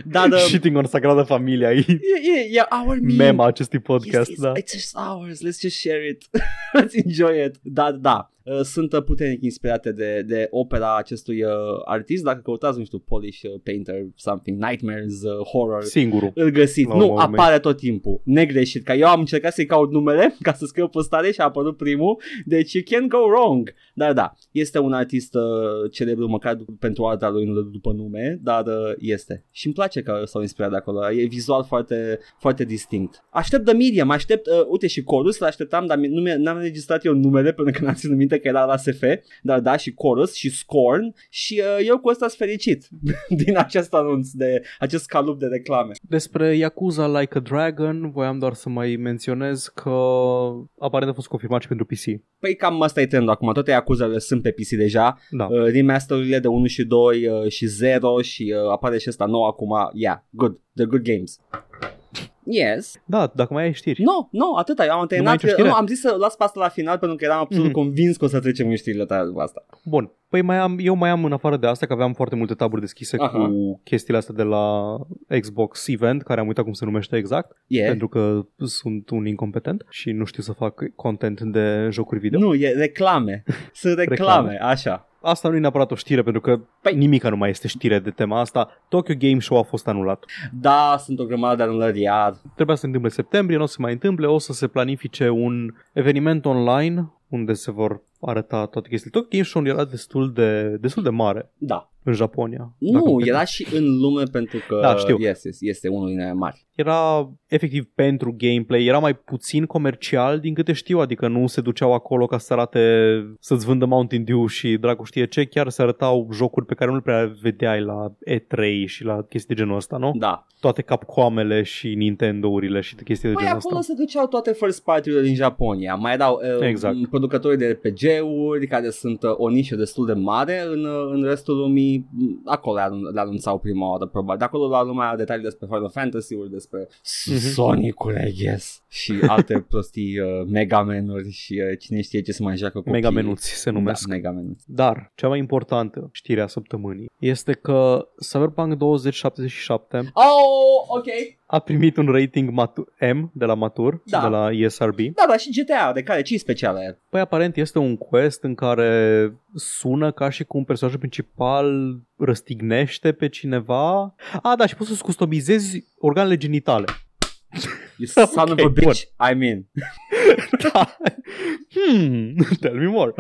Speaker 1: da, da,
Speaker 2: Shitting on Sagrada Familia e
Speaker 1: e, e, e our meme.
Speaker 2: mema acestui podcast,
Speaker 1: Yes, it's,
Speaker 2: da.
Speaker 1: it's just ours, let's just share it. [LAUGHS] let's enjoy it. Da, da. Uh, Sunt uh, puternic inspirate de, de opera acestui uh, artist. Dacă căutați, nu știu, Polish uh, Painter, something, Nightmares, uh, Horror,
Speaker 2: Singurul.
Speaker 1: îl găsiți.
Speaker 2: La
Speaker 1: nu,
Speaker 2: urma urmei.
Speaker 1: apare tot timpul. Negreșit. Ca eu am încercat să-i caut numele [LAUGHS] ca să scriu postare și a apărut primul. Deci you can't go wrong. Dar da, este un artist uh, celebru măcar dup- pentru arta lui, nu după nume, dar uh, este. Și îmi place că s-au inspirat de acolo. E vizual foarte, foarte distinct. Aștept The Medium, aștept, uh, uite și Chorus, l-așteptam, dar mi- nu mi- n-am registrat eu numele pentru că n-am ținut minte că era la SF, dar da, și Chorus și Scorn și uh, eu cu ăsta sunt fericit [LAUGHS] din acest anunț, de acest calup de reclame.
Speaker 2: Despre Yakuza Like a Dragon voiam doar să mai menționez că aparent a fost confirmat și pentru PC.
Speaker 1: Păi cam asta e trendul acum, toate acuzele sunt pe PC deja,
Speaker 2: Da.
Speaker 1: uh, remasterurile de 1 și 2 uh, și 0 și uh, apare și ăsta nou acum, yeah, good, the good games. Yes.
Speaker 2: Da, dacă mai ai știri.
Speaker 1: Nu, no, nu, atâta, eu am terminat,
Speaker 2: nicio știre?
Speaker 1: nu, am zis să las pe asta la final pentru că eram absolut
Speaker 2: Mhm.
Speaker 1: convins că o să trecem în știrile tale după asta.
Speaker 2: Bun. Păi mai am, eu mai am în afară de asta, că aveam foarte multe taburi deschise
Speaker 1: Aha.
Speaker 2: cu chestiile astea de la Xbox Event, care am uitat cum se numește exact,
Speaker 1: Yeah.
Speaker 2: pentru că sunt un incompetent și nu știu să fac content de jocuri video.
Speaker 1: Nu, e reclame. Sunt [LAUGHS] reclame,
Speaker 2: Reclame.
Speaker 1: așa.
Speaker 2: Asta nu e neapărat o știre, pentru că
Speaker 1: Păi-
Speaker 2: nimica nu mai este știre de tema asta. Tokyo Game Show a fost anulat.
Speaker 1: Da, sunt o grămadă de anulări iar.
Speaker 2: Trebuia să se întâmple în septembrie, nu o să se mai întâmple, o să se planifice un eveniment online unde se vor arăta toate chestiile. Tokyo Game Show era destul de, destul de mare
Speaker 1: Da.
Speaker 2: în Japonia. dacă
Speaker 1: Nu,
Speaker 2: îmi
Speaker 1: era și în lume pentru că
Speaker 2: Da, știu.
Speaker 1: Yes, yes, este unul din aia mari.
Speaker 2: era efectiv pentru gameplay, era mai puțin comercial din câte știu, adică nu se duceau acolo ca să arate, să-ți vândă Mountain Dew și dracu știe ce, chiar se arătau jocuri pe care nu le prea vedeai la E3 și la chestii de genul ăsta, nu?
Speaker 1: Da.
Speaker 2: Toate Capcoamele și Nintendo-urile și chestii de
Speaker 1: Păi
Speaker 2: genul
Speaker 1: acolo
Speaker 2: ăsta.
Speaker 1: se duceau toate first party-urile din Japonia. Mai erau uh,
Speaker 2: Exact.
Speaker 1: Producători de RPG-uri care sunt uh, o nișă destul de mare în, uh, în restul lumii. Mm, Acolo le, anun- le anunțau prima oară, probabil. De acolo la lumea detalii despre Final Fantasy-uri, despre
Speaker 2: Mhm.
Speaker 1: Sonic-uri, I guess. Și [LAUGHS] alte prostii uh, Mega Man-uri și uh, cine știe ce se mai joacă cu
Speaker 2: Mega menuți se numesc.
Speaker 1: Da, Mega Man.
Speaker 2: Dar, cea mai importantă știre a săptămânii este că Cyberpunk 2077
Speaker 1: Oh, ok.
Speaker 2: A primit un rating matu- M de la Matur,
Speaker 1: Da.
Speaker 2: de la ESRB.
Speaker 1: Da, da, și GTA, de care? ce special e?
Speaker 2: Păi aparent este un quest în care sună ca și cum personajul principal răstignește pe cineva. A, da, și poți să-ți customizezi organele genitale.
Speaker 1: You son
Speaker 2: Ok,
Speaker 1: of a
Speaker 2: bun.
Speaker 1: bitch, I mean. [LAUGHS]
Speaker 2: da. Hmm, tell me more.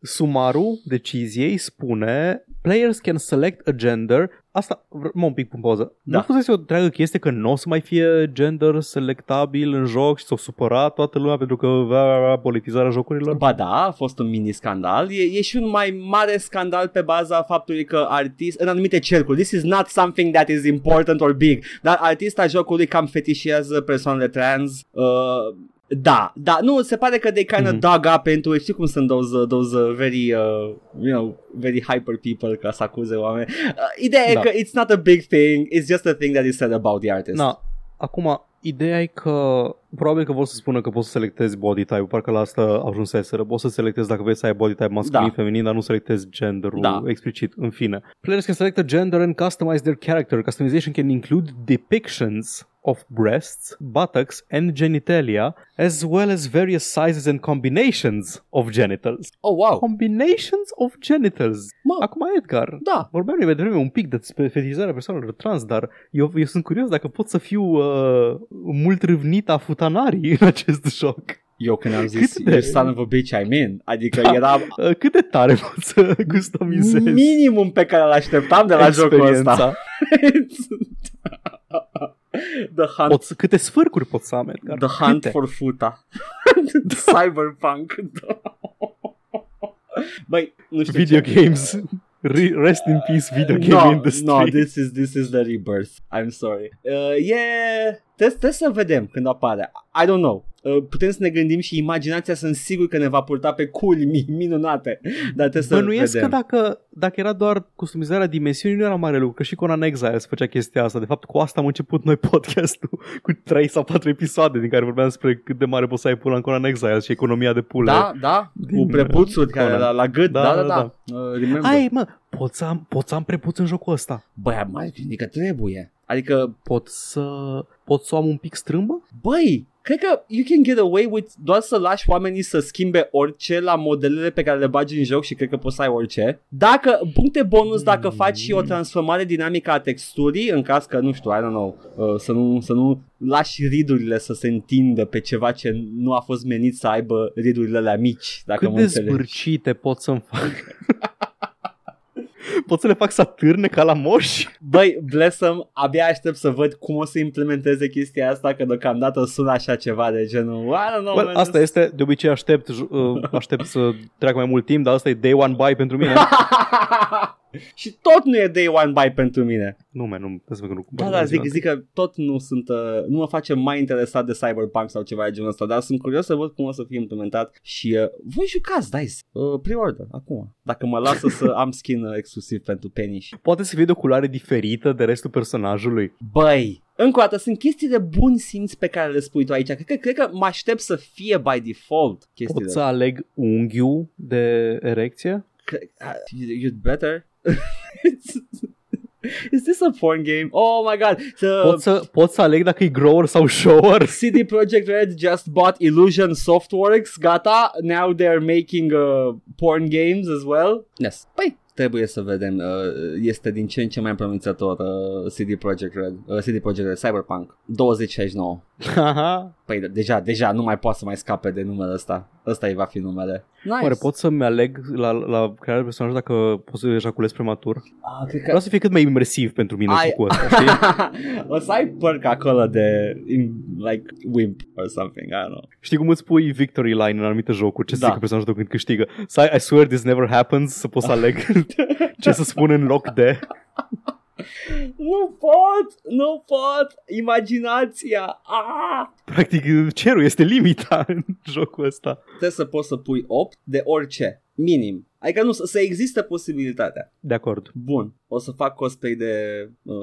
Speaker 2: Sumarul deciziei spune Players can select a gender Asta, vr- mă un pic pe pauză
Speaker 1: Da.
Speaker 2: Nu fusese o întreagă chestie că nu o să mai fie gender selectabil în joc și s-o supărat toată lumea pentru că va politizarea jocurilor?
Speaker 1: Ba da, a fost un mini scandal. E, e și un mai mare scandal pe baza faptului că artist, în anumite cercuri, this is not something that is important or big, dar artista jocului cam fetișează persoanele trans, uh, Da, da, nu, se pare că they kind of
Speaker 2: Mhm.
Speaker 1: dug up into it. Știi cum sunt those, uh, those uh, very, uh, you know, very hyper people ca să acuze oameni. Uh, ideea e
Speaker 2: Da.
Speaker 1: că it's not a big thing, it's just a thing that is said about the artist.
Speaker 2: Na, acum, ideea e că probabil că vor să spună că poți să selectezi body type, parcă la asta ajunseseră. Poți să selectezi dacă vrei să ai body type masculin,
Speaker 1: Da.
Speaker 2: feminin, dar nu selectezi genderul
Speaker 1: Da.
Speaker 2: explicit. În fine. Players can select a gender and customize their character. Customization can include depictions of breasts, buttocks, and genitalia, as well as various sizes and combinations of genitals.
Speaker 1: Oh, wow.
Speaker 2: Combinations of genitals.
Speaker 1: Mă.
Speaker 2: Acum, Edgar,
Speaker 1: Da.
Speaker 2: Vorbeam noi mai devreme un pic despre fetizarea persoanelor trans, dar eu, eu sunt curios dacă pot să fiu uh, mult râvnita futanarii în acest joc.
Speaker 1: Eu când am zis,
Speaker 2: Cât de-
Speaker 1: you son of a bitch, I'm in. Adică
Speaker 2: Da.
Speaker 1: era
Speaker 2: Uh, [LAUGHS] cât de tare pot să customizez
Speaker 1: minimum pe care l-așteptam de la jocul ăsta. [LAUGHS] The Hunt,
Speaker 2: Pot, să- câte sfârcuri pot să am, Edgar?
Speaker 1: the hunt
Speaker 2: Câte?
Speaker 1: for Futa. [LAUGHS] Cyberpunk. Băi, nu știu
Speaker 2: Video
Speaker 1: ce-
Speaker 2: games. Re- Rest in peace video game
Speaker 1: no,
Speaker 2: industry.
Speaker 1: No, this is, this is the rebirth. I'm sorry. Uh, yeah, trebuie, trebuie să vedem când apare. I don't know. Uh, putem să ne gândim și imaginația sunt sigur că ne va purta pe culmi minunate. Dar trebuie să
Speaker 2: Bănuiesc că
Speaker 1: vedem.
Speaker 2: dacă, dacă era doar customizarea dimensiunii, nu era mare lucru, că și Conan Exiles făcea chestia asta. De fapt, cu asta am început noi podcastul, [LAUGHS] cu 3 sau 4 episoade din care vorbeam despre cât de mare poți să ai pula în Conan Exiles și economia de pule.
Speaker 1: Da, da,
Speaker 2: Din,
Speaker 1: cu prepuțuri
Speaker 2: uh,
Speaker 1: care
Speaker 2: Conan.
Speaker 1: la, la gât, da,
Speaker 2: Da,
Speaker 1: da,
Speaker 2: da,
Speaker 1: da. da. Uh, remember.
Speaker 2: Ai, mă, pot să, am, pot să am prepuț în jocul ăsta.
Speaker 1: Băi, mai gândi că trebuie. Adică,
Speaker 2: Pot să, pot să o am un pic strâmbă?
Speaker 1: băi, cred că you can get away with doar să lași oamenii să schimbe orice la modelele pe care le bagi în joc și cred că poți să ai orice. Dacă, puncte bonus dacă faci și o transformare dinamică a texturii, în caz că, nu știu, I don't know, uh, să, nu, să nu lași ridurile să se întindă pe ceva ce nu a fost menit să aibă ridurile alea mici, dacă
Speaker 2: Cât
Speaker 1: mă
Speaker 2: de
Speaker 1: înțelegi.
Speaker 2: zbârcite pot să-mi fac? [LAUGHS] pot să le fac să atârne ca la moși?
Speaker 1: Băi, blessem, abia aștept să văd cum o să implementeze chestia asta, că deocamdată sună așa ceva de genul, I don't know,
Speaker 2: Bă,
Speaker 1: man,
Speaker 2: asta este, de obicei aștept, j- uh, aștept să treacă mai mult timp, dar asta e day one buy pentru mine. [LAUGHS] [LAUGHS]
Speaker 1: și tot nu e day one buy pentru mine.
Speaker 2: nu, man, nu, trebuie să văd că nu
Speaker 1: Da, da, zic, zic că tot nu sunt, uh, nu mă face mai interesat de Cyberpunk sau ceva de genul ăsta, dar sunt curios să văd cum o să fie implementat și uh, voi jucați DICE, uh, pre-order, acum, dacă mă lasă să [LAUGHS] am skin uh, exclusiv pentru Penny.
Speaker 2: Poate să fie de o culoare diferită de restul personajului.
Speaker 1: Băi, încă o dată, sunt chestii de bun simț pe care le spui tu aici. Cred că, cred că mă aștept să fie by default chestiile.
Speaker 2: Pot să aleg unghiul de erecție?
Speaker 1: Cre- uh, You'd better. Is this a porn game? Oh my god. So,
Speaker 2: Pot să, pot să aleg dacă e grower sau shower? [LAUGHS]
Speaker 1: CD Projekt Red just bought Illusion Softworks. Gata. Now they're making uh, porn games as well. Yes. Păi, trebuie să vedem. Uh, este din ce în ce mai promițător uh, CD Projekt Red. Uh, CD Projekt Red Cyberpunk 2069.
Speaker 2: Haha.
Speaker 1: Păi de- deja, deja nu mai poate să mai scape de numele ăsta. Ăsta îi va fi numele. Nice.
Speaker 2: Oare pot să-mi aleg la, la crearea personajului dacă pot să ejaculez prematur?
Speaker 1: Ah, cred că...
Speaker 2: Vreau să fie cât mai imersiv pentru mine
Speaker 1: Ai-
Speaker 2: jocul ăsta, [LAUGHS] știi?
Speaker 1: o să ai părc acolo de in, like wimp or something, I don't know.
Speaker 2: Știi cum îți pui victory line în anumite jocuri? Ce să
Speaker 1: Da.
Speaker 2: zică personajul tău când câștigă? Să ai, I swear this never happens, să pot să aleg [LAUGHS] ce să spun în loc de...
Speaker 1: Nu pot, nu pot, imaginația. Ah!
Speaker 2: Practic, cerul este limita în jocul ăsta.
Speaker 1: Trebuie să poți să pui 8 de orice, minim. Adică nu, să, să existe posibilitatea.
Speaker 2: De acord.
Speaker 1: Bun, o să fac cosplay de uh,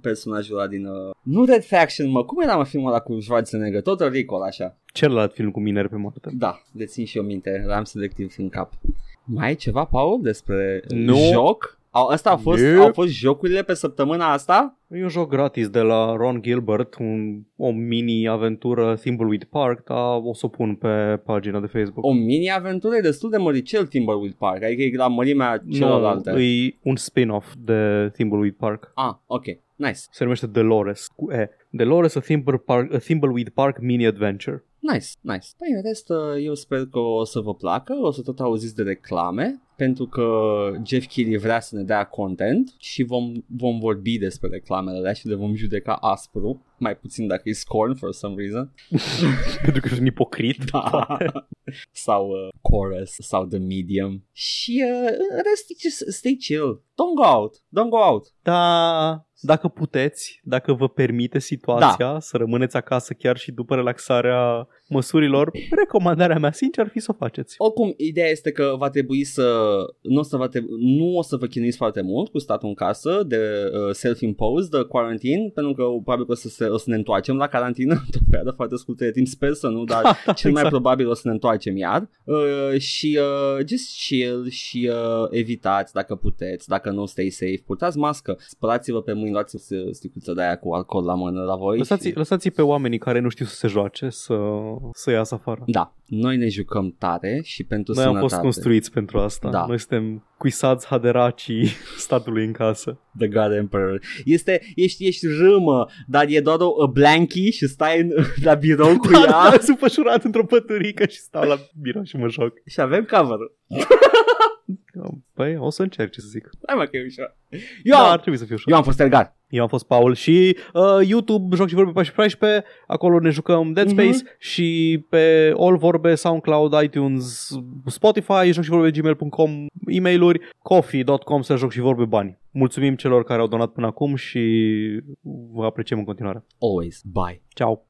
Speaker 1: personajul ăla din... Uh, nu Red Faction, mă, cum era mă filmul ăla cu Schwarzenegger? Tot Recall, așa.
Speaker 2: Celălalt film cu mineri pe moarte.
Speaker 1: Da, le țin și eu minte, l-am selectiv în cap. Mai ai ceva, Paul, despre
Speaker 2: Nu.
Speaker 1: joc? Au, asta au fost,
Speaker 2: Nu.
Speaker 1: au fost jocurile pe săptămâna asta?
Speaker 2: E un joc gratis de la Ron Gilbert, un, o mini-aventură Thimbleweed Park, dar o să o pun pe pagina de Facebook.
Speaker 1: O mini-aventură e destul de măricel Timberwolf Park, adică e la mărimea celorlalte.
Speaker 2: Nu, e un spin-off de Thimbleweed Park.
Speaker 1: Ah, ok, nice,
Speaker 2: Se numește Dolores, cu E. Dolores, a, Thimble Park, a Thimbleweed Park mini-adventure.
Speaker 1: Nice, nice. Păi, în rest, uh, eu sper că o să vă placă, o să tot auziți de reclame, pentru că Jeff Keighley vrea să ne dea content și vom, vom vorbi despre reclamele alea și le vom judeca aspru, mai puțin dacă e scorn for some reason. [LAUGHS]
Speaker 2: Pentru că sunt ipocrit.
Speaker 1: Da. [LAUGHS] sau uh, Chorus sau The Medium. Și uh, în rest, just stay chill. Don't go out. Don't go out.
Speaker 2: Da, dacă puteți, dacă vă permite situația să rămâneți acasă chiar și după relaxarea măsurilor, recomandarea mea sincer ar fi să o faceți.
Speaker 1: Oricum, ideea este că va trebui să nu o să, va trebui, nu o să vă chinuiți foarte mult cu statul în casă de uh, self-imposed de quarantine, pentru că probabil că o să, se, o să ne întoarcem la carantină [LAUGHS] într-o perioadă foarte scurtă de timp, sper să nu, dar [LAUGHS] cel mai
Speaker 2: exact.
Speaker 1: probabil o să ne întoarcem iar uh, și uh, just chill și uh, evitați dacă puteți, dacă nu stay safe, purtați mască, spălați-vă pe mâini, luați sticluță de aia cu alcool la mână la voi.
Speaker 2: Lăsați,
Speaker 1: și...
Speaker 2: lăsați pe oamenii care nu știu să se joace să, să iasă afară.
Speaker 1: Da, noi ne jucăm tare și pentru
Speaker 2: Noi am
Speaker 1: sănătate.
Speaker 2: fost construiți pentru asta.
Speaker 1: Da.
Speaker 2: Noi suntem cuisați haderacii [LAUGHS] statului în casă.
Speaker 1: The God Emperor. Este, ești, ești râmă, dar e doar o a blankie și stai în, la birou [LAUGHS] cu
Speaker 2: Da,
Speaker 1: ea
Speaker 2: da, sunt pășurat într-o păturică și stau la birou și mă joc.
Speaker 1: și avem cover [LAUGHS]
Speaker 2: Păi, o să încerc ce să zic.
Speaker 1: Hai mă că e ușor. Eu,
Speaker 2: Da,
Speaker 1: am,
Speaker 2: ar trebui să fie ușor.
Speaker 1: eu am fost Elgar.
Speaker 2: Eu am fost Paul și uh, YouTube, Joc și Vorbe 14, acolo ne jucăm Dead Space
Speaker 1: Mhm.
Speaker 2: și pe All Vorbe, SoundCloud, iTunes, Spotify, joc și vorbe gmail.com, e-mailuri, coffee.com să joc și vorbe bani. Mulțumim celor care au donat până acum și vă apreciem în continuare.
Speaker 1: Always. Bye.
Speaker 2: Ciao!